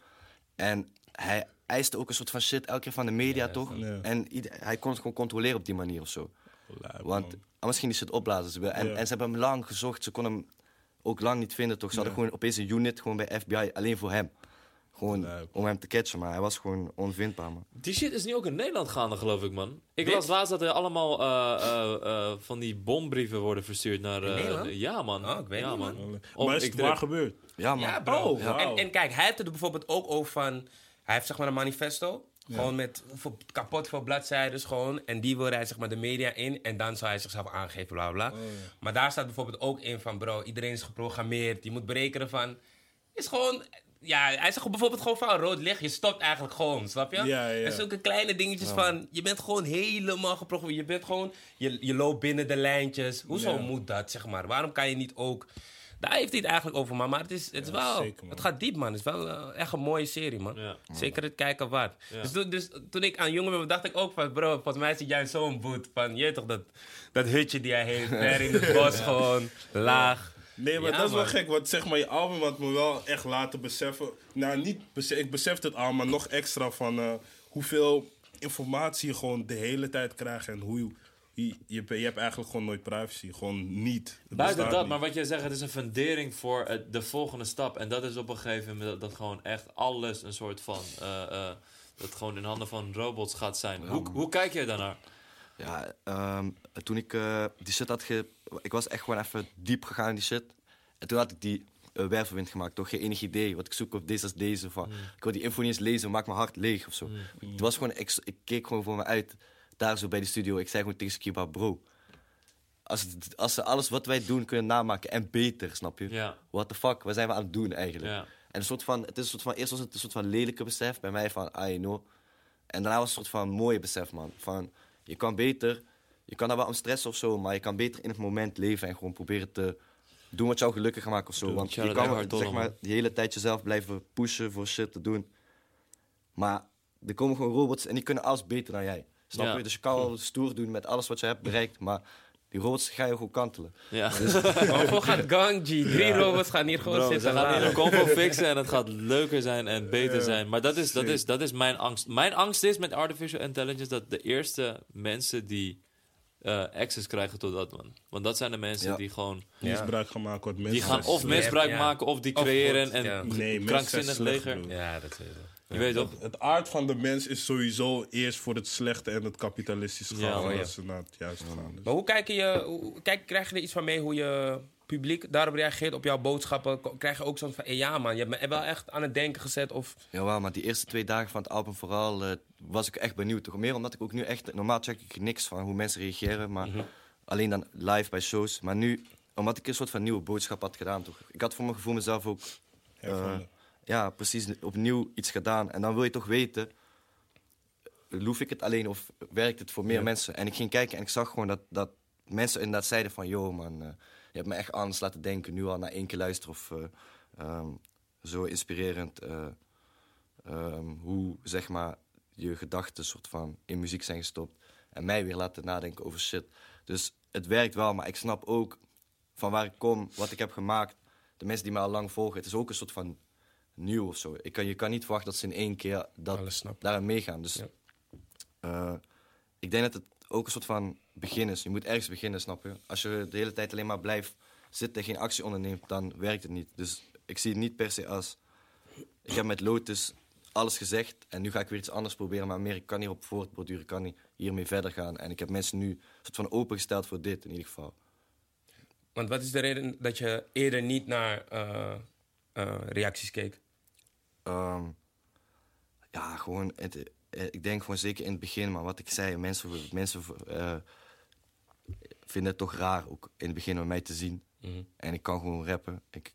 [SPEAKER 3] En hij eiste ook een soort van shit elke keer van de media toch?
[SPEAKER 4] Ja.
[SPEAKER 3] En hij kon het gewoon controleren op die manier of zo.
[SPEAKER 4] Lijp,
[SPEAKER 3] Want ging die shit opblazen. Ze wil- En,
[SPEAKER 4] Ja.
[SPEAKER 3] en ze hebben hem lang gezocht. Ze konden hem ook lang niet vinden toch? Ze hadden gewoon opeens een unit gewoon bij FBI alleen voor hem. Gewoon om hem te catchen, maar hij was gewoon onvindbaar man.
[SPEAKER 2] Die shit is nu ook in Nederland gaande, geloof ik, man. Ik
[SPEAKER 1] Dit?
[SPEAKER 2] las laatst dat er allemaal eh, eh, eh, van die bombrieven worden verstuurd naar... ja, man.
[SPEAKER 1] Oh, ik weet
[SPEAKER 2] ja,
[SPEAKER 1] niet,
[SPEAKER 2] man.
[SPEAKER 4] maar is het waar gebeurd?
[SPEAKER 3] Ja man.
[SPEAKER 1] Ja, bro.
[SPEAKER 4] Oh,
[SPEAKER 1] en, en kijk, hij heeft het er bijvoorbeeld ook over van... Hij heeft zeg maar een manifesto. Gewoon met kapot veel bladzijden gewoon. En die wil hij zeg maar de media in. En dan zou hij zichzelf aangeven, bla bla. Maar daar staat bijvoorbeeld ook in van... Bro, iedereen is geprogrammeerd. Je moet berekenen van... Is gewoon... Ja, hij zegt bijvoorbeeld gewoon van rood licht. Je stopt eigenlijk gewoon, snap je?
[SPEAKER 4] Ja, ja.
[SPEAKER 1] En zulke kleine dingetjes van... Je bent gewoon helemaal geprogrammeerd. Je bent gewoon... Je, je loopt binnen de lijntjes. Hoezo
[SPEAKER 4] Ja.
[SPEAKER 1] moet dat, zeg maar? Waarom kan je niet ook... Daar heeft hij het eigenlijk over, man. Maar het is, het is wel...
[SPEAKER 4] zeker,
[SPEAKER 1] het gaat diep, man. Het is wel eh, echt een mooie serie, man.
[SPEAKER 2] Ja.
[SPEAKER 1] Zeker het kijken waard.
[SPEAKER 2] Ja.
[SPEAKER 1] Dus, toen- dus toen ik aan jongen ben, dacht ik ook van... Bro, volgens mij is het juist zo'n boet van... Je toch, dat, dat hutje die hij heeft. Ver in het bos gewoon. Laag.
[SPEAKER 4] Nee, maar
[SPEAKER 1] Ja,
[SPEAKER 4] dat is wel
[SPEAKER 1] man.
[SPEAKER 4] gek. Want zeg maar, je album had me wel echt laten beseffen. Nou, niet ik besefte het al, maar nog extra van eh, hoeveel informatie je gewoon de hele tijd krijgt. En hoe je, je, je, je hebt eigenlijk gewoon nooit privacy. Gewoon niet. Het
[SPEAKER 2] Buiten dat,
[SPEAKER 4] niet.
[SPEAKER 2] maar wat jij zegt, het is een fundering voor het- de volgende stap. En dat is op een gegeven moment dat, dat gewoon echt alles een soort van... eh, eh, dat gewoon in handen van robots gaat zijn. hoe, hoe kijk jij daarnaar?
[SPEAKER 3] Ja, ehm, toen ik eh, die shit had ge... Ik was echt gewoon even diep gegaan in die shit. En toen had ik die uh, wervelwind gemaakt. Toch geen enig idee wat ik zoek op deze als deze. Van, Ik wil die info niet eens lezen, maak mijn hart leeg of zo. Het was gewoon, ik, ik keek gewoon voor me uit. Daar zo bij de studio. Ik zei gewoon tegen Skiba, bro. Als, het- als ze alles wat wij doen kunnen namaken en beter, snap je?
[SPEAKER 2] Ja.
[SPEAKER 3] What the fuck, wat zijn we aan het doen eigenlijk? En een soort van, het is een soort van, eerst was het een soort van lelijke besef bij mij van, I know. En daarna was het een soort van mooie besef, man. Van, je kan beter, je kan daar wel om stressen of zo, maar je kan beter in het moment leven en gewoon proberen te doen wat jou gelukkig maakt of zo. Want je kan zeg maar, de hele tijd jezelf blijven pushen voor shit te doen. Maar er komen gewoon robots en die kunnen alles beter dan jij. Snap
[SPEAKER 2] Ja.
[SPEAKER 3] je? Dus je kan wel stoer doen met alles wat je hebt bereikt, maar die robots gaan je gewoon kantelen.
[SPEAKER 2] Ja.
[SPEAKER 1] Maar hoeveel gaat Gang, G? Drie robots gaan hier gewoon
[SPEAKER 2] Bro, ze
[SPEAKER 1] zitten
[SPEAKER 2] gaan een combo fixen en het gaat leuker zijn en beter
[SPEAKER 4] Ja,
[SPEAKER 2] zijn. Maar dat is, dat, is, dat is mijn angst. Mijn angst is met artificial intelligence dat de eerste mensen die eh, access krijgen tot dat, man. Want dat zijn de mensen
[SPEAKER 3] Ja.
[SPEAKER 2] die gewoon...
[SPEAKER 4] misbruik gaan maken wat mensen
[SPEAKER 2] Die gaan of misbruik
[SPEAKER 1] ja.
[SPEAKER 2] maken of die
[SPEAKER 1] Of
[SPEAKER 2] creëren en.
[SPEAKER 4] Nee,
[SPEAKER 2] krankzinnig leger.
[SPEAKER 4] bro.
[SPEAKER 1] Ja, dat weet ik.
[SPEAKER 2] Je weet toch?
[SPEAKER 4] Het aard van de mens is sowieso eerst voor het slechte en het kapitalistische gaan.
[SPEAKER 2] Ja,
[SPEAKER 4] voordat
[SPEAKER 1] ja.
[SPEAKER 4] ze naar het juiste gaan. Dus.
[SPEAKER 1] Maar hoe kijk je, hoe, kijk, krijg je er iets van mee hoe je publiek daarop reageert op jouw boodschappen? Krijg je ook zo'n van, hey, ja man, je hebt me wel echt aan het denken gezet of...
[SPEAKER 3] Jawel, maar die eerste twee dagen van het album vooral eh, was ik echt benieuwd. Toch meer omdat ik ook nu echt... Normaal check ik niks van hoe mensen reageren, maar alleen dan live bij shows. Maar nu, omdat ik een soort van nieuwe boodschap had gedaan, toch? Ik had voor mijn gevoel mezelf ook... eh, ja, precies opnieuw iets gedaan. En dan wil je toch weten... Loef ik het alleen of werkt het voor meer
[SPEAKER 4] Ja.
[SPEAKER 3] mensen? En ik ging kijken en ik zag gewoon dat, dat mensen inderdaad zeiden van... Yo man, eh, je hebt me echt anders laten denken. Nu al na één keer luisteren of... eh, ehm, zo inspirerend... eh, ehm, hoe zeg maar je gedachten soort van in muziek zijn gestopt en mij weer laten nadenken over shit. Dus het werkt wel, maar ik snap ook van waar ik kom, wat ik heb gemaakt. De mensen die mij al lang volgen, het is ook een soort van nieuw of zo. Ik kan, je kan niet verwachten dat ze in één keer dat, daarin meegaan. Dus
[SPEAKER 1] Ja.
[SPEAKER 3] eh, ik denk dat het ook een soort van begin is. Je moet ergens beginnen, snap je? Als je de hele tijd alleen maar blijft zitten en geen actie onderneemt, dan werkt het niet. Dus ik zie het niet per se als ik heb met Lotus alles gezegd en nu ga ik weer iets anders proberen. Maar meer, ik kan hierop voortborduren, ik kan hier- hiermee verder gaan. En ik heb mensen nu een soort van opengesteld voor dit in ieder geval.
[SPEAKER 1] Want wat is de reden dat je eerder niet naar eh, eh, reacties keek?
[SPEAKER 3] Ehm, ja, gewoon, het, ik denk gewoon zeker in het begin, maar wat ik zei, mensen, mensen eh, vind het toch raar ook in het begin om mij te zien. En ik kan gewoon rappen. Ik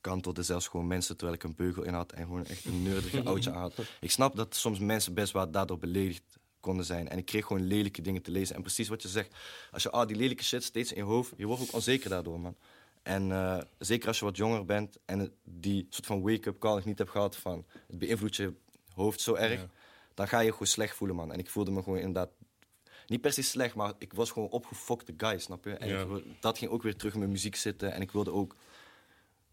[SPEAKER 3] kantelde zelfs gewoon mensen terwijl ik een beugel in had en gewoon echt een nerdige oudje aan had. Ik snap dat soms mensen best wel daardoor beledigd konden zijn. En ik kreeg gewoon lelijke dingen te lezen. En precies wat je zegt, als je al die lelijke shit steeds in je hoofd, je wordt ook onzeker daardoor, man. En eh, zeker als je wat jonger bent en die soort van wake-up call nog niet hebt gehad van het beïnvloedt je hoofd zo erg,
[SPEAKER 4] Ja.
[SPEAKER 3] Dan ga je je gewoon slecht voelen, man. En ik voelde me gewoon inderdaad niet per se slecht, maar ik was gewoon opgefokte guy, snap je? En
[SPEAKER 1] Ja.
[SPEAKER 3] ik wil- dat ging ook weer terug in mijn muziek zitten en ik wilde ook.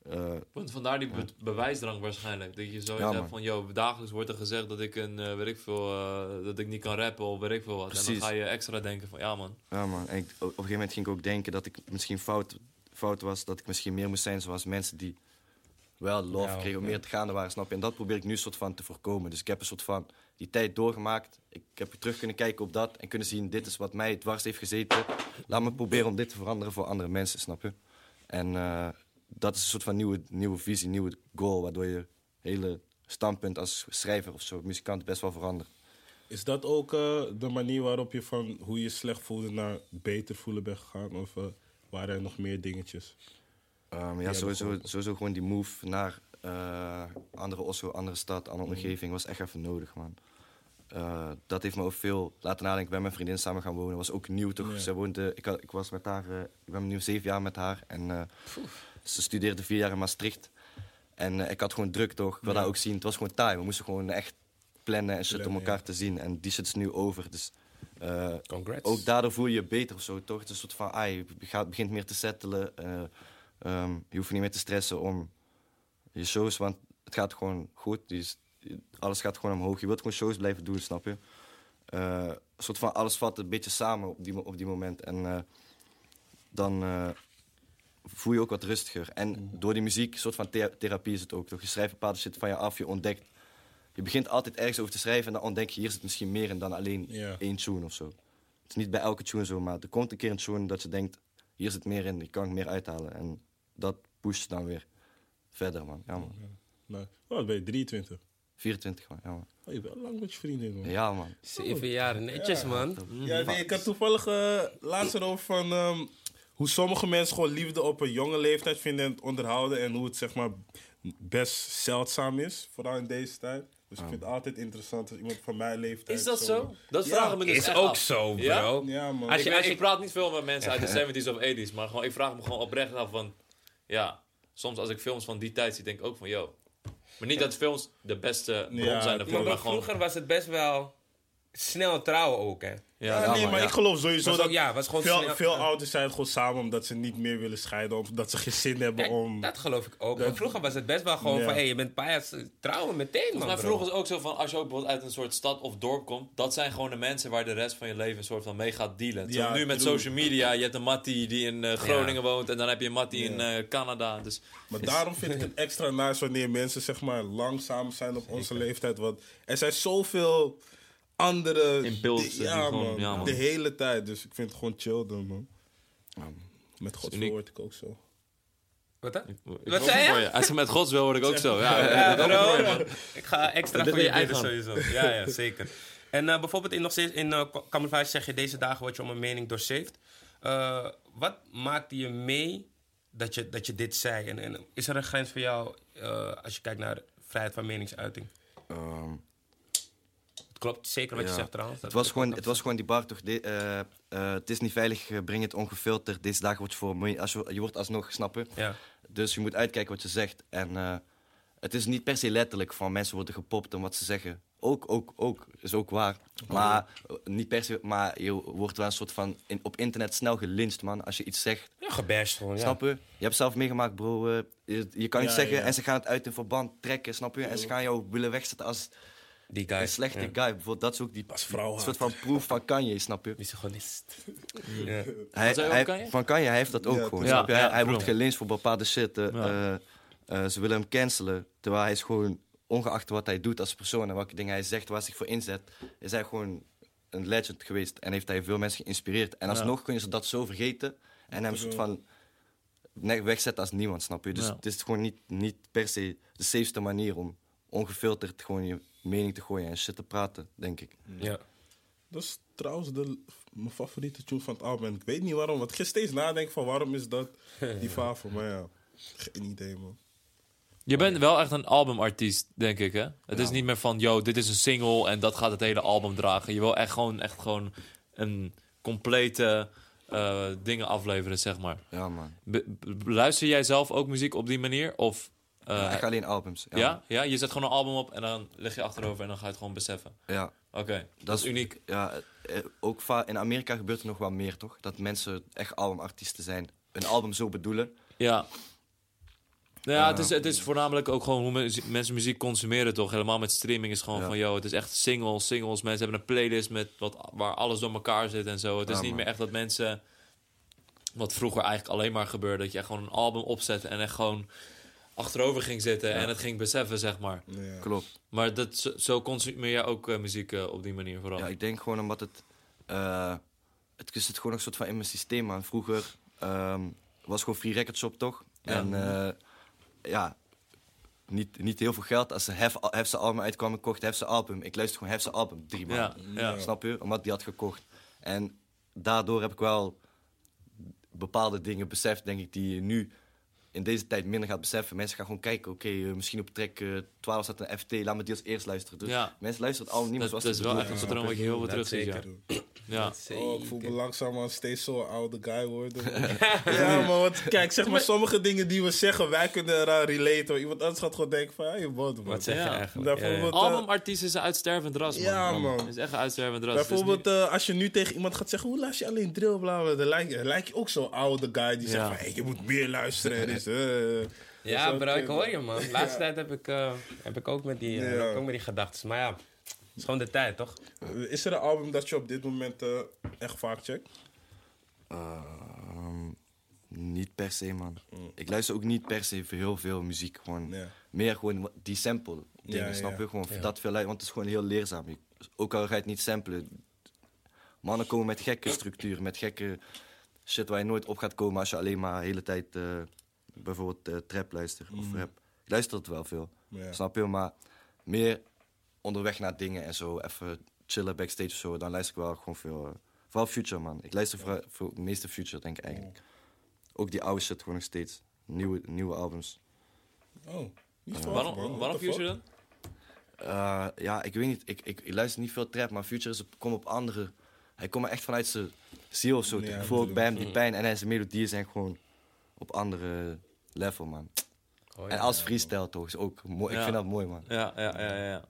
[SPEAKER 3] eh,
[SPEAKER 2] Want vandaar die be- bewijsdrang waarschijnlijk. Dat je zo
[SPEAKER 3] Ja,
[SPEAKER 2] hebt van, yo, dagelijks wordt er gezegd dat ik, een, eh, weet ik veel, eh, dat ik niet kan rappen of weet ik veel wat. En dan ga je extra denken van, ja man.
[SPEAKER 3] Ja, man. En ik, op een gegeven moment ging ik ook denken dat ik misschien fout, fout was. Dat ik misschien meer moest zijn zoals mensen die wel love
[SPEAKER 1] Ja,
[SPEAKER 3] kregen,
[SPEAKER 1] ja.
[SPEAKER 3] meer te gaande waren, snap je? En dat probeer ik nu soort van te voorkomen. Dus ik heb een soort van die tijd doorgemaakt. Ik heb terug kunnen kijken op dat en kunnen zien, dit is wat mij dwars heeft gezeten. Laat me proberen om dit te veranderen voor andere mensen, snap je? En eh, dat is een soort van nieuwe, nieuwe visie, nieuwe goal, waardoor je hele standpunt als schrijver of zo, muzikant best wel verandert.
[SPEAKER 4] Is dat ook eh, de manier waarop je van hoe je slecht voelde naar beter voelen bent gegaan? Of eh, waren er nog meer dingetjes?
[SPEAKER 3] Ehm, ja, sowieso, sowieso gewoon die move naar andere Oslo, andere stad, andere omgeving was echt even nodig, man. Eh, dat heeft me ook veel laten nadenken. Ik ben met mijn vriendin samen gaan wonen. was ook nieuw, toch? Ze woonde, ik, had, ik was met haar, eh, ik ben nu zeven jaar met haar. En eh, ze studeerde vier jaar in Maastricht. En ik had gewoon druk, toch? Ik wil
[SPEAKER 4] Ja.
[SPEAKER 3] dat ook zien. Het was gewoon taai. We moesten gewoon echt plannen en shit om elkaar
[SPEAKER 4] ja.
[SPEAKER 3] te zien. En die shit is nu over. Dus ook daardoor voel je je beter of zo, toch? Het is een soort van, ai, je gaat, begint meer te settelen. eh, ehm, je hoeft niet meer te stressen om je shows, want het gaat gewoon goed. Is- alles gaat gewoon omhoog. Je wilt gewoon shows blijven doen, snap je? Een soort van, alles valt een beetje samen op die, op die moment. En eh, dan eh, voel je ook wat rustiger. En door die muziek, een soort van therapie is het ook, toch? Je schrijft bepaalde shit van je af, je ontdekt... Je begint altijd ergens over te schrijven en dan ontdek je, hier zit misschien meer in dan alleen één tune of zo. Het is niet bij elke tune zo, maar er komt een keer een tune dat je denkt, hier zit meer in, hier kan ik meer uithalen. En dat pusht dan weer verder, man. Ja, man.
[SPEAKER 4] Nou, oh, dan ben je 23.
[SPEAKER 3] 24, man. Ja, man.
[SPEAKER 4] Oh, je bent al lang met je vriendin, man.
[SPEAKER 3] Ja, man.
[SPEAKER 1] Zeven jaar, netjes man.
[SPEAKER 4] Ja, nee, ik had toevallig eh, laatst erover van ehm, hoe sommige mensen gewoon liefde op een jonge leeftijd vinden en het onderhouden. En hoe het zeg maar best zeldzaam is, vooral in deze tijd. Dus ik vind het altijd interessant als iemand van mijn leeftijd.
[SPEAKER 2] Is dat zo? Dat
[SPEAKER 4] Ja,
[SPEAKER 2] ik me dus
[SPEAKER 1] Is
[SPEAKER 2] echt
[SPEAKER 1] ook
[SPEAKER 2] af.
[SPEAKER 1] zo, bro.
[SPEAKER 2] Ja?
[SPEAKER 4] Ja, man.
[SPEAKER 1] Als je-
[SPEAKER 2] ik praat niet veel met mensen uit de 70s of 80s, maar gewoon, ik vraag me gewoon oprecht af van, ja, soms als ik films van die tijd zie, denk ik ook van, yo. Maar niet dat films de beste bron
[SPEAKER 4] Ja,
[SPEAKER 2] zijn ervoor,
[SPEAKER 1] Maar
[SPEAKER 2] maar gewoon,
[SPEAKER 1] vroeger was het best wel snel trouwen ook, hè.
[SPEAKER 4] Ja,
[SPEAKER 3] Ja,
[SPEAKER 4] nee, maar
[SPEAKER 3] ja.
[SPEAKER 4] ik geloof sowieso
[SPEAKER 1] Was
[SPEAKER 4] dat
[SPEAKER 1] ook- ja, was gewoon
[SPEAKER 4] veel,
[SPEAKER 1] snel-
[SPEAKER 4] veel ouders zijn gewoon samen omdat ze niet meer willen scheiden. Omdat ze geen zin hebben om...
[SPEAKER 1] dat geloof ik ook.
[SPEAKER 4] Dat-
[SPEAKER 1] Maar vroeger was het best wel gewoon
[SPEAKER 4] Ja.
[SPEAKER 1] van, hé, je bent een paar jaar trouwen meteen, man.
[SPEAKER 2] Maar vroeger was het ook zo van, als je ook bijvoorbeeld uit een soort stad of dorp komt, dat zijn gewoon de mensen waar de rest van je leven een soort van mee gaat dealen. Zo nu met
[SPEAKER 4] true.
[SPEAKER 2] social media, je hebt een Mattie die in eh, Groningen woont en dan heb je een Mattie in eh, Canada. Dus
[SPEAKER 4] Maar daarom vind ik het extra nice wanneer mensen zeg maar langzaam zijn op onze leeftijd. Want er zijn zoveel andere...
[SPEAKER 2] Impulsen
[SPEAKER 4] Ja,
[SPEAKER 2] gewoon-
[SPEAKER 4] man,
[SPEAKER 2] ja, man.
[SPEAKER 4] De hele tijd. Dus ik vind het gewoon chill dan, man.
[SPEAKER 3] Ja, man.
[SPEAKER 4] Met God
[SPEAKER 2] uniek.
[SPEAKER 4] word ik ook zo.
[SPEAKER 1] Wat dan?
[SPEAKER 2] ik
[SPEAKER 1] Wat zei je?
[SPEAKER 2] Als je met Gods wil, word ik ook zo. Ja, ik je,
[SPEAKER 1] ga extra voor je bidden
[SPEAKER 2] eigen
[SPEAKER 1] sowieso. Ja, ja, zeker. En eh, bijvoorbeeld in, nog steeds in uh, camouflage zeg je... deze dagen word je om een mening doorzeefd. Eh, wat maakte je mee dat je, dat je dit zei? En, en is er een grens voor jou eh, als je kijkt naar vrijheid van meningsuiting?
[SPEAKER 3] Ehm,
[SPEAKER 1] klopt zeker wat je zegt trouwens.
[SPEAKER 3] Het was, gewoon, het was gewoon die bar toch. de- eh, eh, het is niet veilig, eh, breng het ongefilterd. Deze dagen word je voor. Als je, je wordt alsnog snappen.
[SPEAKER 1] Ja.
[SPEAKER 3] Dus je moet uitkijken wat je zegt. En eh, het is niet per se letterlijk van mensen worden gepopt om wat ze zeggen. Ook, ook, ook. Is ook waar. Maar niet per se. Maar je wordt wel een soort van in, op internet snel gelincht, man. Als je iets zegt.
[SPEAKER 1] Ja, gebashed gewoon, ja.
[SPEAKER 3] Snap je? Je hebt zelf meegemaakt, bro. je, je kan iets
[SPEAKER 4] Ja,
[SPEAKER 3] zeggen
[SPEAKER 4] ja.
[SPEAKER 3] en ze gaan het uit in verband trekken, snap je? En ze gaan jou willen wegzetten als
[SPEAKER 1] Die guy.
[SPEAKER 3] een slechte
[SPEAKER 1] Ja.
[SPEAKER 3] guy. Bijvoorbeeld, dat is ook die
[SPEAKER 4] Als vrouw
[SPEAKER 3] een soort van proef van Kanye, snap je?
[SPEAKER 1] Misogynist. ja.
[SPEAKER 3] Hij,
[SPEAKER 2] je Kanye?
[SPEAKER 3] Van Kanye, hij heeft dat ook
[SPEAKER 4] Ja,
[SPEAKER 3] gewoon.
[SPEAKER 2] ja,
[SPEAKER 3] snap je? Hij,
[SPEAKER 2] ja,
[SPEAKER 3] hij wordt gelinst voor bepaalde shit. eh,
[SPEAKER 2] Ja.
[SPEAKER 3] eh, eh, ze willen hem cancelen. Terwijl hij is gewoon, ongeacht wat hij doet als persoon en welke dingen hij zegt, waar hij zich voor inzet, is hij gewoon een legend geweest. En heeft hij veel mensen geïnspireerd. En alsnog kunnen ze dat zo vergeten en hem een soort van ne- wegzetten als niemand, snap je? Dus
[SPEAKER 2] Ja.
[SPEAKER 3] het is gewoon niet, niet per se de safeste manier om ongefilterd gewoon je mening te gooien en shit te praten, denk ik.
[SPEAKER 1] Ja.
[SPEAKER 4] Dat is trouwens de, mijn favoriete tune van het album. En ik weet niet waarom. Want ik steeds nadenken van waarom is dat die favo. Maar ja, geen idee, man.
[SPEAKER 2] Je bent wel echt een albumartiest, denk ik, hè? Het is niet meer van, yo, dit is een single en dat gaat het hele album dragen. Je wil echt gewoon, echt gewoon een complete eh, dingen afleveren, zeg maar.
[SPEAKER 3] Ja, man.
[SPEAKER 2] Be- luister jij zelf ook muziek op die manier? Of,
[SPEAKER 3] Ja, echt alleen albums. Ja.
[SPEAKER 2] ja? ja? Je zet gewoon een album op en dan lig je achterover en dan ga je het gewoon beseffen.
[SPEAKER 3] Ja.
[SPEAKER 2] Oké, dat, is uniek.
[SPEAKER 3] Ja, eh, eh, ook in Amerika gebeurt er nog wel meer, toch? Dat mensen echt albumartiesten zijn. Een album zo bedoelen.
[SPEAKER 2] Ja. Nou ja, het is, het is voornamelijk ook gewoon hoe mensen muziek consumeren, toch? Helemaal met streaming is gewoon
[SPEAKER 3] Ja.
[SPEAKER 2] van, yo, het is echt singles, singles. Mensen hebben een playlist met wat, waar alles door elkaar zit en zo. Het is niet
[SPEAKER 3] man.
[SPEAKER 2] meer echt dat mensen, wat vroeger eigenlijk alleen maar gebeurde, dat je echt gewoon een album opzette en echt gewoon achterover ging zitten en het ging beseffen, zeg maar.
[SPEAKER 4] Ja.
[SPEAKER 3] Klopt.
[SPEAKER 2] Maar dat, zo, zo consumeer je ook eh, muziek eh, op die manier vooral.
[SPEAKER 3] Ja, ik denk gewoon omdat het... eh, het zit gewoon een soort van in mijn systeem, man. Vroeger ehm, was gewoon Free Record Shop, toch?
[SPEAKER 2] Ja.
[SPEAKER 3] En eh, ja, niet, niet heel veel geld. Als Hef, Hef zijn album uitkwam, ik kocht Hef zijn album. Ik luister gewoon Hef zijn album drie
[SPEAKER 2] ja,
[SPEAKER 3] maanden.
[SPEAKER 2] ja.
[SPEAKER 3] Snap je? Omdat die had gekocht. En daardoor heb ik wel bepaalde dingen beseft, denk ik, die je nu in deze tijd minder gaat beseffen. Mensen gaan gewoon kijken, oké, eh, misschien op track eh 12 staat een FT, laat me die als eerst luisteren. Dus
[SPEAKER 2] Ja.
[SPEAKER 3] mensen luisteren het al niet meer zoals
[SPEAKER 2] dat is
[SPEAKER 3] ze
[SPEAKER 2] wel echt een patroon wat je heel veel terug ziet, ja.
[SPEAKER 1] zeker.
[SPEAKER 2] ja.
[SPEAKER 4] Oh, ik voel me langzaam steeds zo'n oude guy worden. ja, maar wat, kijk, zeg maar, sommige dingen die we zeggen, wij kunnen eraan relaten. hoor. Iemand anders gaat gewoon denken van, ja, je bot, man.
[SPEAKER 1] Wat zeg je
[SPEAKER 2] Ja.
[SPEAKER 1] eigenlijk? Ja, ja.
[SPEAKER 4] Bijvoorbeeld, eh,
[SPEAKER 2] Albumartiest is een uitstervend ras, man.
[SPEAKER 4] Ja, man.
[SPEAKER 2] Is echt een uitstervend ras.
[SPEAKER 4] Bijvoorbeeld, eh, als je nu tegen iemand gaat zeggen, hoe luister je alleen drill, bla bla, dan lijk, dan lijk je ook zo'n oude guy die
[SPEAKER 2] Ja.
[SPEAKER 4] zegt van, hey, je moet meer luisteren. Eh,
[SPEAKER 1] Ja, bro, ik hoor je, man. De laatste tijd heb ik, eh, heb ik ook met die, eh, ook met die gedachten. Maar ja, het is gewoon de tijd, toch?
[SPEAKER 4] eh, Is er een album dat je op dit moment eh, echt vaak checkt?
[SPEAKER 3] Ehm, niet per se, man. Ik luister ook niet per se heel veel muziek. Gewoon meer gewoon die sample dingen,
[SPEAKER 4] Ja,
[SPEAKER 3] snap
[SPEAKER 4] ja.
[SPEAKER 3] je? Gewoon
[SPEAKER 1] Ja.
[SPEAKER 3] dat veel, want het is gewoon heel leerzaam. Je- Ook al ga je het niet samplen. Mannen komen met gekke structuren, met gekke shit waar je nooit op gaat komen als je alleen maar de hele tijd eh, bijvoorbeeld eh, trap luistert of rap. Ik luister het wel veel,
[SPEAKER 4] Ja.
[SPEAKER 3] snap je? Maar meer onderweg naar dingen en zo, even chillen backstage of zo, dan luister ik wel gewoon veel. eh, vooral Future, man. Ik luister vooral voor het meeste Future, denk ik eigenlijk. Ook die oude shit gewoon nog steeds. Nieuwe, nieuwe albums.
[SPEAKER 4] Oh, niet.
[SPEAKER 2] Waarom, waarom Future dan?
[SPEAKER 3] Eh, ja, ik weet niet. Ik, ik, ik luister niet veel trap, maar Future is op, komt op andere... Hij komt echt vanuit zijn ziel of zo.
[SPEAKER 4] Ja,
[SPEAKER 3] ik voel ook bij hem
[SPEAKER 2] Mm.
[SPEAKER 3] die pijn. En zijn melodieën zijn gewoon op andere level, man.
[SPEAKER 1] Je,
[SPEAKER 3] En als freestyle toch, is ook mooi.
[SPEAKER 2] Ja.
[SPEAKER 3] Ik vind dat mooi, man.
[SPEAKER 2] Ja, ja, ja, ja.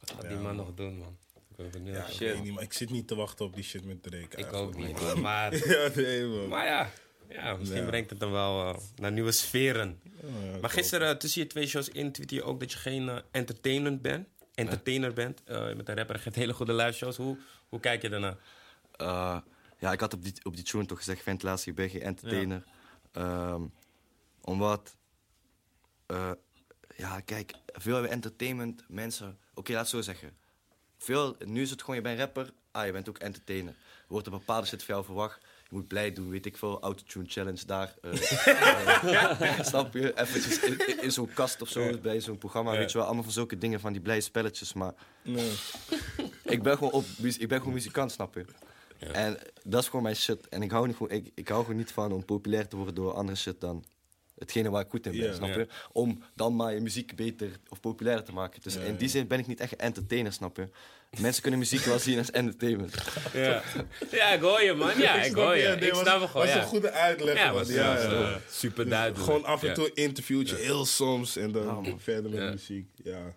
[SPEAKER 1] Wat gaat die man nog doen, man? Ik ben benieuwd.
[SPEAKER 4] Ja, ik
[SPEAKER 1] Shit.
[SPEAKER 4] weet niet, maar ik zit niet te wachten op die shit met Drake.
[SPEAKER 1] Ik ook niet, man. Maar,
[SPEAKER 4] Ja, nee, man.
[SPEAKER 1] maar ja, ja, misschien
[SPEAKER 4] Ja.
[SPEAKER 1] brengt het dan wel eh, naar nieuwe sferen.
[SPEAKER 4] Ja, ja,
[SPEAKER 1] Maar gisteren, eh, tussen je twee shows in, tweet je ook dat je geen eh, entertainment bent. Entertainer bent. Eh, met een rapper en geeft hele goede live shows. Hoe, hoe kijk je daarna?
[SPEAKER 3] Eh, ja, ik had op die, op die tune toch gezegd, ventilatie, ik ben geen entertainer. Ehm, omdat, eh, ja, kijk, veel entertainment mensen, oké, laat het zo zeggen. Veel, nu is het gewoon, je bent rapper, ah, je bent ook entertainer. Er wordt een bepaalde shit van jou verwacht. Je moet blij doen, weet ik veel, autotune challenge daar. eh, snap je? Eventjes in, in- in zo'n kast of zo, bij zo'n programma, weet je wel. Allemaal van zulke dingen, van die blije spelletjes. Maar
[SPEAKER 4] Nee.
[SPEAKER 3] ik ben gewoon, op, ik ben gewoon muzikant, snap je? En dat is gewoon mijn shit. En ik hou, niet, ik, ik hou gewoon niet van om populair te worden door andere shit dan hetgene waar ik goed in ben, snap je? Om dan maar je muziek beter of populairder te maken. Dus in die zin ben ik niet echt een entertainer, snap je? Mensen kunnen muziek wel zien als entertainment.
[SPEAKER 1] Ja, ja ik hoor je, man. Ja, ik hoor je. Ik snap het gewoon,
[SPEAKER 4] was
[SPEAKER 1] ja.
[SPEAKER 4] een goede uitleg,
[SPEAKER 1] Ja, was,
[SPEAKER 4] Ja,
[SPEAKER 1] eh, super duidelijk.
[SPEAKER 4] Gewoon af en toe een interviewtje, heel soms. En dan
[SPEAKER 3] Ja, man.
[SPEAKER 4] verder met
[SPEAKER 1] Ja.
[SPEAKER 4] muziek. Ja.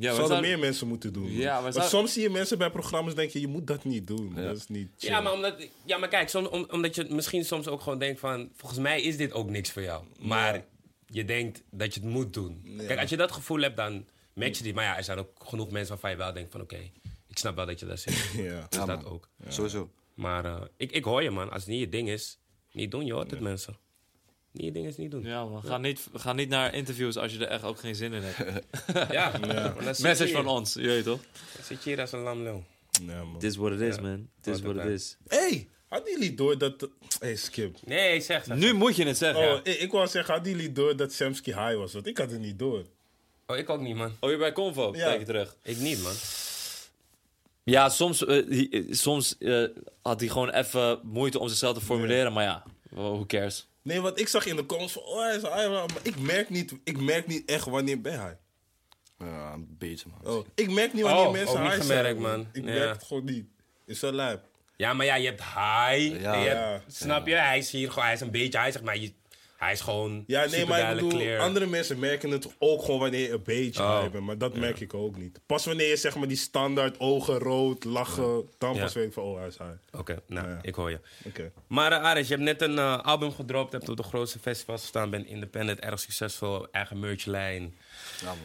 [SPEAKER 2] Ja,
[SPEAKER 4] Zouden
[SPEAKER 2] zouden-
[SPEAKER 4] meer mensen moeten doen. man.
[SPEAKER 2] Ja, we
[SPEAKER 4] Want
[SPEAKER 2] zou-
[SPEAKER 4] soms zie je mensen bij programma's denken, je moet dat niet doen. Dat is niet chill.
[SPEAKER 1] Ja, maar, omdat, ja, maar kijk, soms, om- omdat je misschien soms ook gewoon denkt van... Volgens mij is dit ook niks voor jou. Maar
[SPEAKER 4] Ja.
[SPEAKER 1] je denkt dat je het moet doen.
[SPEAKER 4] Ja.
[SPEAKER 1] Kijk, als je dat gevoel hebt, dan match je die. Maar ja, er zijn ook genoeg mensen waarvan je wel denkt van... Oké, ik snap wel dat je daar zit.
[SPEAKER 4] Ja.
[SPEAKER 1] Dus
[SPEAKER 3] Ja,
[SPEAKER 1] dat
[SPEAKER 3] man.
[SPEAKER 1] ook.
[SPEAKER 3] Sowieso.
[SPEAKER 1] Maar eh, ik, ik hoor je, man. Als het niet je ding is, niet doen. Je hoort het, mensen. Niet je ding is niet doen. Ja,
[SPEAKER 2] Ja, man. Ga, niet, ga niet naar interviews als je er echt ook geen zin in hebt.
[SPEAKER 1] zit je
[SPEAKER 2] Message van ons, je weet toch?
[SPEAKER 1] dan zit je hier als een lam lul.
[SPEAKER 4] Ja, man.
[SPEAKER 2] This is what it is,
[SPEAKER 1] Ja.
[SPEAKER 2] man. This is
[SPEAKER 1] Wat
[SPEAKER 2] what
[SPEAKER 1] het
[SPEAKER 2] it is.
[SPEAKER 4] Hey, hadden jullie door dat... Hey, Skip.
[SPEAKER 1] Nee, zeg dat.
[SPEAKER 2] Nu moet je het zeggen.
[SPEAKER 4] Oh, ik, ik wou zeggen, hadden jullie door dat Samsky high was? Want ik had het niet door.
[SPEAKER 1] Oh, ik ook niet, man.
[SPEAKER 2] Oh, je bij Convo,
[SPEAKER 4] Ja.
[SPEAKER 2] kijk je terug.
[SPEAKER 1] Ik niet, man.
[SPEAKER 2] Ja, soms, eh, die- eh, soms eh, had hij gewoon even moeite om zichzelf te formuleren. Maar ja, who cares?
[SPEAKER 4] Nee, want ik zag in de comments van, oh, hij is hij, maar ik merk niet, ik merk niet echt wanneer ben hij.
[SPEAKER 3] Ja, een beetje, man.
[SPEAKER 4] Oh, ik merk niet wanneer
[SPEAKER 1] Oh,
[SPEAKER 4] mensen
[SPEAKER 1] ook niet
[SPEAKER 4] high
[SPEAKER 1] gemerkt, man.
[SPEAKER 4] Ik
[SPEAKER 1] Ja.
[SPEAKER 4] merk het gewoon niet. Is zo lijp.
[SPEAKER 1] Ja, maar ja, je hebt high. En je hebt-
[SPEAKER 4] Ja.
[SPEAKER 1] snap je? Hij is hier gewoon, hij is een beetje high, zeg maar. Je, hij is gewoon
[SPEAKER 4] Ja, nee, maar ik bedoel,
[SPEAKER 1] clear.
[SPEAKER 4] andere mensen merken het ook gewoon wanneer je een beetje
[SPEAKER 1] Oh.
[SPEAKER 4] Maar dat merk ik ook niet. Pas wanneer je zeg maar die standaard ogen rood, lachen, dan
[SPEAKER 1] Ja.
[SPEAKER 4] pas weet ik van, oh, hij is high.
[SPEAKER 1] Oké, nou,
[SPEAKER 4] Ja.
[SPEAKER 1] ik hoor je.
[SPEAKER 4] Oké.
[SPEAKER 1] Maar uh, Aris, je hebt net een eh, album gedropt, hebt op de grootste festivals gestaan, bent independent, erg succesvol, eigen merchlijn.
[SPEAKER 3] Ja, man.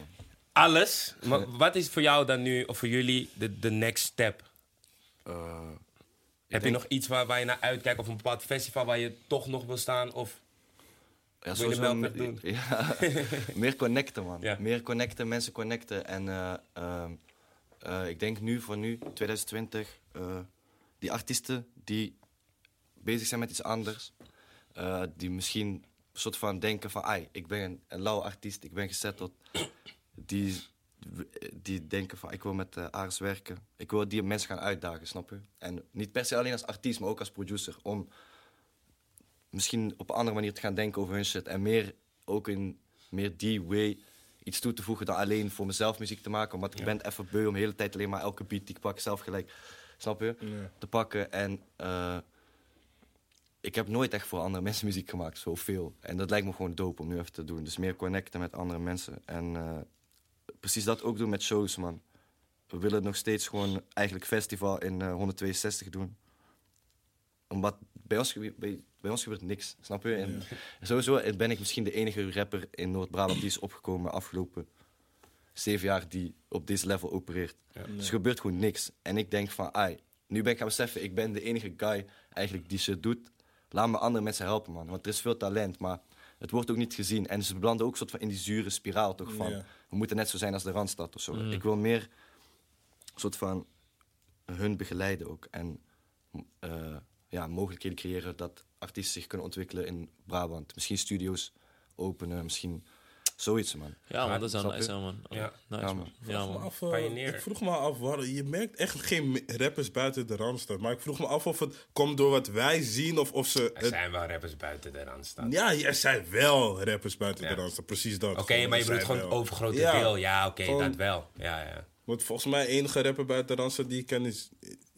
[SPEAKER 1] Alles. Maar wat is voor jou dan nu, of voor jullie, de, de next step?
[SPEAKER 3] Eh,
[SPEAKER 1] Heb je nog iets waar, waar je naar uitkijkt, of een bepaald festival waar je toch nog wil staan? Of
[SPEAKER 3] Ja,
[SPEAKER 1] Wil je de
[SPEAKER 3] sowieso
[SPEAKER 1] melkweg
[SPEAKER 3] me-
[SPEAKER 1] doen?
[SPEAKER 3] Ja, meer connecten, man.
[SPEAKER 1] Ja.
[SPEAKER 3] Meer connecten, mensen connecten. En eh, ehm, eh, ik denk nu, voor nu, 2020, eh, die artiesten die bezig zijn met iets anders, die misschien een soort van denken van, ai, ik ben een, een lauwe artiest, ik ben gezetteld. Die, die denken van, ik wil met Ares werken. Ik wil die mensen gaan uitdagen, snap je? En niet per se alleen als artiest, maar ook als producer. Om misschien op een andere manier te gaan denken over hun shit. En meer ook in meer die way iets toe te voegen dan alleen voor mezelf muziek te maken. Want ik ben even beu om de hele tijd alleen maar elke beat die ik pak zelf gelijk, snap je? Te pakken. En eh, ik heb nooit echt voor andere mensen muziek gemaakt, zoveel. En dat lijkt me gewoon dope om nu even te doen. Dus meer connecten met andere mensen. En eh, precies dat ook doen met shows, man. We willen nog steeds gewoon eigenlijk festival in eh, 162 doen omdat bij ons, bij, bij ons gebeurt niks, snap je? En sowieso ben ik misschien de enige rapper in Noord-Brabant die is opgekomen afgelopen zeven jaar die op deze level opereert. Dus er gebeurt gewoon niks. En ik denk van, ai, nu ben ik gaan beseffen, ik ben de enige guy eigenlijk die shit doet. Laat me andere mensen helpen, man. Want er is veel talent, maar het wordt ook niet gezien. En ze belanden ook soort van in die zure spiraal, toch? Van,
[SPEAKER 4] Ja.
[SPEAKER 3] we moeten net zo zijn als de Randstad of zo. Ik wil meer soort van hun begeleiden ook. En eh, ja, mogelijkheden creëren dat artiesten zich kunnen ontwikkelen in Brabant. Misschien studio's openen, misschien zoiets, man.
[SPEAKER 2] Ja, man, dat is wel
[SPEAKER 3] Snap
[SPEAKER 2] nice,
[SPEAKER 3] je?
[SPEAKER 2] hè, man.
[SPEAKER 1] Ja.
[SPEAKER 2] Nice,
[SPEAKER 3] Ja,
[SPEAKER 2] man.
[SPEAKER 3] man.
[SPEAKER 2] Ja,
[SPEAKER 4] vroeg me
[SPEAKER 2] man.
[SPEAKER 4] af, eh,
[SPEAKER 1] Pioneer.
[SPEAKER 4] ik vroeg me af, waar, je merkt echt geen rappers buiten de Randstad. Maar ik vroeg me af of het komt door wat wij zien of of ze...
[SPEAKER 1] er
[SPEAKER 4] het-
[SPEAKER 1] zijn wel rappers buiten de rand staan.
[SPEAKER 4] ja, er zijn wel rappers buiten
[SPEAKER 1] Ja.
[SPEAKER 4] de Randstad, precies dat.
[SPEAKER 1] Oké, maar je bedoelt gewoon
[SPEAKER 4] wel.
[SPEAKER 1] overgrote
[SPEAKER 4] Ja.
[SPEAKER 1] deel. Ja, oké, dat wel. Ja, ja.
[SPEAKER 4] Want volgens mij enige rapper buiten de Randstad die ik ken is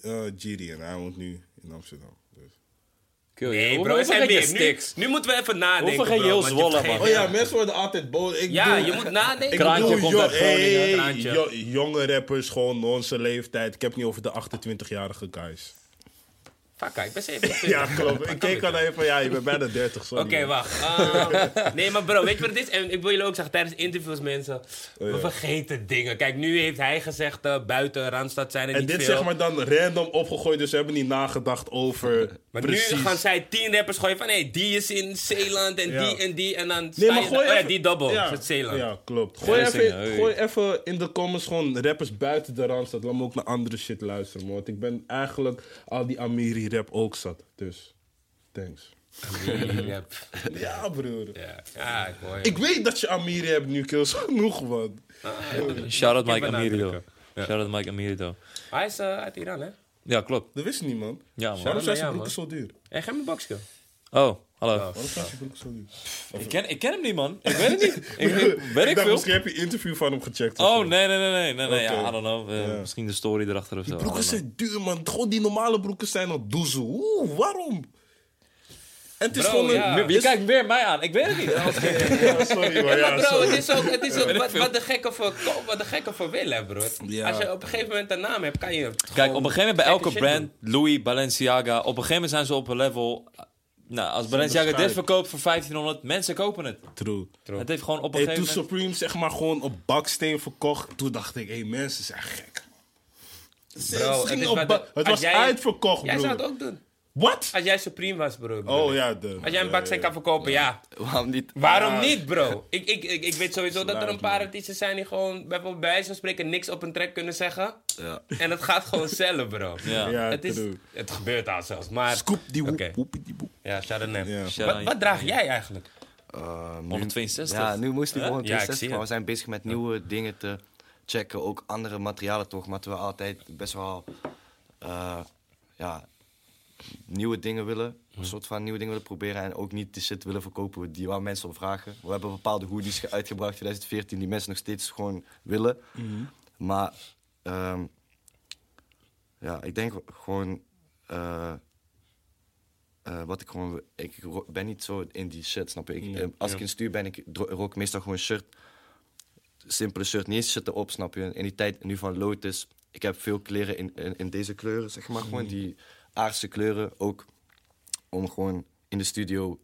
[SPEAKER 4] eh Giri en hij woont nu in Amsterdam.
[SPEAKER 2] Kill,
[SPEAKER 1] Nee, bro,
[SPEAKER 2] Hoeveel
[SPEAKER 1] zijn meer. Nu,
[SPEAKER 2] sticks?
[SPEAKER 1] nu moeten we even nadenken,
[SPEAKER 2] Hoeveel ga je
[SPEAKER 1] bro,
[SPEAKER 2] heel
[SPEAKER 1] want
[SPEAKER 2] Zwolle,
[SPEAKER 1] vergeet-
[SPEAKER 2] man?
[SPEAKER 4] Oh ja, mensen worden altijd boos. Ik
[SPEAKER 1] Ja, je moet nadenken.
[SPEAKER 4] Ik
[SPEAKER 2] Kraantje
[SPEAKER 4] bedoel,
[SPEAKER 2] komt uit
[SPEAKER 4] jo-
[SPEAKER 2] Groningen,
[SPEAKER 4] hey,
[SPEAKER 1] Kraantje.
[SPEAKER 4] jo- jonge rappers, gewoon onze leeftijd. Ik heb het niet over de 28-jarige guys.
[SPEAKER 1] Fuck, ik ben 27.
[SPEAKER 4] Ja, klopt. Ik keek al even, ja, je bent bijna 30, sorry.
[SPEAKER 1] Oké, wacht. Ehm, nee, maar bro, weet je wat het is? En ik wil jullie ook zeggen, tijdens interviews mensen, we
[SPEAKER 4] Oh, ja.
[SPEAKER 1] vergeten dingen. Kijk, nu heeft hij gezegd, eh, buiten Randstad zijn er
[SPEAKER 4] En
[SPEAKER 1] niet
[SPEAKER 4] dit
[SPEAKER 1] veel.
[SPEAKER 4] zeg maar dan random opgegooid, dus we hebben niet nagedacht over
[SPEAKER 1] maar
[SPEAKER 4] precies.
[SPEAKER 1] nu gaan zij tien rappers gooien van, hé, die is in Zeeland en
[SPEAKER 4] Ja.
[SPEAKER 1] die en die. En dan
[SPEAKER 4] Nee, maar gooi
[SPEAKER 1] oh ja,
[SPEAKER 4] even...
[SPEAKER 1] die double,
[SPEAKER 4] ja,
[SPEAKER 1] het Zeeland.
[SPEAKER 4] Ja, klopt. Gooi,
[SPEAKER 2] Ja,
[SPEAKER 4] even,
[SPEAKER 2] zingen, hey.
[SPEAKER 4] gooi even in de comments gewoon rappers buiten de Randstad. Laat me ook naar andere shit luisteren, man. Want ik ben eigenlijk al die Amiri-rap ook zat. Dus, thanks.
[SPEAKER 1] Ja, pff,
[SPEAKER 4] Ja, broer.
[SPEAKER 1] ja, ja, ik hoor je.
[SPEAKER 4] Ik weet dat je Amiri hebt nu, kills genoeg, man.
[SPEAKER 2] Shout-out
[SPEAKER 1] Ik
[SPEAKER 2] Mike.
[SPEAKER 1] Ja.
[SPEAKER 2] Shout-out Mike Amirito.
[SPEAKER 1] Hij is eh, uit Iran, hè?
[SPEAKER 2] Ja, klopt.
[SPEAKER 4] Dat wist niet, man.
[SPEAKER 2] Ja, man.
[SPEAKER 4] Waarom zijn
[SPEAKER 1] ja,
[SPEAKER 4] zijn broeken zo duur?
[SPEAKER 1] En geef me een.
[SPEAKER 2] Oh, hallo.
[SPEAKER 4] Waarom zijn zijn broeken zo duur?
[SPEAKER 2] Ik ken, ik ken hem niet, man. Ik weet het niet. Ik, weet ik
[SPEAKER 4] dacht,
[SPEAKER 2] veel?
[SPEAKER 4] misschien heb je een interview van hem gecheckt. of
[SPEAKER 2] Oh, nee, nee, nee, nee. nee, nee. Ja. I don't know. Eh,
[SPEAKER 4] Ja.
[SPEAKER 2] Misschien de story erachter of zo.
[SPEAKER 4] Die
[SPEAKER 2] I
[SPEAKER 4] broeken
[SPEAKER 2] don't
[SPEAKER 4] zijn duur, man. Gewoon die normale broeken zijn al doezel. Oeh, waarom? En het is
[SPEAKER 1] Bro,
[SPEAKER 4] gewoon een...
[SPEAKER 1] ja.
[SPEAKER 2] Je kijkt weer mij aan. Ik weet het niet.
[SPEAKER 4] Ja, sorry, maar ja,
[SPEAKER 1] bro,
[SPEAKER 4] sorry.
[SPEAKER 1] het is ook, het is ook wat, wat de gekken voor, wat de gekken voor willen, bro.
[SPEAKER 4] Ja.
[SPEAKER 1] Als je op een gegeven moment een naam hebt, kan je
[SPEAKER 2] Kijk, op een gegeven moment bij elke brand, Louis, Balenciaga, op een gegeven moment zijn ze op een level. Nou, als Balenciaga dit verkoopt voor 1500, mensen kopen het.
[SPEAKER 4] True.
[SPEAKER 2] Het heeft gewoon op een
[SPEAKER 4] Hey, toen
[SPEAKER 2] gegeven moment.
[SPEAKER 4] Supreme zeg maar gewoon op baksteen verkocht, toen dacht ik, hé, mensen zijn gek.
[SPEAKER 1] Bro, het
[SPEAKER 4] was
[SPEAKER 1] jij-
[SPEAKER 4] uitverkocht,
[SPEAKER 1] Jij zou het
[SPEAKER 4] bro.
[SPEAKER 1] ook doen.
[SPEAKER 4] Wat?
[SPEAKER 1] Als jij Supreme was, bro.
[SPEAKER 4] Oh ja, de.
[SPEAKER 1] Als jij een baksteen kan verkopen, ja.
[SPEAKER 3] Waarom niet?
[SPEAKER 1] Waarom
[SPEAKER 4] Ja.
[SPEAKER 1] niet, bro? Ik, ik, ik, ik weet sowieso dat er een paar
[SPEAKER 4] man.
[SPEAKER 1] artiesten zijn die gewoon bijvoorbeeld bij wijze van spreken niks op een track kunnen zeggen.
[SPEAKER 3] Ja.
[SPEAKER 1] En het gaat gewoon zelf, bro.
[SPEAKER 2] Ja.
[SPEAKER 4] Ja,
[SPEAKER 1] Het, is, het gebeurt al zelfs, maar...
[SPEAKER 4] Scoop die woep, woepie die woep.
[SPEAKER 1] Ja, shout out Wat, wat draag jij eigenlijk?
[SPEAKER 3] Eh, nu-
[SPEAKER 2] 162.
[SPEAKER 3] Ja, nu moest
[SPEAKER 1] ik zie
[SPEAKER 3] 162,
[SPEAKER 1] het.
[SPEAKER 3] maar we zijn bezig met nieuwe dingen te checken, ook andere materialen toch. Maar we altijd best wel eh, ja, nieuwe dingen willen. Een soort van nieuwe dingen willen proberen. En ook niet de shit willen verkopen die waar mensen om vragen. We hebben bepaalde hoodies ge- uitgebracht in 2014 die mensen nog steeds gewoon willen. Maar ehm, ja, ik denk gewoon. eh, eh, wat ik gewoon. Ik ben niet zo in die shit, snap je? Ik,
[SPEAKER 4] Ja,
[SPEAKER 3] eh, als
[SPEAKER 4] ja.
[SPEAKER 3] ik in stuur ben, ik rook meestal gewoon shirt. Simpele shirt, niet eens shit erop, snap je? In die tijd nu van Lotus. Ik heb veel kleren in, in, in deze kleuren, zeg maar. Gewoon die aardse kleuren ook. Om gewoon in de studio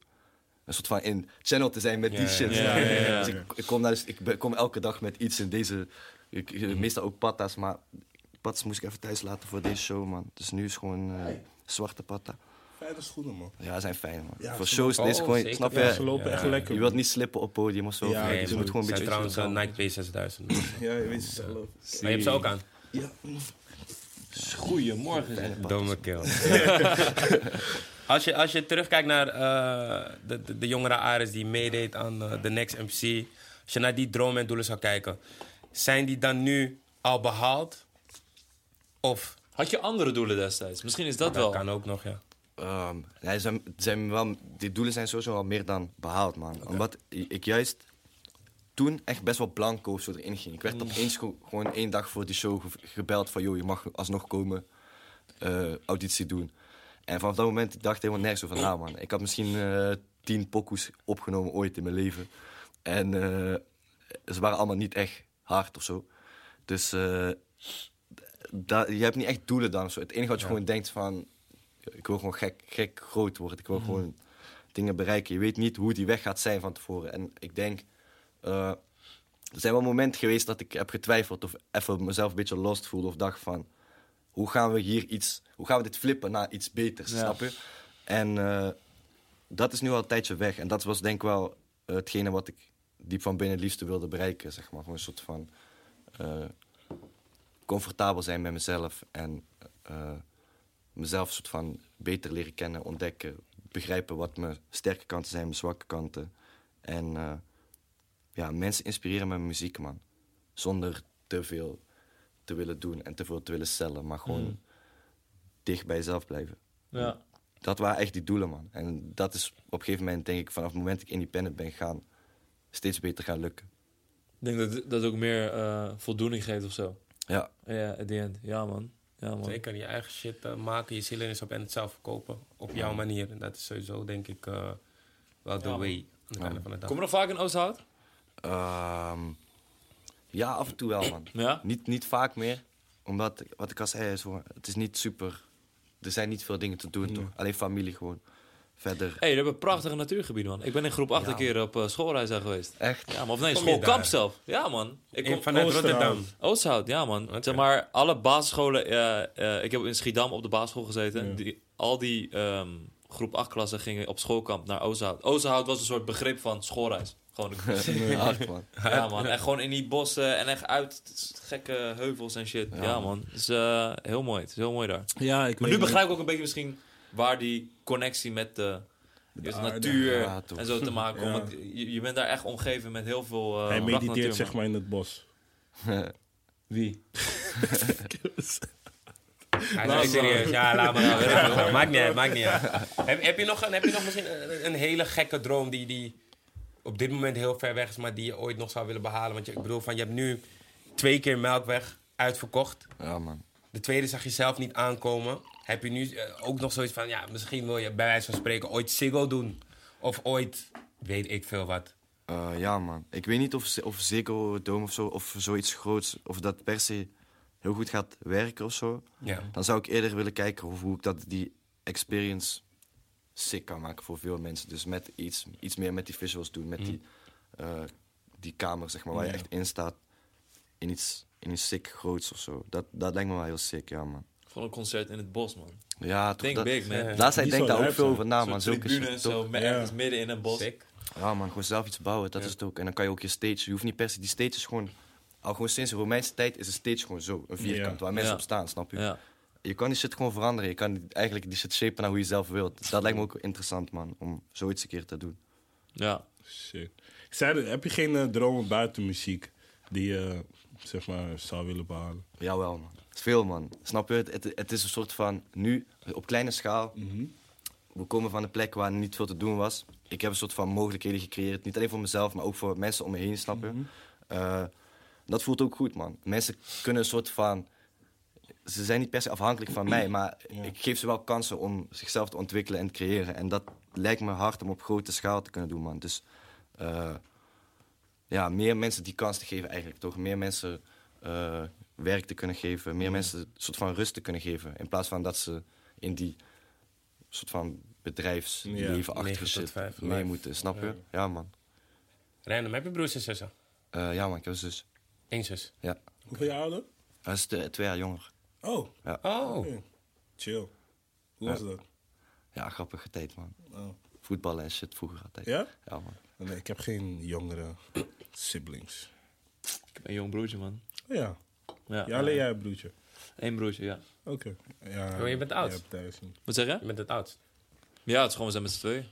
[SPEAKER 3] een soort van in channel te zijn met die shit. je? Dus ik, ik, kom naar, ik kom elke dag met iets in deze. Ik, ik- Meestal ook patas, maar patas moest ik even thuis laten voor deze show, man. Dus nu is gewoon eh, zwarte patta.
[SPEAKER 4] Fijne schoenen, man.
[SPEAKER 3] Ja, zijn fijn, man.
[SPEAKER 4] Ja,
[SPEAKER 3] voor
[SPEAKER 4] ze
[SPEAKER 3] shows,
[SPEAKER 1] lopen-
[SPEAKER 3] deze gewoon,
[SPEAKER 1] zeker.
[SPEAKER 3] snap
[SPEAKER 4] Ja,
[SPEAKER 3] je?
[SPEAKER 4] ze lopen
[SPEAKER 1] Ja.
[SPEAKER 4] echt lekker.
[SPEAKER 3] Je wilt niet slippen op podium of zo.
[SPEAKER 4] Ja, nee,
[SPEAKER 3] dus je
[SPEAKER 4] man.
[SPEAKER 3] moet gewoon een beetje...
[SPEAKER 1] trouwens een Nike P6000. maar
[SPEAKER 4] Ja, je weet het zelf.
[SPEAKER 1] je hebt ze ook aan.
[SPEAKER 4] Ja.
[SPEAKER 2] Goedemorgen. zeg.
[SPEAKER 1] Domme kill. als, je, als je terugkijkt naar eh, de, de, de jongere Ares die meedeed aan eh, de Next MC. Als je naar die dromen en doelen zou kijken. Zijn die dan nu al behaald? Of
[SPEAKER 2] Had je andere doelen destijds? Misschien is dat
[SPEAKER 1] dat
[SPEAKER 2] wel.
[SPEAKER 1] kan ook nog, ja.
[SPEAKER 3] Ehm, nee, zijn, zijn wel, die doelen zijn sowieso al meer dan behaald, man. Omdat ik juist toen echt best wel blanco zo erin ging. Ik werd opeens gewoon één dag voor die show ge- gebeld van... joh, je mag alsnog komen, eh, auditie doen. En vanaf dat moment ik dacht ik helemaal nergens over na, man. Ik had misschien eh, tien pokoes opgenomen ooit in mijn leven. En eh, ze waren allemaal niet echt hard of zo. Dus je hebt niet echt doelen dan. Zo. Het enige wat je gewoon denkt van... Ik wil gewoon gek, gek groot worden. Ik wil gewoon dingen bereiken. Je weet niet hoe die weg gaat zijn van tevoren. En ik denk... eh, er zijn wel momenten geweest dat ik heb getwijfeld... of even mezelf een beetje lost voelde. Of dacht van... Hoe gaan we hier iets... Hoe gaan we dit flippen naar iets beters,
[SPEAKER 2] Ja.
[SPEAKER 3] snap je? En eh, dat is nu al een tijdje weg. En dat was denk ik wel eh, hetgene wat ik diep van binnen het liefste wilde bereiken. Zeg maar. Gewoon een soort van... comfortabel zijn met mezelf. En mezelf een soort van beter leren kennen, ontdekken. Begrijpen wat mijn sterke kanten zijn, mijn zwakke kanten. En ja, mensen inspireren met muziek, man. Zonder te veel te willen doen en te veel te willen cellen. Maar gewoon dicht bij jezelf blijven.
[SPEAKER 2] Ja.
[SPEAKER 3] Dat waren echt die doelen, man. En dat is op een gegeven moment, denk ik, vanaf het moment dat ik independent ben gaan, steeds beter gaan lukken.
[SPEAKER 2] Ik denk dat dat ook meer eh, voldoening geeft of zo.
[SPEAKER 3] Ja,
[SPEAKER 2] Ja, at the end. Ja, man. Ja, man.
[SPEAKER 1] Zeker, je eigen shit eh, maken, je ziel in is op en het zelf verkopen. Op jouw manier. En dat is sowieso, denk ik, eh, wel de
[SPEAKER 2] Ja,
[SPEAKER 1] way. Aan het einde van de dag.
[SPEAKER 2] Kom je nog vaak in Oosthout?
[SPEAKER 3] Ehm, ja af en toe wel, man.
[SPEAKER 2] Ja?
[SPEAKER 3] Niet, niet vaak meer, omdat, wat ik al zei, is gewoon, het is niet super... Er zijn niet veel dingen te doen, toch? Alleen familie gewoon. Verder,
[SPEAKER 2] Hé, hey, we hebben prachtige natuurgebieden, man. Ik ben in groep 8 een keer op eh, schoolreis daar geweest.
[SPEAKER 3] echt.
[SPEAKER 2] Ja, man. Of nee, schoolkamp zelf. Ja, man. Ik kom
[SPEAKER 1] vanuit
[SPEAKER 4] Oosterhout.
[SPEAKER 1] Rotterdam.
[SPEAKER 2] Oosthout, ja, man.
[SPEAKER 1] Oké.
[SPEAKER 2] Zeg maar, alle basisscholen... eh, eh, ik heb in Schiedam op de basisschool gezeten.
[SPEAKER 4] Ja.
[SPEAKER 2] Die, al die ehm, groep 8 klassen gingen op schoolkamp naar Oosthout. Oosthout was een soort begrip van schoolreis. Gewoon een
[SPEAKER 3] Hard, man.
[SPEAKER 2] Ja, man. En gewoon in die bossen en echt uit gekke heuvels en shit. Ja, man. Het is eh, heel mooi. Het is heel mooi daar.
[SPEAKER 4] Ja, ik
[SPEAKER 2] Maar nu begrijp ik ook een beetje misschien waar die connectie met de, de
[SPEAKER 4] aarde.
[SPEAKER 2] natuur
[SPEAKER 3] Ja,
[SPEAKER 2] en zo te maken komt.
[SPEAKER 4] Ja.
[SPEAKER 2] Want je, je bent daar echt omgeven met heel veel eh
[SPEAKER 4] Hij mediteert
[SPEAKER 2] natuur,
[SPEAKER 4] zeg maar in het bos.
[SPEAKER 2] Wie?
[SPEAKER 1] Hij is serieus. Ja, laat maar. Maar. Maakt niet uit, maakt niet uit. Heb, heb, je nog, een- heb je nog misschien een, een hele gekke droom die, die op dit moment heel ver weg is, maar die je ooit nog zou willen behalen? Want je, ik bedoel, van, je hebt nu twee keer Melkweg uitverkocht.
[SPEAKER 3] Ja, man.
[SPEAKER 1] De tweede zag je zelf niet aankomen. Heb je nu eh, ook nog zoiets van, ja, misschien wil je bij wijze van spreken ooit Ziggo doen? Of ooit, weet ik veel wat.
[SPEAKER 3] Eh, ja, man. Ik weet niet of, of Ziggo Dome of zo, of zoiets groots, of dat per se heel goed gaat werken of zo.
[SPEAKER 1] Ja.
[SPEAKER 3] Dan zou ik eerder willen kijken hoe, hoe ik dat, die experience sick kan maken voor veel mensen. Dus met iets, iets meer met die visuals doen, met die, eh, die kamer, zeg maar, waar je echt in staat. In iets, in iets sick groots of zo. Dat, dat lijkt me wel heel sick, ja, man.
[SPEAKER 2] Gewoon een concert in het bos, man.
[SPEAKER 3] Ja, toch,
[SPEAKER 2] Think
[SPEAKER 3] dat,
[SPEAKER 2] big, man.
[SPEAKER 1] Ja.
[SPEAKER 3] Laatst tijd
[SPEAKER 4] Die
[SPEAKER 3] denk daar ook veel over na,
[SPEAKER 2] Zo'n
[SPEAKER 3] man. Zulke
[SPEAKER 2] tribune
[SPEAKER 3] shit,
[SPEAKER 2] en zo,
[SPEAKER 4] Ja.
[SPEAKER 2] ergens midden in een bos.
[SPEAKER 1] Sick.
[SPEAKER 3] Ja, man, gewoon zelf iets bouwen, dat is het ook. En dan kan je ook je stage, je hoeft niet per se, die stage is gewoon, al gewoon sinds de Romeinse tijd is een stage gewoon zo, een vierkant,
[SPEAKER 4] Ja.
[SPEAKER 3] waar mensen
[SPEAKER 2] Ja.
[SPEAKER 3] op staan, snap je? Je kan die shit gewoon veranderen, je kan eigenlijk die shit shapen naar hoe je zelf wilt. Dat lijkt me ook interessant, man, om zoiets een keer te doen.
[SPEAKER 2] Ja.
[SPEAKER 4] Shit. Ik zei, heb je geen eh, dromen buiten muziek die je zeg maar, zou willen behalen?
[SPEAKER 3] Jawel, man. Veel, man. Snap je? Het, het, het is een soort van, nu, op kleine schaal. We komen van een plek waar niet veel te doen was. Ik heb een soort van mogelijkheden gecreëerd. Niet alleen voor mezelf, maar ook voor mensen om me heen, snap je? Eh, dat voelt ook goed, man. Mensen kunnen een soort van... Ze zijn niet per se afhankelijk van mij, maar ik geef ze wel kansen om zichzelf te ontwikkelen en te creëren. En dat lijkt me hard om op grote schaal te kunnen doen, man. Dus eh, ja, meer mensen die kans te geven eigenlijk, toch? Meer mensen eh, werk te kunnen geven, meer mensen een soort van rust te kunnen geven. In plaats van dat ze in die soort van bedrijfsleven achter
[SPEAKER 1] negen tot
[SPEAKER 3] zit mee
[SPEAKER 1] life.
[SPEAKER 3] moeten, snap je? Ja, man.
[SPEAKER 1] Random, heb je broers en zussen?
[SPEAKER 3] Eh, ja, man, ik heb een zus.
[SPEAKER 1] Eén zus.
[SPEAKER 3] Ja.
[SPEAKER 4] Hoeveel jaar ouder?
[SPEAKER 3] Hij is twee jaar jonger.
[SPEAKER 4] Oh,
[SPEAKER 1] Oh,
[SPEAKER 4] chill. Hoe was dat?
[SPEAKER 3] Ja, grappige tijd, man.
[SPEAKER 4] Oh.
[SPEAKER 3] Voetballen en shit vroeger altijd.
[SPEAKER 4] Ja?
[SPEAKER 3] Ja, man.
[SPEAKER 4] Nee, ik heb geen jongere siblings.
[SPEAKER 2] Ik heb een jong broertje, man.
[SPEAKER 4] Oh ja.
[SPEAKER 2] Ja,
[SPEAKER 4] Ja, alleen jij een broertje.
[SPEAKER 2] Eén broertje, ja.
[SPEAKER 4] Oké. Ja,
[SPEAKER 1] Oh, je bent oud?
[SPEAKER 2] Wat zeg je?
[SPEAKER 1] je bent het oudst.
[SPEAKER 2] Ja, het is gewoon, we zijn met z'n tweeën.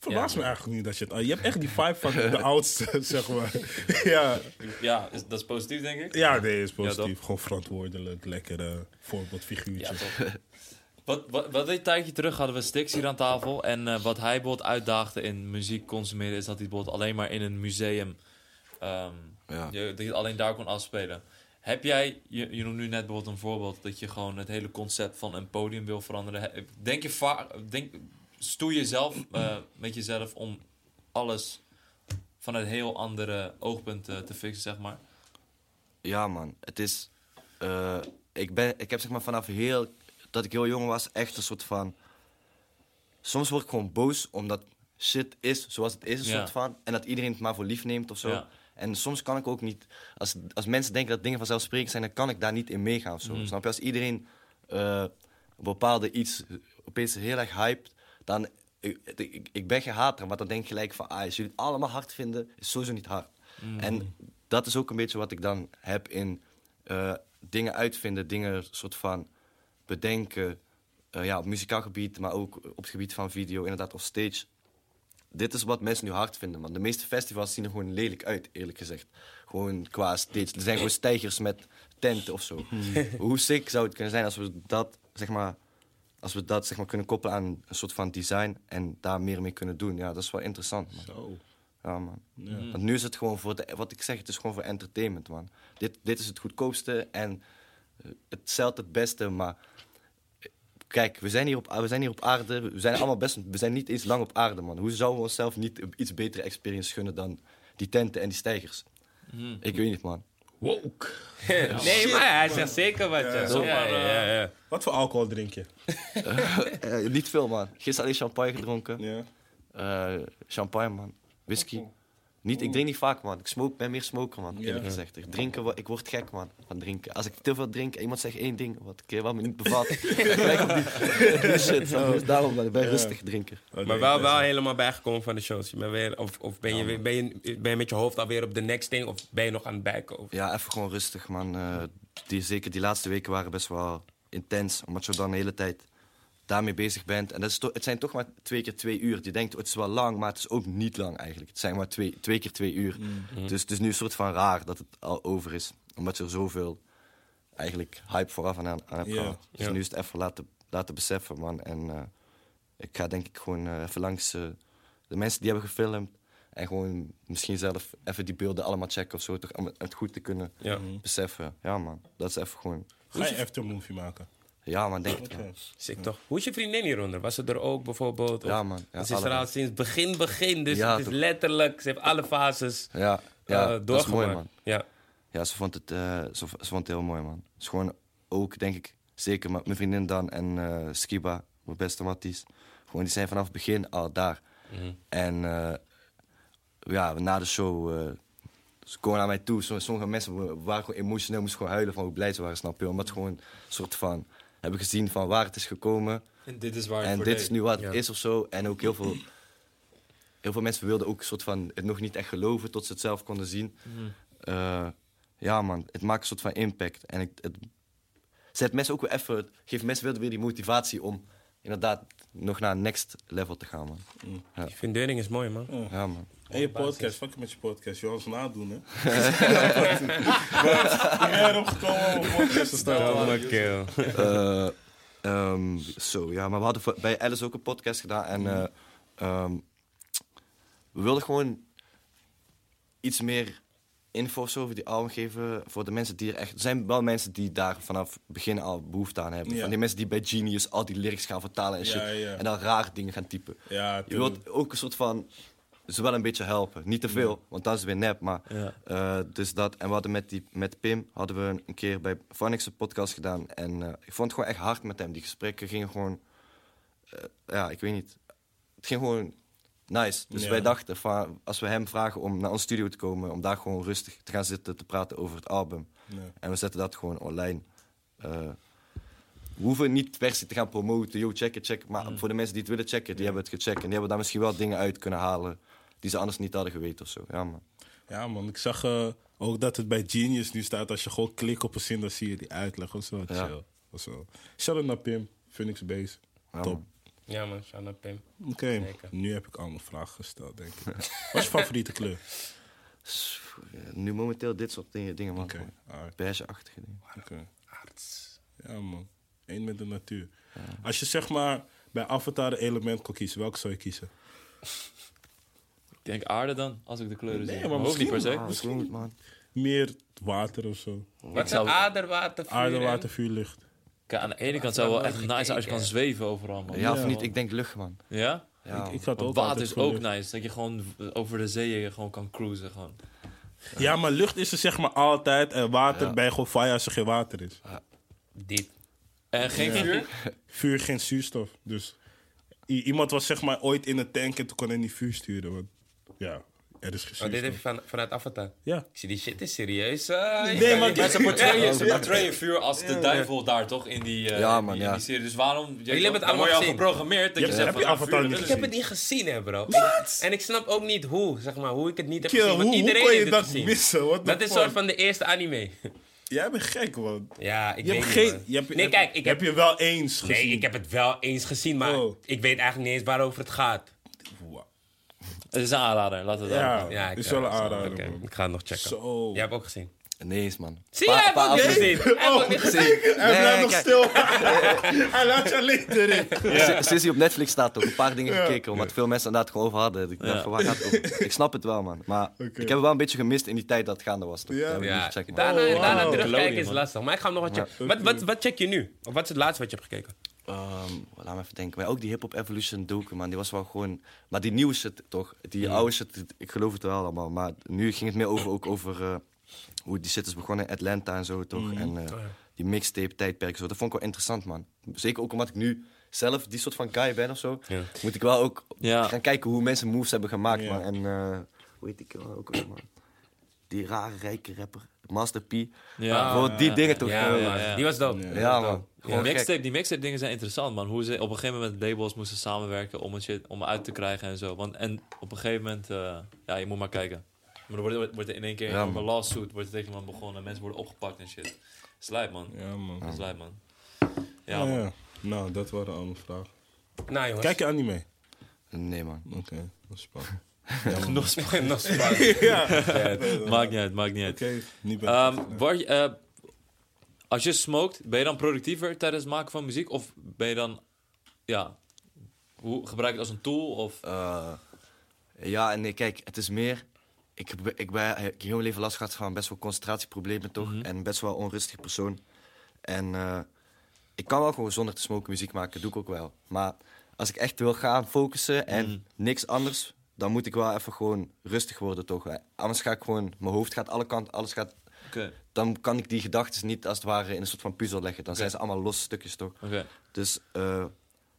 [SPEAKER 4] Verbaast me eigenlijk niet dat je het... oh, Je hebt echt die vibe van de oudste, zeg maar. ja.
[SPEAKER 2] Ja, is, dat is positief, denk ik.
[SPEAKER 4] ja, nee, is positief. Gewoon verantwoordelijk, lekkere voorbeeldfiguurtje.
[SPEAKER 2] Ja, toch. Wat, wat, wat een tijdje terug hadden we Stix hier aan tafel. En eh, wat hij bijvoorbeeld uitdaagde in muziek consumeren... is dat hij bijvoorbeeld alleen maar in een museum... ehm,
[SPEAKER 3] Ja.
[SPEAKER 2] je, dat je het alleen daar kon afspelen. Heb jij, je, je noemt nu net bijvoorbeeld een voorbeeld... dat je gewoon het hele concept van een podium wil veranderen. Denk je vaak... Denk, stoei je zelf eh, met jezelf om alles... vanuit heel andere oogpunten te fixen, zeg maar?
[SPEAKER 3] Ja, man. Het is... eh, ik, ben, ik heb zeg maar vanaf heel... Dat ik heel jong was, echt een soort van... Soms word ik gewoon boos, omdat shit is zoals het is, een
[SPEAKER 2] Ja.
[SPEAKER 3] soort van. En dat iedereen het maar voor lief neemt of zo.
[SPEAKER 2] Ja.
[SPEAKER 3] En soms kan ik ook niet... Als, als mensen denken dat dingen vanzelfsprekend zijn, dan kan ik daar niet in meegaan of zo.
[SPEAKER 2] Mhm.
[SPEAKER 3] Snap je? Als iedereen eh, een bepaalde iets opeens heel erg hypt, dan... Ik, ik, ben gehater, maar dan denk ik gelijk van... Ah, als jullie het allemaal hard vinden, is sowieso niet hard. En dat is ook een beetje wat ik dan heb in eh, dingen uitvinden, dingen soort van bedenken. eh, ja, op muzikaal gebied, maar ook op het gebied van video, inderdaad, of stage. Dit is wat mensen nu hard vinden, man. De meeste festivals zien er gewoon lelijk uit, eerlijk gezegd. Gewoon qua stage. Er zijn gewoon stijgers met tenten of zo. Hoe sick zou het kunnen zijn als we dat, zeg maar, als we dat zeg maar, kunnen koppelen aan een soort van design en daar meer mee kunnen doen? Ja, dat is wel interessant, man.
[SPEAKER 4] Zo.
[SPEAKER 3] Ja, man. Want nu is het gewoon voor, de, wat ik zeg, het is gewoon voor entertainment, man. Dit, dit is het goedkoopste en eh, het zelt het beste, maar... eh, Kijk, we zijn, hier op, we zijn hier op aarde, we zijn allemaal best, we zijn niet eens lang op aarde, man. Hoe zouden we onszelf niet een iets betere experience gunnen dan die tenten en die stijgers? Ik weet niet, man.
[SPEAKER 4] Woke.
[SPEAKER 1] nee, maar hij zegt zeker wat. Ja,
[SPEAKER 4] zo
[SPEAKER 1] ja, ja, ja, ja.
[SPEAKER 4] Wat voor alcohol drink je?
[SPEAKER 3] Eh, niet veel, man. Gisteren alleen champagne gedronken.
[SPEAKER 4] Ja.
[SPEAKER 3] Eh, champagne, man. Whisky. Niet, ik drink niet vaak, man. Ik smoke, ben meer smoker, man. Eerlijk
[SPEAKER 4] Ja.
[SPEAKER 3] gezegd. Ik, drinken, ik word gek, man, van drinken. Als ik te veel drink en iemand zegt één ding wat, ik, wat me niet bevalt, gelijk op die, die shit. Dus daarom, man. Ik ben
[SPEAKER 4] Ja.
[SPEAKER 3] rustig drinker.
[SPEAKER 4] Oh, nee,
[SPEAKER 1] Maar wel,
[SPEAKER 4] ik
[SPEAKER 1] wel helemaal bijgekomen van de shows. Je bent weer, of of ben, je, weer- ben, je, ben je met je hoofd alweer op de next thing? Of ben je nog aan het bijkomen?
[SPEAKER 3] Ja, even gewoon rustig, man. Eh, die, zeker die laatste weken waren best wel intens. Omdat je dan de hele tijd daarmee bezig bent. En dat is het zijn toch maar twee keer twee uur. Je denkt, oh, het is wel lang, maar het is ook niet lang eigenlijk. Het zijn maar twee, twee keer twee uur. Dus het is nu een soort van raar dat het al over is. Omdat je er zoveel eigenlijk hype vooraf aan, aan hebt gehad. Dus nu is het even laten, laten beseffen, man. En eh, ik ga denk ik gewoon eh, even langs eh, de mensen die hebben gefilmd. En gewoon misschien zelf even die beelden allemaal checken of zo. Toch om het goed te kunnen
[SPEAKER 1] Ja.
[SPEAKER 3] beseffen. Ja, man. Dat is even gewoon.
[SPEAKER 4] Ga je aftermovie maken?
[SPEAKER 3] Ja, man. Denk het.
[SPEAKER 4] Oké.
[SPEAKER 3] man.
[SPEAKER 1] Sick toch? Hoe is je vriendin hieronder? Was ze er ook bijvoorbeeld?
[SPEAKER 3] Ja, man. Ja,
[SPEAKER 1] ze is er al sinds begin, begin. Dus
[SPEAKER 3] Ja,
[SPEAKER 1] het is letterlijk, ze heeft alle fases
[SPEAKER 3] Ja, ja dat is
[SPEAKER 1] doorgemaakt.
[SPEAKER 3] mooi, man.
[SPEAKER 1] Ja.
[SPEAKER 3] Ja, ze vond het, eh, ze, vond het heel mooi, man. Het is gewoon ook, denk ik, zeker met mijn vriendin Dan en eh, Skiba, mijn beste matties. Gewoon, die zijn vanaf het begin al daar.
[SPEAKER 1] Mhm.
[SPEAKER 3] En eh, ja, na de show, eh, ze komen naar mij toe. Som- Sommige mensen waren gewoon emotioneel, moesten gewoon huilen van hoe blij ze waren, snap je? Omdat ze gewoon een soort van hebben gezien van waar het is gekomen.
[SPEAKER 2] En dit is waar
[SPEAKER 3] En dit is nu wat
[SPEAKER 1] Ja.
[SPEAKER 3] het is of zo. En ook heel veel, heel veel mensen wilden ook een soort van het nog niet echt geloven tot ze het zelf konden zien. Eh, ja, man, het maakt een soort van impact. En ik, het zet mensen ook weer even, geeft mensen weer weer die motivatie om inderdaad nog naar next level te gaan, man.
[SPEAKER 1] Die fundering is mooi, man.
[SPEAKER 3] Ja, man.
[SPEAKER 4] En je podcast, fuck met je podcast. Je was nadoen, hè? Ik ben erop gekomen om een podcast te starten.
[SPEAKER 3] Eh, ehm, zo, ja, maar we hadden bij Alice ook een podcast gedaan. En eh, ehm, we wilden gewoon iets meer info over die album geven voor de mensen die er echt... Er zijn wel mensen die daar vanaf begin al behoefte aan hebben.
[SPEAKER 4] Ja.
[SPEAKER 3] Van die mensen die bij Genius al die lyrics gaan vertalen en shit.
[SPEAKER 4] Ja, ja.
[SPEAKER 3] En dan rare dingen gaan typen.
[SPEAKER 4] Ja,
[SPEAKER 3] Je wilt ook een soort van... Ze wel een beetje helpen. Niet te veel, want dan is weer nep. Maar,
[SPEAKER 2] Ja.
[SPEAKER 3] eh, dus dat. En we hadden met, die, met Pim hadden we een keer bij Vanix een podcast gedaan. En eh, ik vond het gewoon echt hard met hem. Die gesprekken gingen gewoon... eh, ja, ik weet niet. Het ging gewoon nice. Dus
[SPEAKER 4] Ja.
[SPEAKER 3] wij dachten, van, als we hem vragen om naar ons studio te komen... om daar gewoon rustig te gaan zitten te praten over het album.
[SPEAKER 4] Ja.
[SPEAKER 3] En we zetten dat gewoon online. We hoeven niet per se te gaan promoten. Yo, check het, check het. Maar voor de mensen die het willen checken, die hebben het gecheckt. En die hebben daar misschien wel dingen uit kunnen halen... die ze anders niet hadden geweten of zo. Ja, man.
[SPEAKER 4] Ja, man. Ik zag eh, ook dat het bij Genius nu staat. Als je gewoon klikt op een zin, dan zie je die uitleg. of zo.
[SPEAKER 3] Ja.
[SPEAKER 4] Chill. Was zo. Shout-out naar Pim. Phoenix Base.
[SPEAKER 3] Ja,
[SPEAKER 4] Top.
[SPEAKER 3] man.
[SPEAKER 1] Ja, man. Shout out Pim.
[SPEAKER 4] Oké, nu heb ik al mijn vraag gesteld, denk ik. Wat is je favoriete kleur?
[SPEAKER 3] Nu momenteel dit soort dingen, dingen man.
[SPEAKER 4] Oké, alright,
[SPEAKER 3] Beige-achtige dingen.
[SPEAKER 4] oké. Ja, man. Eén met de natuur. Als je zeg maar bij Avatar een element kon kiezen, welke zou je kiezen?
[SPEAKER 2] Ik denk aarde dan, als ik de kleuren
[SPEAKER 4] Nee,
[SPEAKER 2] zie.
[SPEAKER 4] maar
[SPEAKER 2] Maar ook niet per se.
[SPEAKER 3] Ah, niet, man.
[SPEAKER 4] Meer water of zo.
[SPEAKER 1] Wat is
[SPEAKER 2] zou-
[SPEAKER 1] aderwater, vuur
[SPEAKER 4] Aarde,
[SPEAKER 1] en-
[SPEAKER 4] water, vuur, lucht.
[SPEAKER 2] Kijk, aan de ene kant zou wel echt nice zijn als je kan zweven overal, man.
[SPEAKER 3] Ja, of niet? Ik denk lucht, man.
[SPEAKER 2] Ja?
[SPEAKER 3] Ja,
[SPEAKER 4] ik, ik had ook
[SPEAKER 2] water is ook nice. Dat je gewoon over de zeeën gewoon kan cruisen. Gewoon.
[SPEAKER 4] Ja, maar lucht is er zeg maar altijd. En water
[SPEAKER 3] Ja.
[SPEAKER 4] je gewoon fire als er geen water is.
[SPEAKER 1] Dit.
[SPEAKER 2] En geen vuur?
[SPEAKER 4] Vuur, geen zuurstof. Dus i- iemand was zeg maar ooit in een tank en toen kon hij niet vuur sturen. Want ja, er is geen
[SPEAKER 1] Oh, dit heb je van, vanuit Avatar.
[SPEAKER 4] Ja.
[SPEAKER 1] Ik zie die shit is serieus. eh,
[SPEAKER 4] Nee, maar
[SPEAKER 2] ze portrayen, ze portrayen vuur als de duivel daar toch in die, eh,
[SPEAKER 3] Ja,
[SPEAKER 2] in
[SPEAKER 3] man,
[SPEAKER 2] die,
[SPEAKER 3] ja.
[SPEAKER 2] in die serie. Dus waarom...
[SPEAKER 1] Jullie hebben het allemaal
[SPEAKER 2] je al geprogrammeerd dat
[SPEAKER 4] Ja,
[SPEAKER 2] je zegt van,
[SPEAKER 4] je
[SPEAKER 2] ah,
[SPEAKER 4] Avatar
[SPEAKER 2] vuur,
[SPEAKER 4] niet
[SPEAKER 2] dat
[SPEAKER 1] Ik heb het niet gezien, hè, bro.
[SPEAKER 4] Wat?
[SPEAKER 1] En ik snap ook niet hoe, zeg maar, hoe ik het niet heb
[SPEAKER 4] Kill,
[SPEAKER 1] gezien.
[SPEAKER 4] hoe,
[SPEAKER 1] Want
[SPEAKER 4] hoe
[SPEAKER 1] iedereen
[SPEAKER 4] kon je dat
[SPEAKER 1] gezien.
[SPEAKER 4] missen?
[SPEAKER 1] Dat is soort van de eerste anime.
[SPEAKER 4] Jij bent gek, man.
[SPEAKER 1] Ja, ik
[SPEAKER 4] Je
[SPEAKER 1] weet
[SPEAKER 4] hebt
[SPEAKER 1] niet,
[SPEAKER 4] geen... Je hebt,
[SPEAKER 1] Nee, kijk, ik
[SPEAKER 4] heb
[SPEAKER 1] heb...
[SPEAKER 4] je wel eens gezien.
[SPEAKER 1] Nee, ik heb het wel eens gezien, maar
[SPEAKER 4] Oh.
[SPEAKER 1] ik weet eigenlijk niet eens waarover het gaat.
[SPEAKER 2] Het is een aanrader, laten we dat
[SPEAKER 4] Ja,
[SPEAKER 2] doen.
[SPEAKER 1] Ja, ik,
[SPEAKER 4] is wel een
[SPEAKER 1] eh,
[SPEAKER 4] aanrader,
[SPEAKER 1] oké,
[SPEAKER 4] man.
[SPEAKER 1] Ik ga het nog checken.
[SPEAKER 4] Zo.
[SPEAKER 1] Jij hebt ook gezien.
[SPEAKER 3] Nee eens, man.
[SPEAKER 1] Zie je, hij heeft ook niet gezien. Hij heeft ook niet gezien.
[SPEAKER 4] Hij blijft nog stil. Hij laat je alleen erin.
[SPEAKER 3] Si- Sinds hij op Netflix staat ook een paar dingen
[SPEAKER 4] Ja.
[SPEAKER 3] gekeken, omdat veel mensen inderdaad gewoon over hadden. Ik, dacht
[SPEAKER 2] Ja.
[SPEAKER 3] van, waar gaat het over? ik snap het wel, man. Maar ik heb het wel een beetje gemist in die tijd dat het gaande was. Toch?
[SPEAKER 4] Ja.
[SPEAKER 3] Dat heb ik niet
[SPEAKER 1] Ja,
[SPEAKER 3] gecheckt, man.
[SPEAKER 1] daarna,
[SPEAKER 4] Oh, wow.
[SPEAKER 1] daarna terugkijken
[SPEAKER 2] Nickelodeon,
[SPEAKER 1] is
[SPEAKER 2] man.
[SPEAKER 1] lastig. Maar ik ga hem nog wat checken.
[SPEAKER 4] Ja.
[SPEAKER 1] Wat, wat, wat check je nu? Of wat is het laatste wat je hebt gekeken?
[SPEAKER 3] Ehm, laat me even denken. Maar ook die Hip Hop Evolution docu, man. Die was wel gewoon... Maar die nieuwe shit, toch? Die oude shit, ik geloof het wel allemaal. Maar nu ging het meer over, ook over eh, hoe die shit is begonnen in Atlanta en zo, toch? En eh,
[SPEAKER 1] Oh, ja.
[SPEAKER 3] die mixtape tijdperk en zo. Dat vond ik wel interessant, man. Zeker ook omdat ik nu zelf die soort van guy ben of zo.
[SPEAKER 1] Ja.
[SPEAKER 3] Moet ik wel ook
[SPEAKER 2] Ja.
[SPEAKER 3] gaan kijken hoe mensen moves hebben gemaakt,
[SPEAKER 4] Ja.
[SPEAKER 3] man. En eh, hoe heet die ook weer, man? Die rare, rijke rapper. Master P.
[SPEAKER 2] Ja.
[SPEAKER 3] Gewoon die
[SPEAKER 2] ja,
[SPEAKER 3] dingen toch?
[SPEAKER 1] Ja,
[SPEAKER 2] ja,
[SPEAKER 1] man.
[SPEAKER 2] ja.
[SPEAKER 1] Die was dope.
[SPEAKER 4] Ja.
[SPEAKER 3] Ja, man.
[SPEAKER 2] Die mixtape, die mixtape dingen zijn interessant, man. Hoe ze op een gegeven moment met labels moesten samenwerken om het shit om uit te krijgen en zo. Want, en op een gegeven moment, eh, ja, je moet maar kijken. Maar er wordt, wordt er in één keer
[SPEAKER 3] Ja,
[SPEAKER 2] een lawsuit wordt tegen iemand begonnen. Mensen worden opgepakt en shit. Slijp, man.
[SPEAKER 4] Ja, man.
[SPEAKER 2] Lijp, man.
[SPEAKER 4] Ja,
[SPEAKER 2] Ja, man.
[SPEAKER 4] ja. Nou, dat waren al mijn vragen.
[SPEAKER 1] Nou, jongens.
[SPEAKER 4] Kijk je anime?
[SPEAKER 3] Nee, man.
[SPEAKER 4] Oké, dat is spannend.
[SPEAKER 1] Nog nog spannend.
[SPEAKER 4] ja.
[SPEAKER 2] Maakt niet uit, maakt niet uit.
[SPEAKER 4] Oké, niet bij.
[SPEAKER 2] Ehm, eh, als je smoked, ben je dan productiever tijdens het maken van muziek? Of ben je dan, ja, hoe gebruik je het als een tool? Of,
[SPEAKER 3] Eh, ja, en nee, kijk, het is meer. Ik heb, ik ben, ik heb heel mijn leven last gehad van best wel concentratieproblemen, toch?
[SPEAKER 2] Mhm.
[SPEAKER 3] En best wel een onrustig persoon. En eh, ik kan wel gewoon zonder te smoken muziek maken, doe ik ook wel. Maar als ik echt wil gaan focussen en
[SPEAKER 2] Mhm.
[SPEAKER 3] niks anders, dan moet ik wel even gewoon rustig worden, toch? Eh, Anders ga ik gewoon, mijn hoofd gaat alle kanten, alles gaat.
[SPEAKER 2] Oké,
[SPEAKER 3] Dan kan ik die gedachten niet als het ware in een soort van puzzel leggen. Dan zijn ze allemaal losse stukjes, toch?
[SPEAKER 2] oké.
[SPEAKER 3] Dus, eh,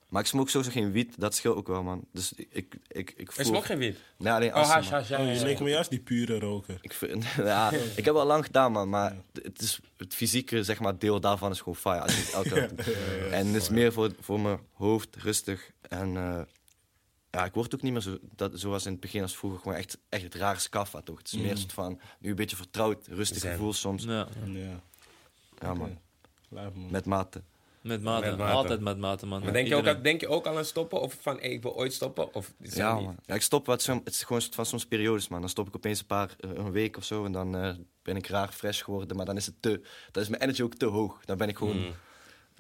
[SPEAKER 3] maar ik smoke sowieso geen wiet, dat scheelt ook wel, man. Dus ik, ik, ik, ik voel...
[SPEAKER 1] smokt geen wiet.
[SPEAKER 3] Nee, alleen
[SPEAKER 1] Oh, hash, hash, ja,
[SPEAKER 4] oh, je
[SPEAKER 1] ja.
[SPEAKER 4] leek me juist die pure roker.
[SPEAKER 3] Ik, vind, ja, ik heb wel lang gedaan, man. Maar het, is, het fysieke zeg maar, deel daarvan is gewoon fire. Als je het elke dag doet. En het is meer voor, voor mijn hoofd, rustig. En eh, ja, ik word ook niet meer zo, dat, zoals in het begin als vroeger. Gewoon echt, echt het rare skaffa, toch? Het is meer een soort van, nu een beetje vertrouwd, rustig gevoel soms.
[SPEAKER 2] Ja.
[SPEAKER 4] Ja,
[SPEAKER 3] Ja, man.
[SPEAKER 4] Laat.
[SPEAKER 3] Met
[SPEAKER 2] mate.
[SPEAKER 1] Met mate.
[SPEAKER 2] Altijd met mate, man.
[SPEAKER 1] Maar denk je, ook, aan- denk je ook aan het stoppen? Of van, hey, ik wil ooit stoppen? Of
[SPEAKER 3] Ja,
[SPEAKER 1] niet?
[SPEAKER 3] man. Ja, ik stop wat. Het is gewoon een soort van soms periodes, man. Dan stop ik opeens een paar, eh, een week of zo. En dan eh, ben ik raar fresh geworden. Maar dan is het te. Dan is mijn energy ook te hoog. Dan ben ik gewoon.
[SPEAKER 1] Mm.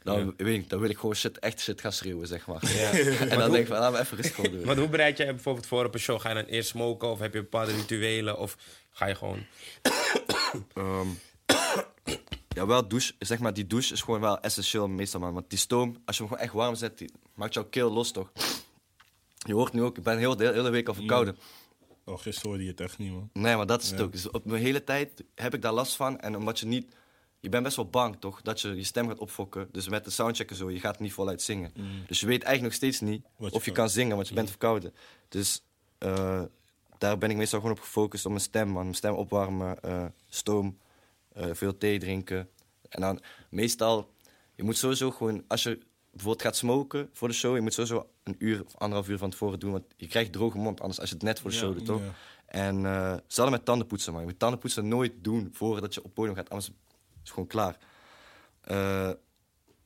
[SPEAKER 3] Dan, weet ik, dan wil ik gewoon shit, echt shit gaan schreeuwen, zeg maar. en dan denk ik van, laten we even rustig doen.
[SPEAKER 1] Maar hoe bereid jij bijvoorbeeld voor op een show? Ga je dan eerst smoken? Of heb je bepaalde rituelen? Of ga je gewoon...
[SPEAKER 3] Ehm, ja, wel douche. Zeg maar, die douche is gewoon wel essentieel meestal, man. Want die stoom, als je hem gewoon echt warm zet, die maakt jouw keel los, toch? Je hoort nu ook, ik ben heel, de hele week al verkouden.
[SPEAKER 4] Oh, gisteren hoorde je het echt niet, man.
[SPEAKER 3] Nee, maar dat is het
[SPEAKER 4] Ja.
[SPEAKER 3] ook. Dus op mijn hele tijd heb ik daar last van. En omdat je niet... Je bent best wel bang, toch? Dat je je stem gaat opfokken. Dus met de soundcheck en zo, je gaat niet voluit zingen. Dus je weet eigenlijk nog steeds niet
[SPEAKER 4] Mm.
[SPEAKER 3] Of je
[SPEAKER 4] kan.
[SPEAKER 3] zingen, want je bent verkouden. Dus eh, daar ben ik meestal gewoon op gefocust op mijn stem, man. Mijn stem opwarmen, eh, stoom, eh, veel thee drinken. En dan meestal, je moet sowieso gewoon, als je bijvoorbeeld gaat smoken voor de show, je moet sowieso een uur of anderhalf uur van tevoren doen. Want je krijgt droge mond, anders als je het net voor de
[SPEAKER 2] Ja.
[SPEAKER 3] show doet, toch?
[SPEAKER 4] Ja.
[SPEAKER 3] En ze hadden met tandenpoetsen, man. Je moet tandenpoetsen nooit doen voordat je op podium gaat, anders gewoon klaar. Eh,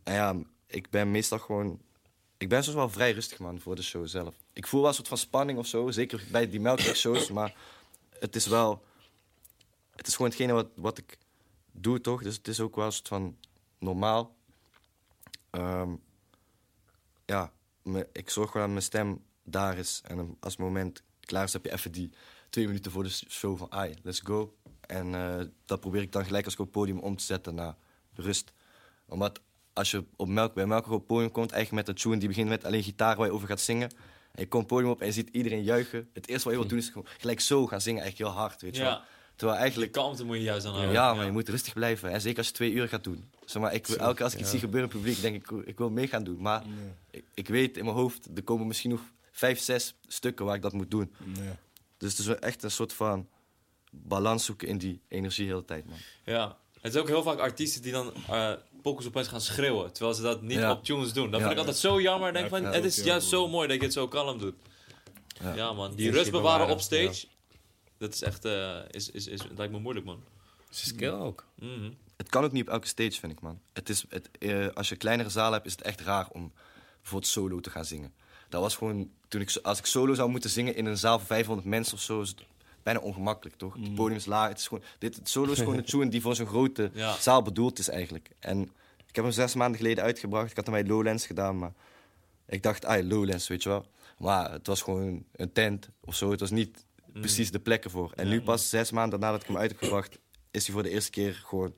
[SPEAKER 3] ja, ik ben meestal gewoon... Ik ben soms wel vrij rustig, man, voor de show zelf. Ik voel wel een soort van spanning of zo, zeker bij die melkweg-shows, maar het is wel... Het is gewoon hetgene wat, wat ik doe, toch? Dus het is ook wel een soort van normaal. Ehm, ja, ik zorg gewoon dat mijn stem daar is. En als het moment klaar is, heb je even die twee minuten voor de show van... Ai, let's go. En eh, dat probeer ik dan gelijk als ik op het podium om te zetten naar rust. Omdat als je op melk, bij Melk op het podium komt, eigenlijk met een tune die begint met alleen gitaar waar je over gaat zingen. En je komt het podium op en je ziet iedereen juichen. Het eerste wat je wilt doen is gelijk zo gaan zingen, eigenlijk heel hard, weet je wel. Terwijl
[SPEAKER 2] De
[SPEAKER 3] eigenlijk...
[SPEAKER 2] kalmte moet je juist aan
[SPEAKER 3] Ja, maar je moet rustig blijven. En zeker als je twee uur gaat doen. Zeg maar, ik, wil- elke keer als ik iets zie gebeuren in het publiek, denk ik, ik wil mee gaan doen. Maar ik, ik weet in mijn hoofd, er komen misschien nog vijf, zes stukken waar ik dat moet doen.
[SPEAKER 4] Ja.
[SPEAKER 3] Dus het is wel echt een soort van balans zoeken in die energie de hele tijd, man.
[SPEAKER 2] Ja. Het is ook heel vaak artiesten die dan eh pokkels opeens gaan schreeuwen. Terwijl ze dat niet
[SPEAKER 3] Ja.
[SPEAKER 2] op tunes doen. Dat
[SPEAKER 3] Ja.
[SPEAKER 2] vind ik altijd zo jammer. Denk
[SPEAKER 4] Ja,
[SPEAKER 2] van, het
[SPEAKER 4] het
[SPEAKER 2] is juist
[SPEAKER 4] heel
[SPEAKER 2] zo mooi dat je het zo kalm doet. Ja,
[SPEAKER 3] Ja.
[SPEAKER 2] man. Die rust bewaren op stage. Dat is echt, eh, is, is, is, dat lijkt me moeilijk, man.
[SPEAKER 1] is een skill ook.
[SPEAKER 2] Mhm.
[SPEAKER 3] Het kan ook niet op elke stage, vind ik, man. Het is, het, eh, als je een kleinere zaal hebt, is het echt raar om bijvoorbeeld solo te gaan zingen. Dat was gewoon, toen ik, als ik solo zou moeten zingen in een zaal van 500 mensen of zo, is het bijna ongemakkelijk, toch? Het podium is laag. Het is gewoon, dit, het solo is gewoon een tune die voor zo'n grote
[SPEAKER 2] Ja.
[SPEAKER 3] zaal bedoeld is, eigenlijk. En ik heb hem zes maanden geleden uitgebracht. Ik had hem bij Lowlands gedaan, maar ik dacht, ah, Lowlands, weet je wel. Maar het was gewoon een tent of zo. Het was niet precies de plek ervoor. En nu pas zes maanden nadat ik hem uit heb gebracht, is hij voor de eerste keer gewoon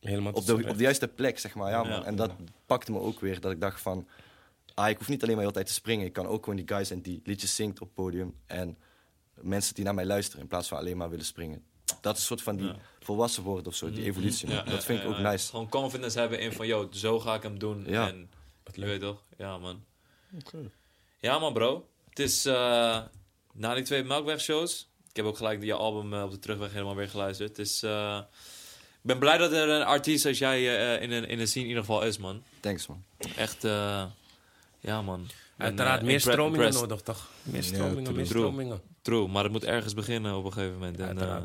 [SPEAKER 1] Helemaal
[SPEAKER 3] op de, op de juiste plek, zeg maar. Ja,
[SPEAKER 2] Ja.
[SPEAKER 3] man. En dat pakte me ook weer. Dat ik dacht van... Ah, ik hoef niet alleen maar de hele tijd te springen. Ik kan ook gewoon die guy zijn die liedjes zingt op het podium. En mensen die naar mij luisteren in plaats van alleen maar willen springen. Dat is een soort van die
[SPEAKER 2] Ja.
[SPEAKER 3] volwassen worden of zo. Die evolutie. man.
[SPEAKER 2] Ja,
[SPEAKER 3] dat vind
[SPEAKER 2] ja,
[SPEAKER 3] ik ook nice.
[SPEAKER 2] Gewoon confidence hebben in van, yo, zo ga ik hem doen.
[SPEAKER 3] Ja.
[SPEAKER 2] En, je weet toch? Ja, man.
[SPEAKER 4] Oké.
[SPEAKER 2] Ja, man, bro. Het is eh, na die twee Melkweg-shows. Ik heb ook gelijk die album eh, op de terugweg helemaal weer geluisterd. Het is, eh, ik ben blij dat er een artiest als jij eh, in, een, in de scene in ieder geval is, man.
[SPEAKER 3] Thanks, man.
[SPEAKER 2] Echt, eh, ja, man.
[SPEAKER 1] Uiteraard meer stromingen
[SPEAKER 2] impressed.
[SPEAKER 1] nodig, toch? Meer stromingen, meer stromingen.
[SPEAKER 2] True, maar het moet ergens beginnen op een gegeven moment. En, eh,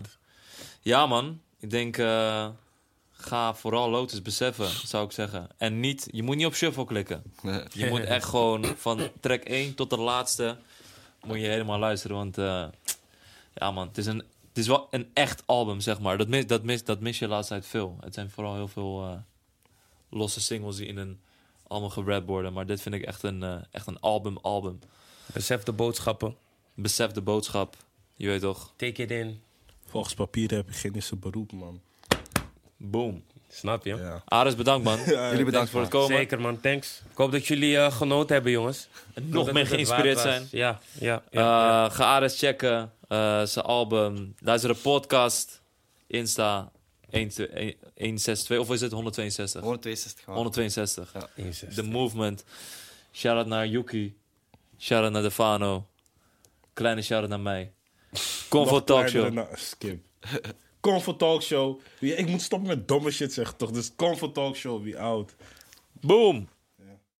[SPEAKER 2] ja, man. Ik denk, eh, ga vooral Lotus beseffen, zou ik zeggen. En niet, je moet niet op shuffle klikken. Je moet echt gewoon van track 1 tot de laatste moet je helemaal luisteren. Want eh, ja man, het is, een, het is wel een echt album, zeg maar. Dat mis, dat mis, dat mis je de laatste tijd veel. Het zijn vooral heel veel losse singles die in een album gerapt worden. Maar dit vind ik echt een, echt een album-album.
[SPEAKER 1] Besef de boodschappen.
[SPEAKER 2] Besef de boodschap. Je weet toch?
[SPEAKER 1] Take it in.
[SPEAKER 4] Volgens papieren heb ik geen eerste beroep, man.
[SPEAKER 2] Boom.
[SPEAKER 1] Snap je?
[SPEAKER 4] Ja.
[SPEAKER 2] Aris, bedankt man.
[SPEAKER 3] Jullie bedankt
[SPEAKER 2] voor het komen.
[SPEAKER 1] Zeker man, thanks. Ik hoop dat jullie eh, genoten hebben, jongens.
[SPEAKER 2] En nog meer geïnspireerd zijn.
[SPEAKER 1] Ja, ja. ja, ja.
[SPEAKER 2] Eh, ga Ares checken. eh, zijn album. Luister de podcast. Insta 162. Of is het 162?
[SPEAKER 3] 162 man.
[SPEAKER 2] 162.
[SPEAKER 3] Ja.
[SPEAKER 1] Incest.
[SPEAKER 2] The Movement. Shout-out naar Yuki. Shout-out naar Defano. Kleine shout-out naar mij. Comfort
[SPEAKER 4] Nog
[SPEAKER 2] Talk
[SPEAKER 4] kleinere
[SPEAKER 2] Show.
[SPEAKER 4] na- skip. Comfort Talk Show. Ja, Ik moet stoppen met domme shit zeggen, toch? Dus Comfort Talk Show, wie oud.
[SPEAKER 2] Boom!